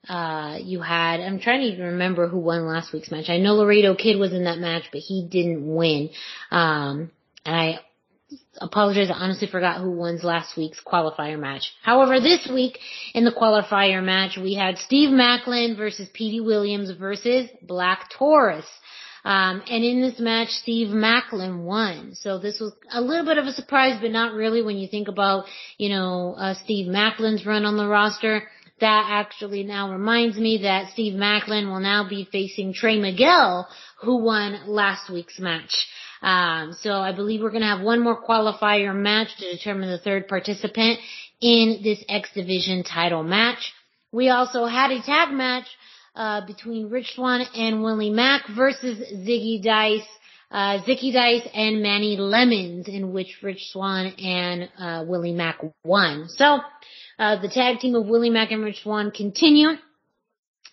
uh, you had, I'm trying to even remember who won last week's match. I know Laredo Kid was in that match, but he didn't win. Um, and I apologize, I honestly forgot who won last week's qualifier match. However, this week in the qualifier match, we had Steve Macklin versus Petey Williams versus Black Taurus. Um, and in this match, Steve Macklin won. So this was a little bit of a surprise, but not really when you think about, you know, uh, Steve Macklin's run on the roster. That actually now reminds me that Steve Macklin will now be facing Trey Miguel, who won last week's match. Um, so I believe we're going to have one more qualifier match to determine the third participant in this X Division title match. We also had a tag match uh, between Rich Swann and Willie Mack versus Ziggy Dice, uh, Zicky Dice and Manny Lemons, in which Rich Swann and uh, Willie Mack won. So uh, the tag team of Willie Mack and Rich Swann continue.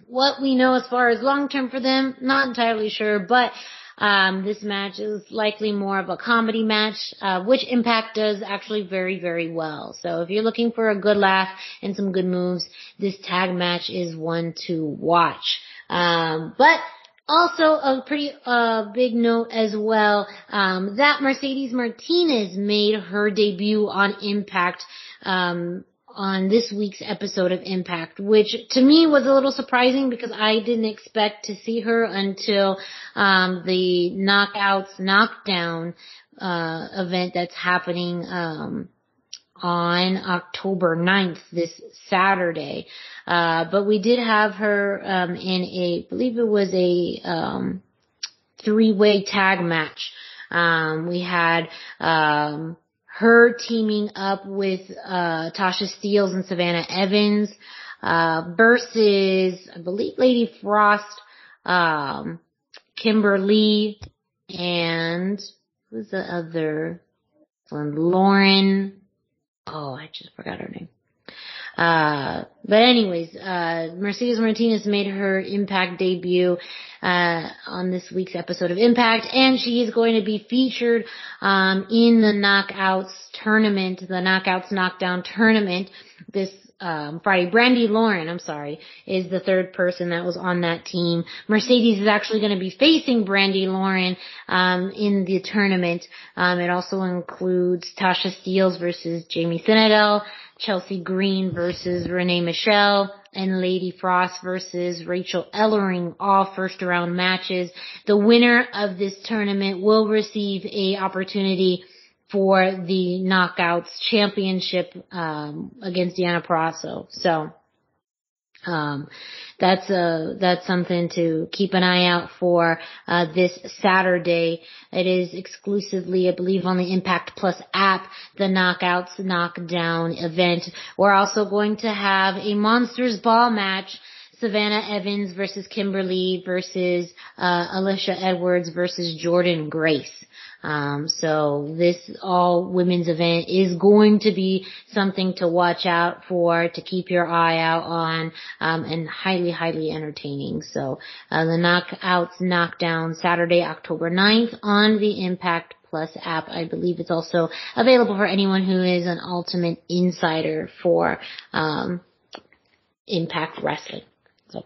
What we know as far as long term for them, not entirely sure, but um, this match is likely more of a comedy match, uh, which Impact does actually very, very well. So if you're looking for a good laugh and some good moves, this tag match is one to watch. Um, but also a pretty uh, big note as well um, that Mercedes Martinez made her debut on Impact um, on this week's episode of Impact, which to me was a little surprising because I didn't expect to see her until um, the Knockouts Knockdown uh, event that's happening um, on October 9th, this Saturday. Uh, but we did have her um, in a, I believe it was a um, three-way tag match. Um, we had um, her teaming up with uh, Tasha Steelz and Savannah Evans uh, versus, I believe, Lady Frost, um, Kimber Lee, and who's the other one? Lauren oh, I just forgot her name. Uh, but anyways, uh, Mercedes Martinez made her Impact debut, uh, on this week's episode of Impact, and she is going to be featured, um, in the Knockouts tournament, the Knockouts Knockdown tournament this um, Friday. Brandi Lauren, I'm sorry, is the third person that was on that team. Mercedes is actually going to be facing Brandi Lauren um, in the tournament. Um, it also includes Tasha Steelz versus Jamie Thunedell, Chelsea Green versus Renee Michelle, and Lady Frost versus Rachael Ellering, all first round matches. The winner of this tournament will receive a opportunity for the knockouts championship um, against Deonna Purrazzo. So um, that's a that's something to keep an eye out for uh, this Saturday. It is exclusively, I believe, on the Impact Plus app. The Knockouts Knockdown event. We're also going to have a Monsters Ball match. Savannah Evans versus Kimber Lee versus uh, Alisha Edwards versus Jordan Grace. Um, so this all women's event is going to be something to watch out for, to keep your eye out on, um, and highly, highly entertaining. So, uh, the knockouts knockdown Saturday, October 9th on the Impact Plus app. I believe it's also available for anyone who is an ultimate insider for, um, Impact Wrestling. So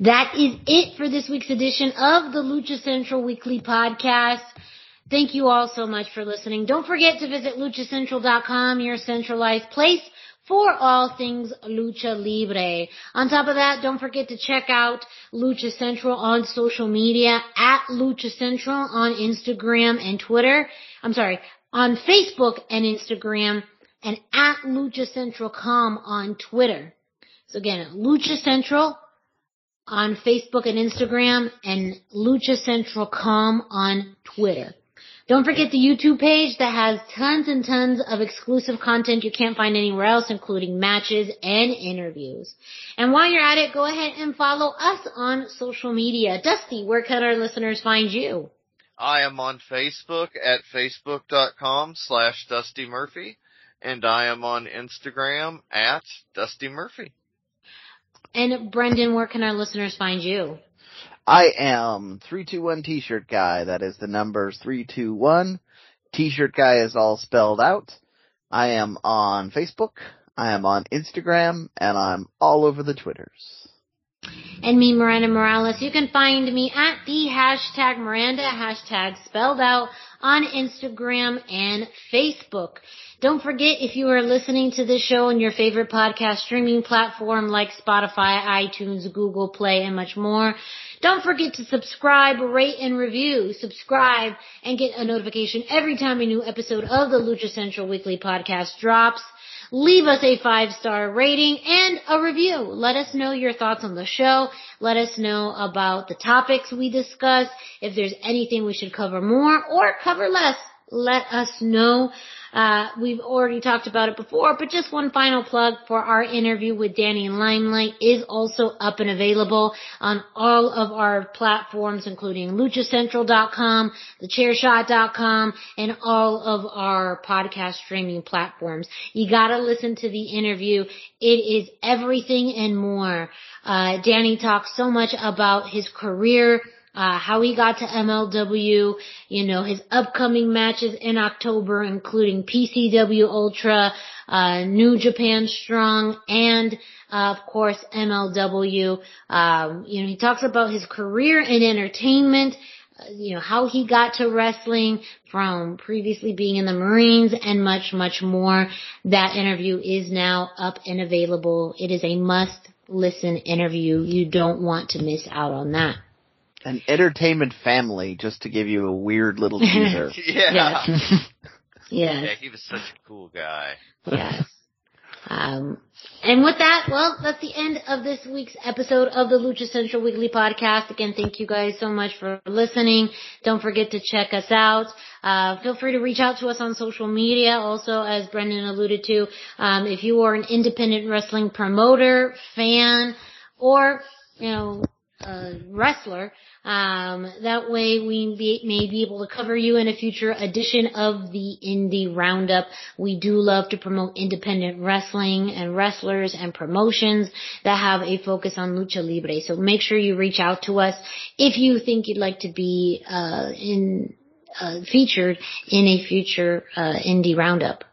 that is it for this week's edition of the Lucha Central Weekly Podcast. Thank you all so much for listening. Don't forget to visit luchacentral.com, your centralized place for all things Lucha Libre. On top of that, don't forget to check out Lucha Central on social media at Lucha Central on Instagram and Twitter. I'm sorry, on Facebook and Instagram and at Lucha Central com on Twitter. So again, Lucha Central on Facebook and Instagram and Lucha Central com on Twitter. Don't forget the YouTube page that has tons and tons of exclusive content you can't find anywhere else, including matches and interviews. And while you're at it, go ahead and follow us on social media. Dusty, where can our listeners find you? I am on Facebook at facebook.com slash Dusty Murphy, and I am on Instagram at Dusty Murphy. And Brendan, where can our listeners find you? I am 321 t-shirt guy. That is the numbers 321. T-shirt guy is all spelled out. I am on Facebook. I am on Instagram and I'm all over the Twitters. And me, Miranda Morales. You can find me at the hashtag Miranda, hashtag spelled out on Instagram and Facebook. Don't forget if you are listening to this show on your favorite podcast streaming platform like Spotify, iTunes, Google Play, and much more, don't forget to subscribe, rate, and review. Subscribe and get a notification every time a new episode of the Lucha Central Weekly Podcast drops. Leave us a five star rating and a review. Let us know your thoughts on the show. Let us know about the topics we discuss. If there's anything we should cover more or cover less, let us know. Uh, we've already talked about it before, but just one final plug for our interview with Danny Limelight is also up and available on all of our platforms, including luchacentral.com, thechairshot.com, and all of our podcast streaming platforms. You gotta listen to the interview. It is everything and more. Uh, Danny talks so much about his career, uh, how he got to MLW, you know, his upcoming matches in October, including PCW Ultra, uh, New Japan Strong, and uh, of course MLW. Um, you know, he talks about his career in entertainment, you know, how he got to wrestling from previously being in the Marines and much, much more. That interview is now up and available. It is a must listen interview. You don't want to miss out on that. An entertainment family, just to give you a weird little teaser. yeah. Yes. Yeah, he was such a cool guy. Yes. Um, and with that, well, that's the end of this week's episode of the Lucha Central Weekly Podcast. Again, thank you guys so much for listening. Don't forget to check us out. Uh, feel free to reach out to us on social media. Also, as Brendan alluded to, um, if you are an independent wrestling promoter, fan, or, you know, wrestler. Um, that way we be, may be able to cover you in a future edition of the Indie Roundup. We do love to promote independent wrestling and wrestlers and promotions that have a focus on lucha libre. So make sure you reach out to us if you think you'd like to be uh, in uh, featured in a future uh, Indie Roundup.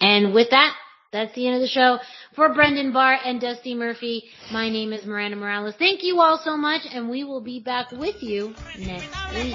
And with that, that's the end of the show. For Brendan Barr and Dusty Murphy, my name is Miranda Morales. Thank you all so much, and we will be back with you next week.